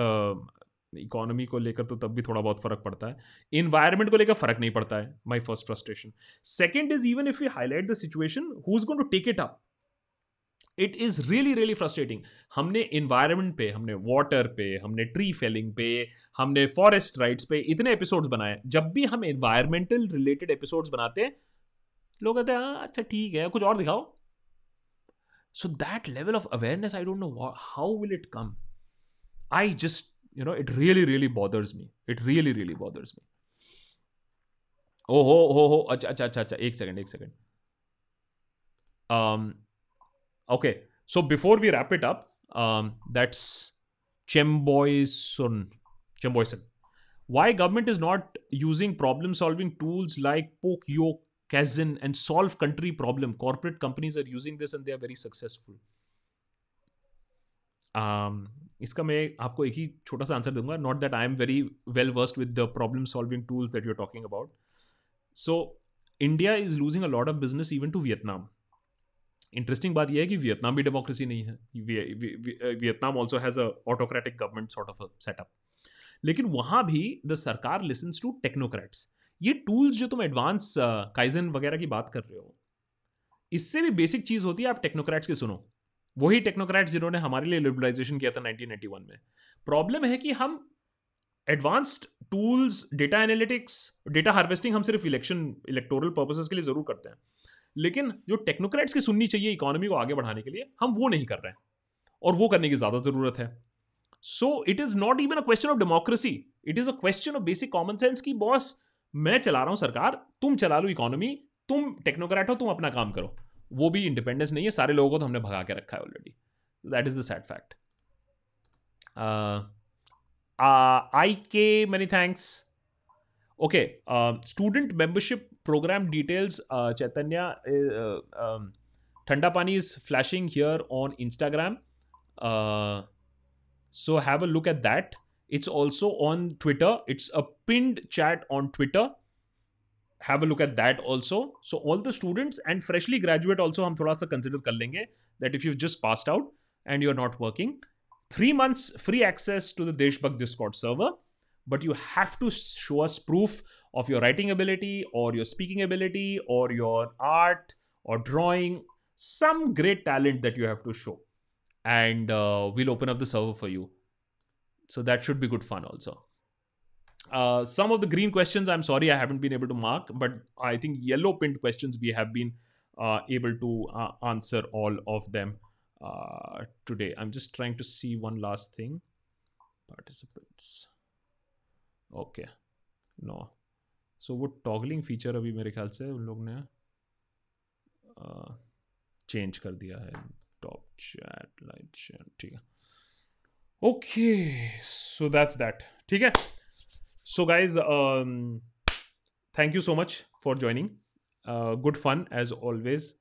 इकोनॉमी को लेकर तो तब भी थोड़ा बहुत फ़र्क पड़ता है। इन्वायरमेंट को लेकर फ़र्क नहीं पड़ता है my first frustration second is even if you highlight the situation who is going to take it up it is really really frustrating हमने इन्वायरमेंट पे, हमने वाटर पे, हमने ट्री फेलिंग पे, हमने फॉरेस्ट राइट्स पे इतने एपिसोड्स बनाए। जब भी हम इन्वायरमेंटल रिलेटेड एपिसोड्स बनाते हैं, लोग कहते हैं हाँ अच्छा ठीक है, कुछ और दिखाओ। So that level of awareness I don't know how will it come I just you know it really really bothers me it really really bothers me ओ हो हो हो अच्छा अच्छा अच्छा अच्छा एक सेकेंड एक second Okay, so before we wrap it up, um, that's Chemboyson. Chemboyson. Why government is not using problem-solving tools like Pokyo, Kaizen, and solve country problem? Corporate companies are using this and they are very successful. Um, इसका मैं आपको एक ही छोटा सा answer दूंगा not that I am very well versed with the problem solving tools that you are talking about so India is losing a lot of business even to Vietnam interesting बात यह है कि वियतनाम भी democracy नहीं है। Vietnam also has a autocratic government sort of setup लेकिन वहाँ भी the sarkar listens to technocrats ये टूल्स जो तुम एडवांस काइजन वगैरह की बात कर रहे हो, इससे भी बेसिक चीज़ होती है, आप टेक्नोक्रेट्स की सुनो। वही टेक्नोक्रेट्स जिन्होंने हमारे लिए लिबरलाइजेशन किया था 1991 में। प्रॉब्लम है कि हम advanced tools data analytics data harvesting हम सिर्फ़ इलेक्शन इलेक्टोरल पर्पसेस के लिए ज़रूर करते हैं। लेकिन जो टेक्नोक्रेट्स की सुननी चाहिए इकोनॉमी को आगे बढ़ाने के लिए, हम वो नहीं कर रहे हैं। और वो करने की ज़्यादा ज़रूरत है। So it is not even a question of democracy it is a question of basic common sense की बॉस मैं चला रहा हूँ सरकार, तुम चला लो इकोनॉमी तुम टेक्नोक्रेट हो, तुम अपना काम करो। वो भी इंडिपेंडेंस नहीं है, सारे लोगों को तो हमने भगा के रखा है already that is the sad fact I K many thanks okay student membership program details, uh, Chaitanya, uh, um, Thanda Pani is flashing here on Instagram. Uh, so have a look at that. It's also on Twitter. It's a pinned chat on Twitter. Have a look at that also. So all the students and freshly graduate also हम थोड़ा सा consider कर लेंगे that if you've just passed out and you're not working, three months free access to the Deshbhakt Discord server, but you have to show us proof of your writing ability or your speaking ability or your art or drawing, some great talent that you have to show. And uh, we'll open up the server for you. So that should be good fun also. Uh, some of the green questions, I'm sorry, I haven't been able to mark, but I think yellow pinned questions we have been uh, able to uh, answer all of them uh, today. I'm just trying to see one last thing. Participants. Okay. No. सो वो toggling feature अभी मेरे ख्याल से उन लोग ने change कर दिया है। टॉप चैट लाइट ठीक है। ओके सो दैट्स दैट ठीक है। So guys thank you so much for joining good fun as always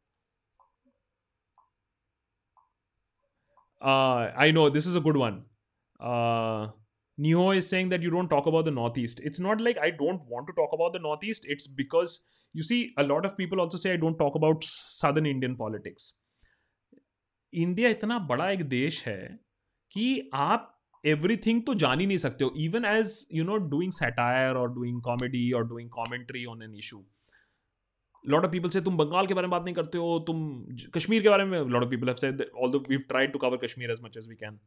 I know this is a good one Niho is saying that you don't talk about the Northeast. It's not like I don't want to talk about the Northeast. It's because you see, a lot of people also say I don't talk about Southern Indian politics. India इतना बड़ा एक देश है कि आप everything तो जान ही नहीं सकते हो even as you know doing satire और डूइंग कॉमेडी और doing commentary on an issue lot of people से तुम बंगाल के बारे में बात नहीं करते हो तुम कश्मीर के बारे में lot of people have said although we tried to cover Kashmir as much as we can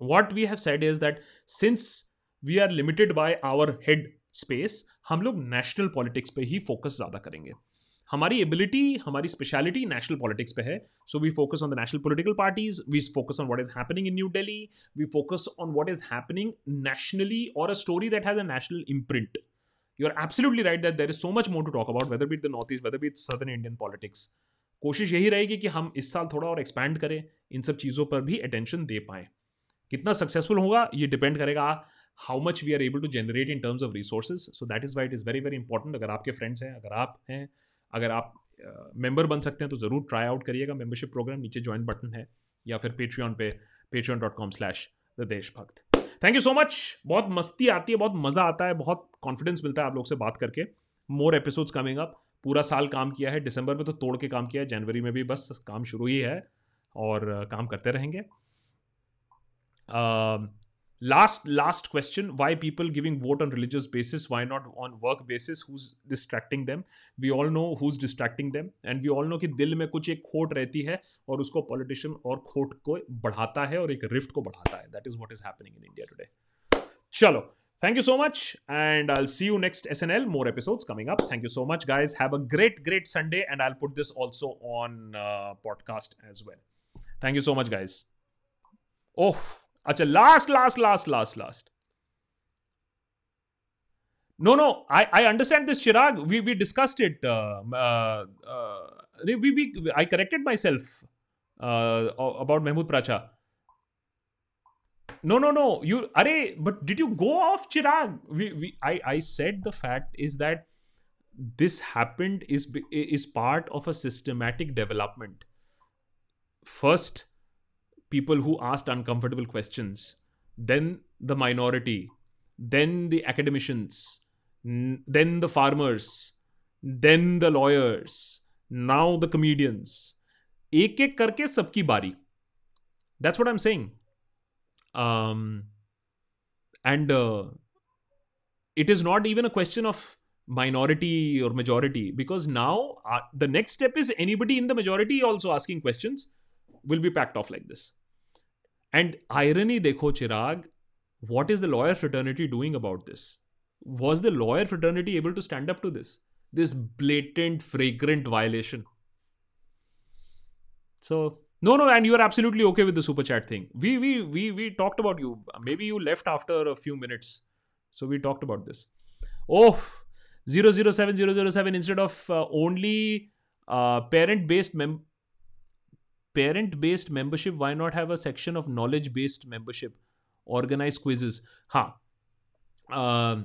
what we have said is that since we are limited by our head space हम लोग नेशनल पॉलिटिक्स पे ही focus ज़्यादा करेंगे। हमारी ability हमारी speciality national politics पे है। So we focus on the national political parties we focus on what is happening in New Delhi we focus on what is happening nationally और a story that has a national imprint you are absolutely right that there is so much more to talk about whether be it the North East whether be it southern Indian politics कोशिश यही रहेगी कि हम इस साल थोड़ा और expand करें, इन सब चीज़ों पर भी अटेंशन दे पाएँ। कितना सक्सेसफुल होगा ये डिपेंड करेगा how much we are able to generate in terms of resources so that is why it is very very important अगर आपके फ्रेंड्स हैं अगर आप हैं अगर आप मेंबर uh, बन सकते हैं तो ज़रूर ट्राई आउट करिएगा। मेंबरशिप प्रोग्राम नीचे ज्वाइन बटन है या फिर पेट्रियन पे Patreon dot com slash the Deshbhakt thank you so much बहुत मस्ती आती है बहुत मज़ा आता है बहुत कॉन्फिडेंस मिलता है आप लोग से बात करके। मोर एपिसोड्स कमिंग अप पूरा साल काम किया है दिसंबर में तो तोड़ के काम किया है जनवरी में भी बस काम शुरू ही है और काम करते रहेंगे। last last question why people giving vote on religious basis why not on work basis who's distracting them we all know who's distracting them and we all know कि दिल में कुछ एक खोट रहती है और उसको पॉलिटिशियन और खोट को बढ़ाता है और एक रिफ्ट को बढ़ाता है that is what is happening in India today चलो thank you so much and i'll see you next snl more episodes coming up thank you so much guys have a great great sunday and i'll put this also on uh, podcast as well thank you so much guys oh Acha, last, last, last, last, last. No, no, I, I understand this, Chirag. We, we discussed it. Uh, uh, uh, we, we, I corrected myself about Mahmood Pracha. No, no, no. You, are, but did you go off, Chirag? We, we, I, I said the fact is that this happened is is part of a systematic development. First, people who asked uncomfortable questions, then the minority, then the academicians, n- then the farmers, then the lawyers, now the comedians. एक एक करके सबकी बारी that's what i'm saying um and uh, it is not even a question of minority or majority because now uh, the next step is anybody in the majority also asking questions will be packed off like this and irony, dekho, Chirag, what is the lawyer fraternity doing about this? Was the lawyer fraternity able to stand up to this? This blatant, fragrant violation. So no, no, and you are absolutely okay with the super chat thing. We we we we talked about you. Maybe you left after a few minutes, so we talked about this. Oh, 007007 instead of uh, only uh, parent based mem- parent based membership why not have a section of knowledge based membership? Organize quizzes. Ha. Uh,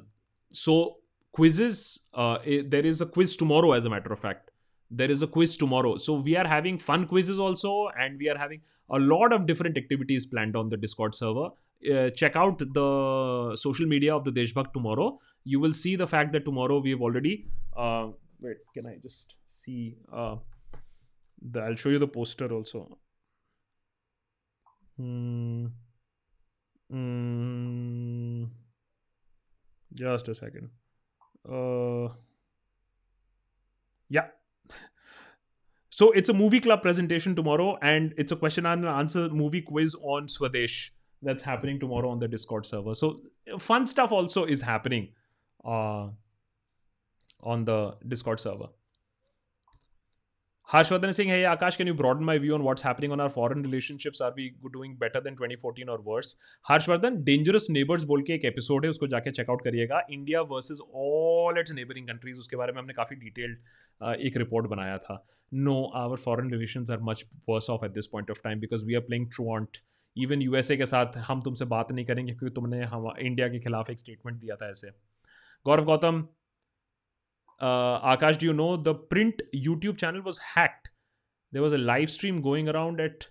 so quizzes uh, there is a quiz tomorrow as a matter of fact. There is a quiz tomorrow. So we are having fun quizzes also and we are having a lot of different activities planned on the discord server. Uh, check out the social media of the deshbhakt tomorrow. You will see the fact that tomorrow we have already uh, wait can i just see uh, the, I'll show you the poster also. Mm, mm, just a second. Uh, yeah. So it's a movie club presentation tomorrow, and it's a question and answer movie quiz on Swadesh that's happening tomorrow on the Discord server. So fun stuff also is happening uh, on the Discord server. Harshvardhan saying, Hey Akash, can you broaden my view on what's happening on our foreign relationships? Are we doing better than 2014 or worse? Harshvardhan, Dangerous Neighbors बोल के एक episode है उसको जाके check out करिएगा India versus all its neighbouring countries उसके बारे में हमने काफ़ी डिटेल्ड एक रिपोर्ट बनाया था no our foreign relations are much worse off at this point of time because we are playing truant even USA के साथ हम तुमसे बात नहीं करेंगे क्योंकि तुमने हम इंडिया के खिलाफ एक स्टेटमेंट दिया था ऐसे गौरव Gautam uh, Akash, do you know the print YouTube channel was hacked? There was a live stream going around at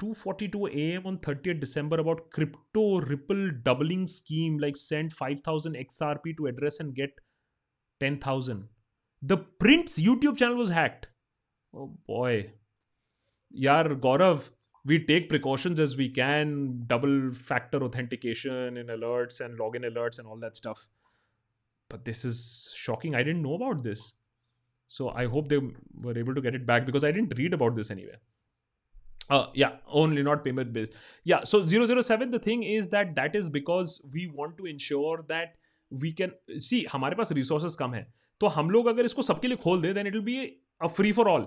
2:42 a.m. on 30th December about crypto Ripple doubling scheme, like send 5,000 XRP to address and get 10,000. The print's YouTube channel was hacked. Oh boy. Yar Gaurav, we take precautions as we can, double factor authentication in alerts and login alerts and all that stuff but this is shocking. I didn't know about this. So I hope they were able to get it back because I didn't read about this anywhere. Uh, yeah, only not payment based. Yeah, so 007, the thing is that that is because we want to ensure that we can see हमारे पास resources कम है तो हम लोग अगर इसको सबके लिए खोल दें then it will be a free for all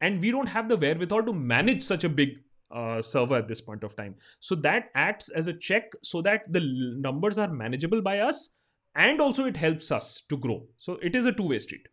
and we don't have the wherewithal to manage such a big uh, server at this point of time so that acts as a check so that the numbers are manageable by us and also it helps us to grow. So it is a two way street.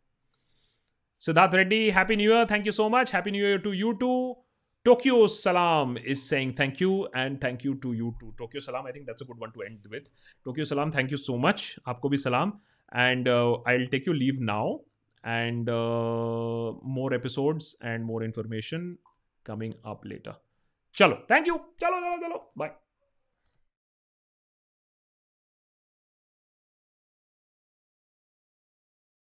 Siddharth Reddy, Happy New Year. Thank you so much. Happy New Year to you too. Tokyo Salam is saying thank you and thank you to you too. Tokyo Salam, I think that's a good one to end with. Tokyo Salam, thank you so much. Aapko bhi salam. And uh, I'll take your leave now. And uh, more episodes and more information coming up later. Chalo. Thank you. Chalo, chalo, chalo. Bye.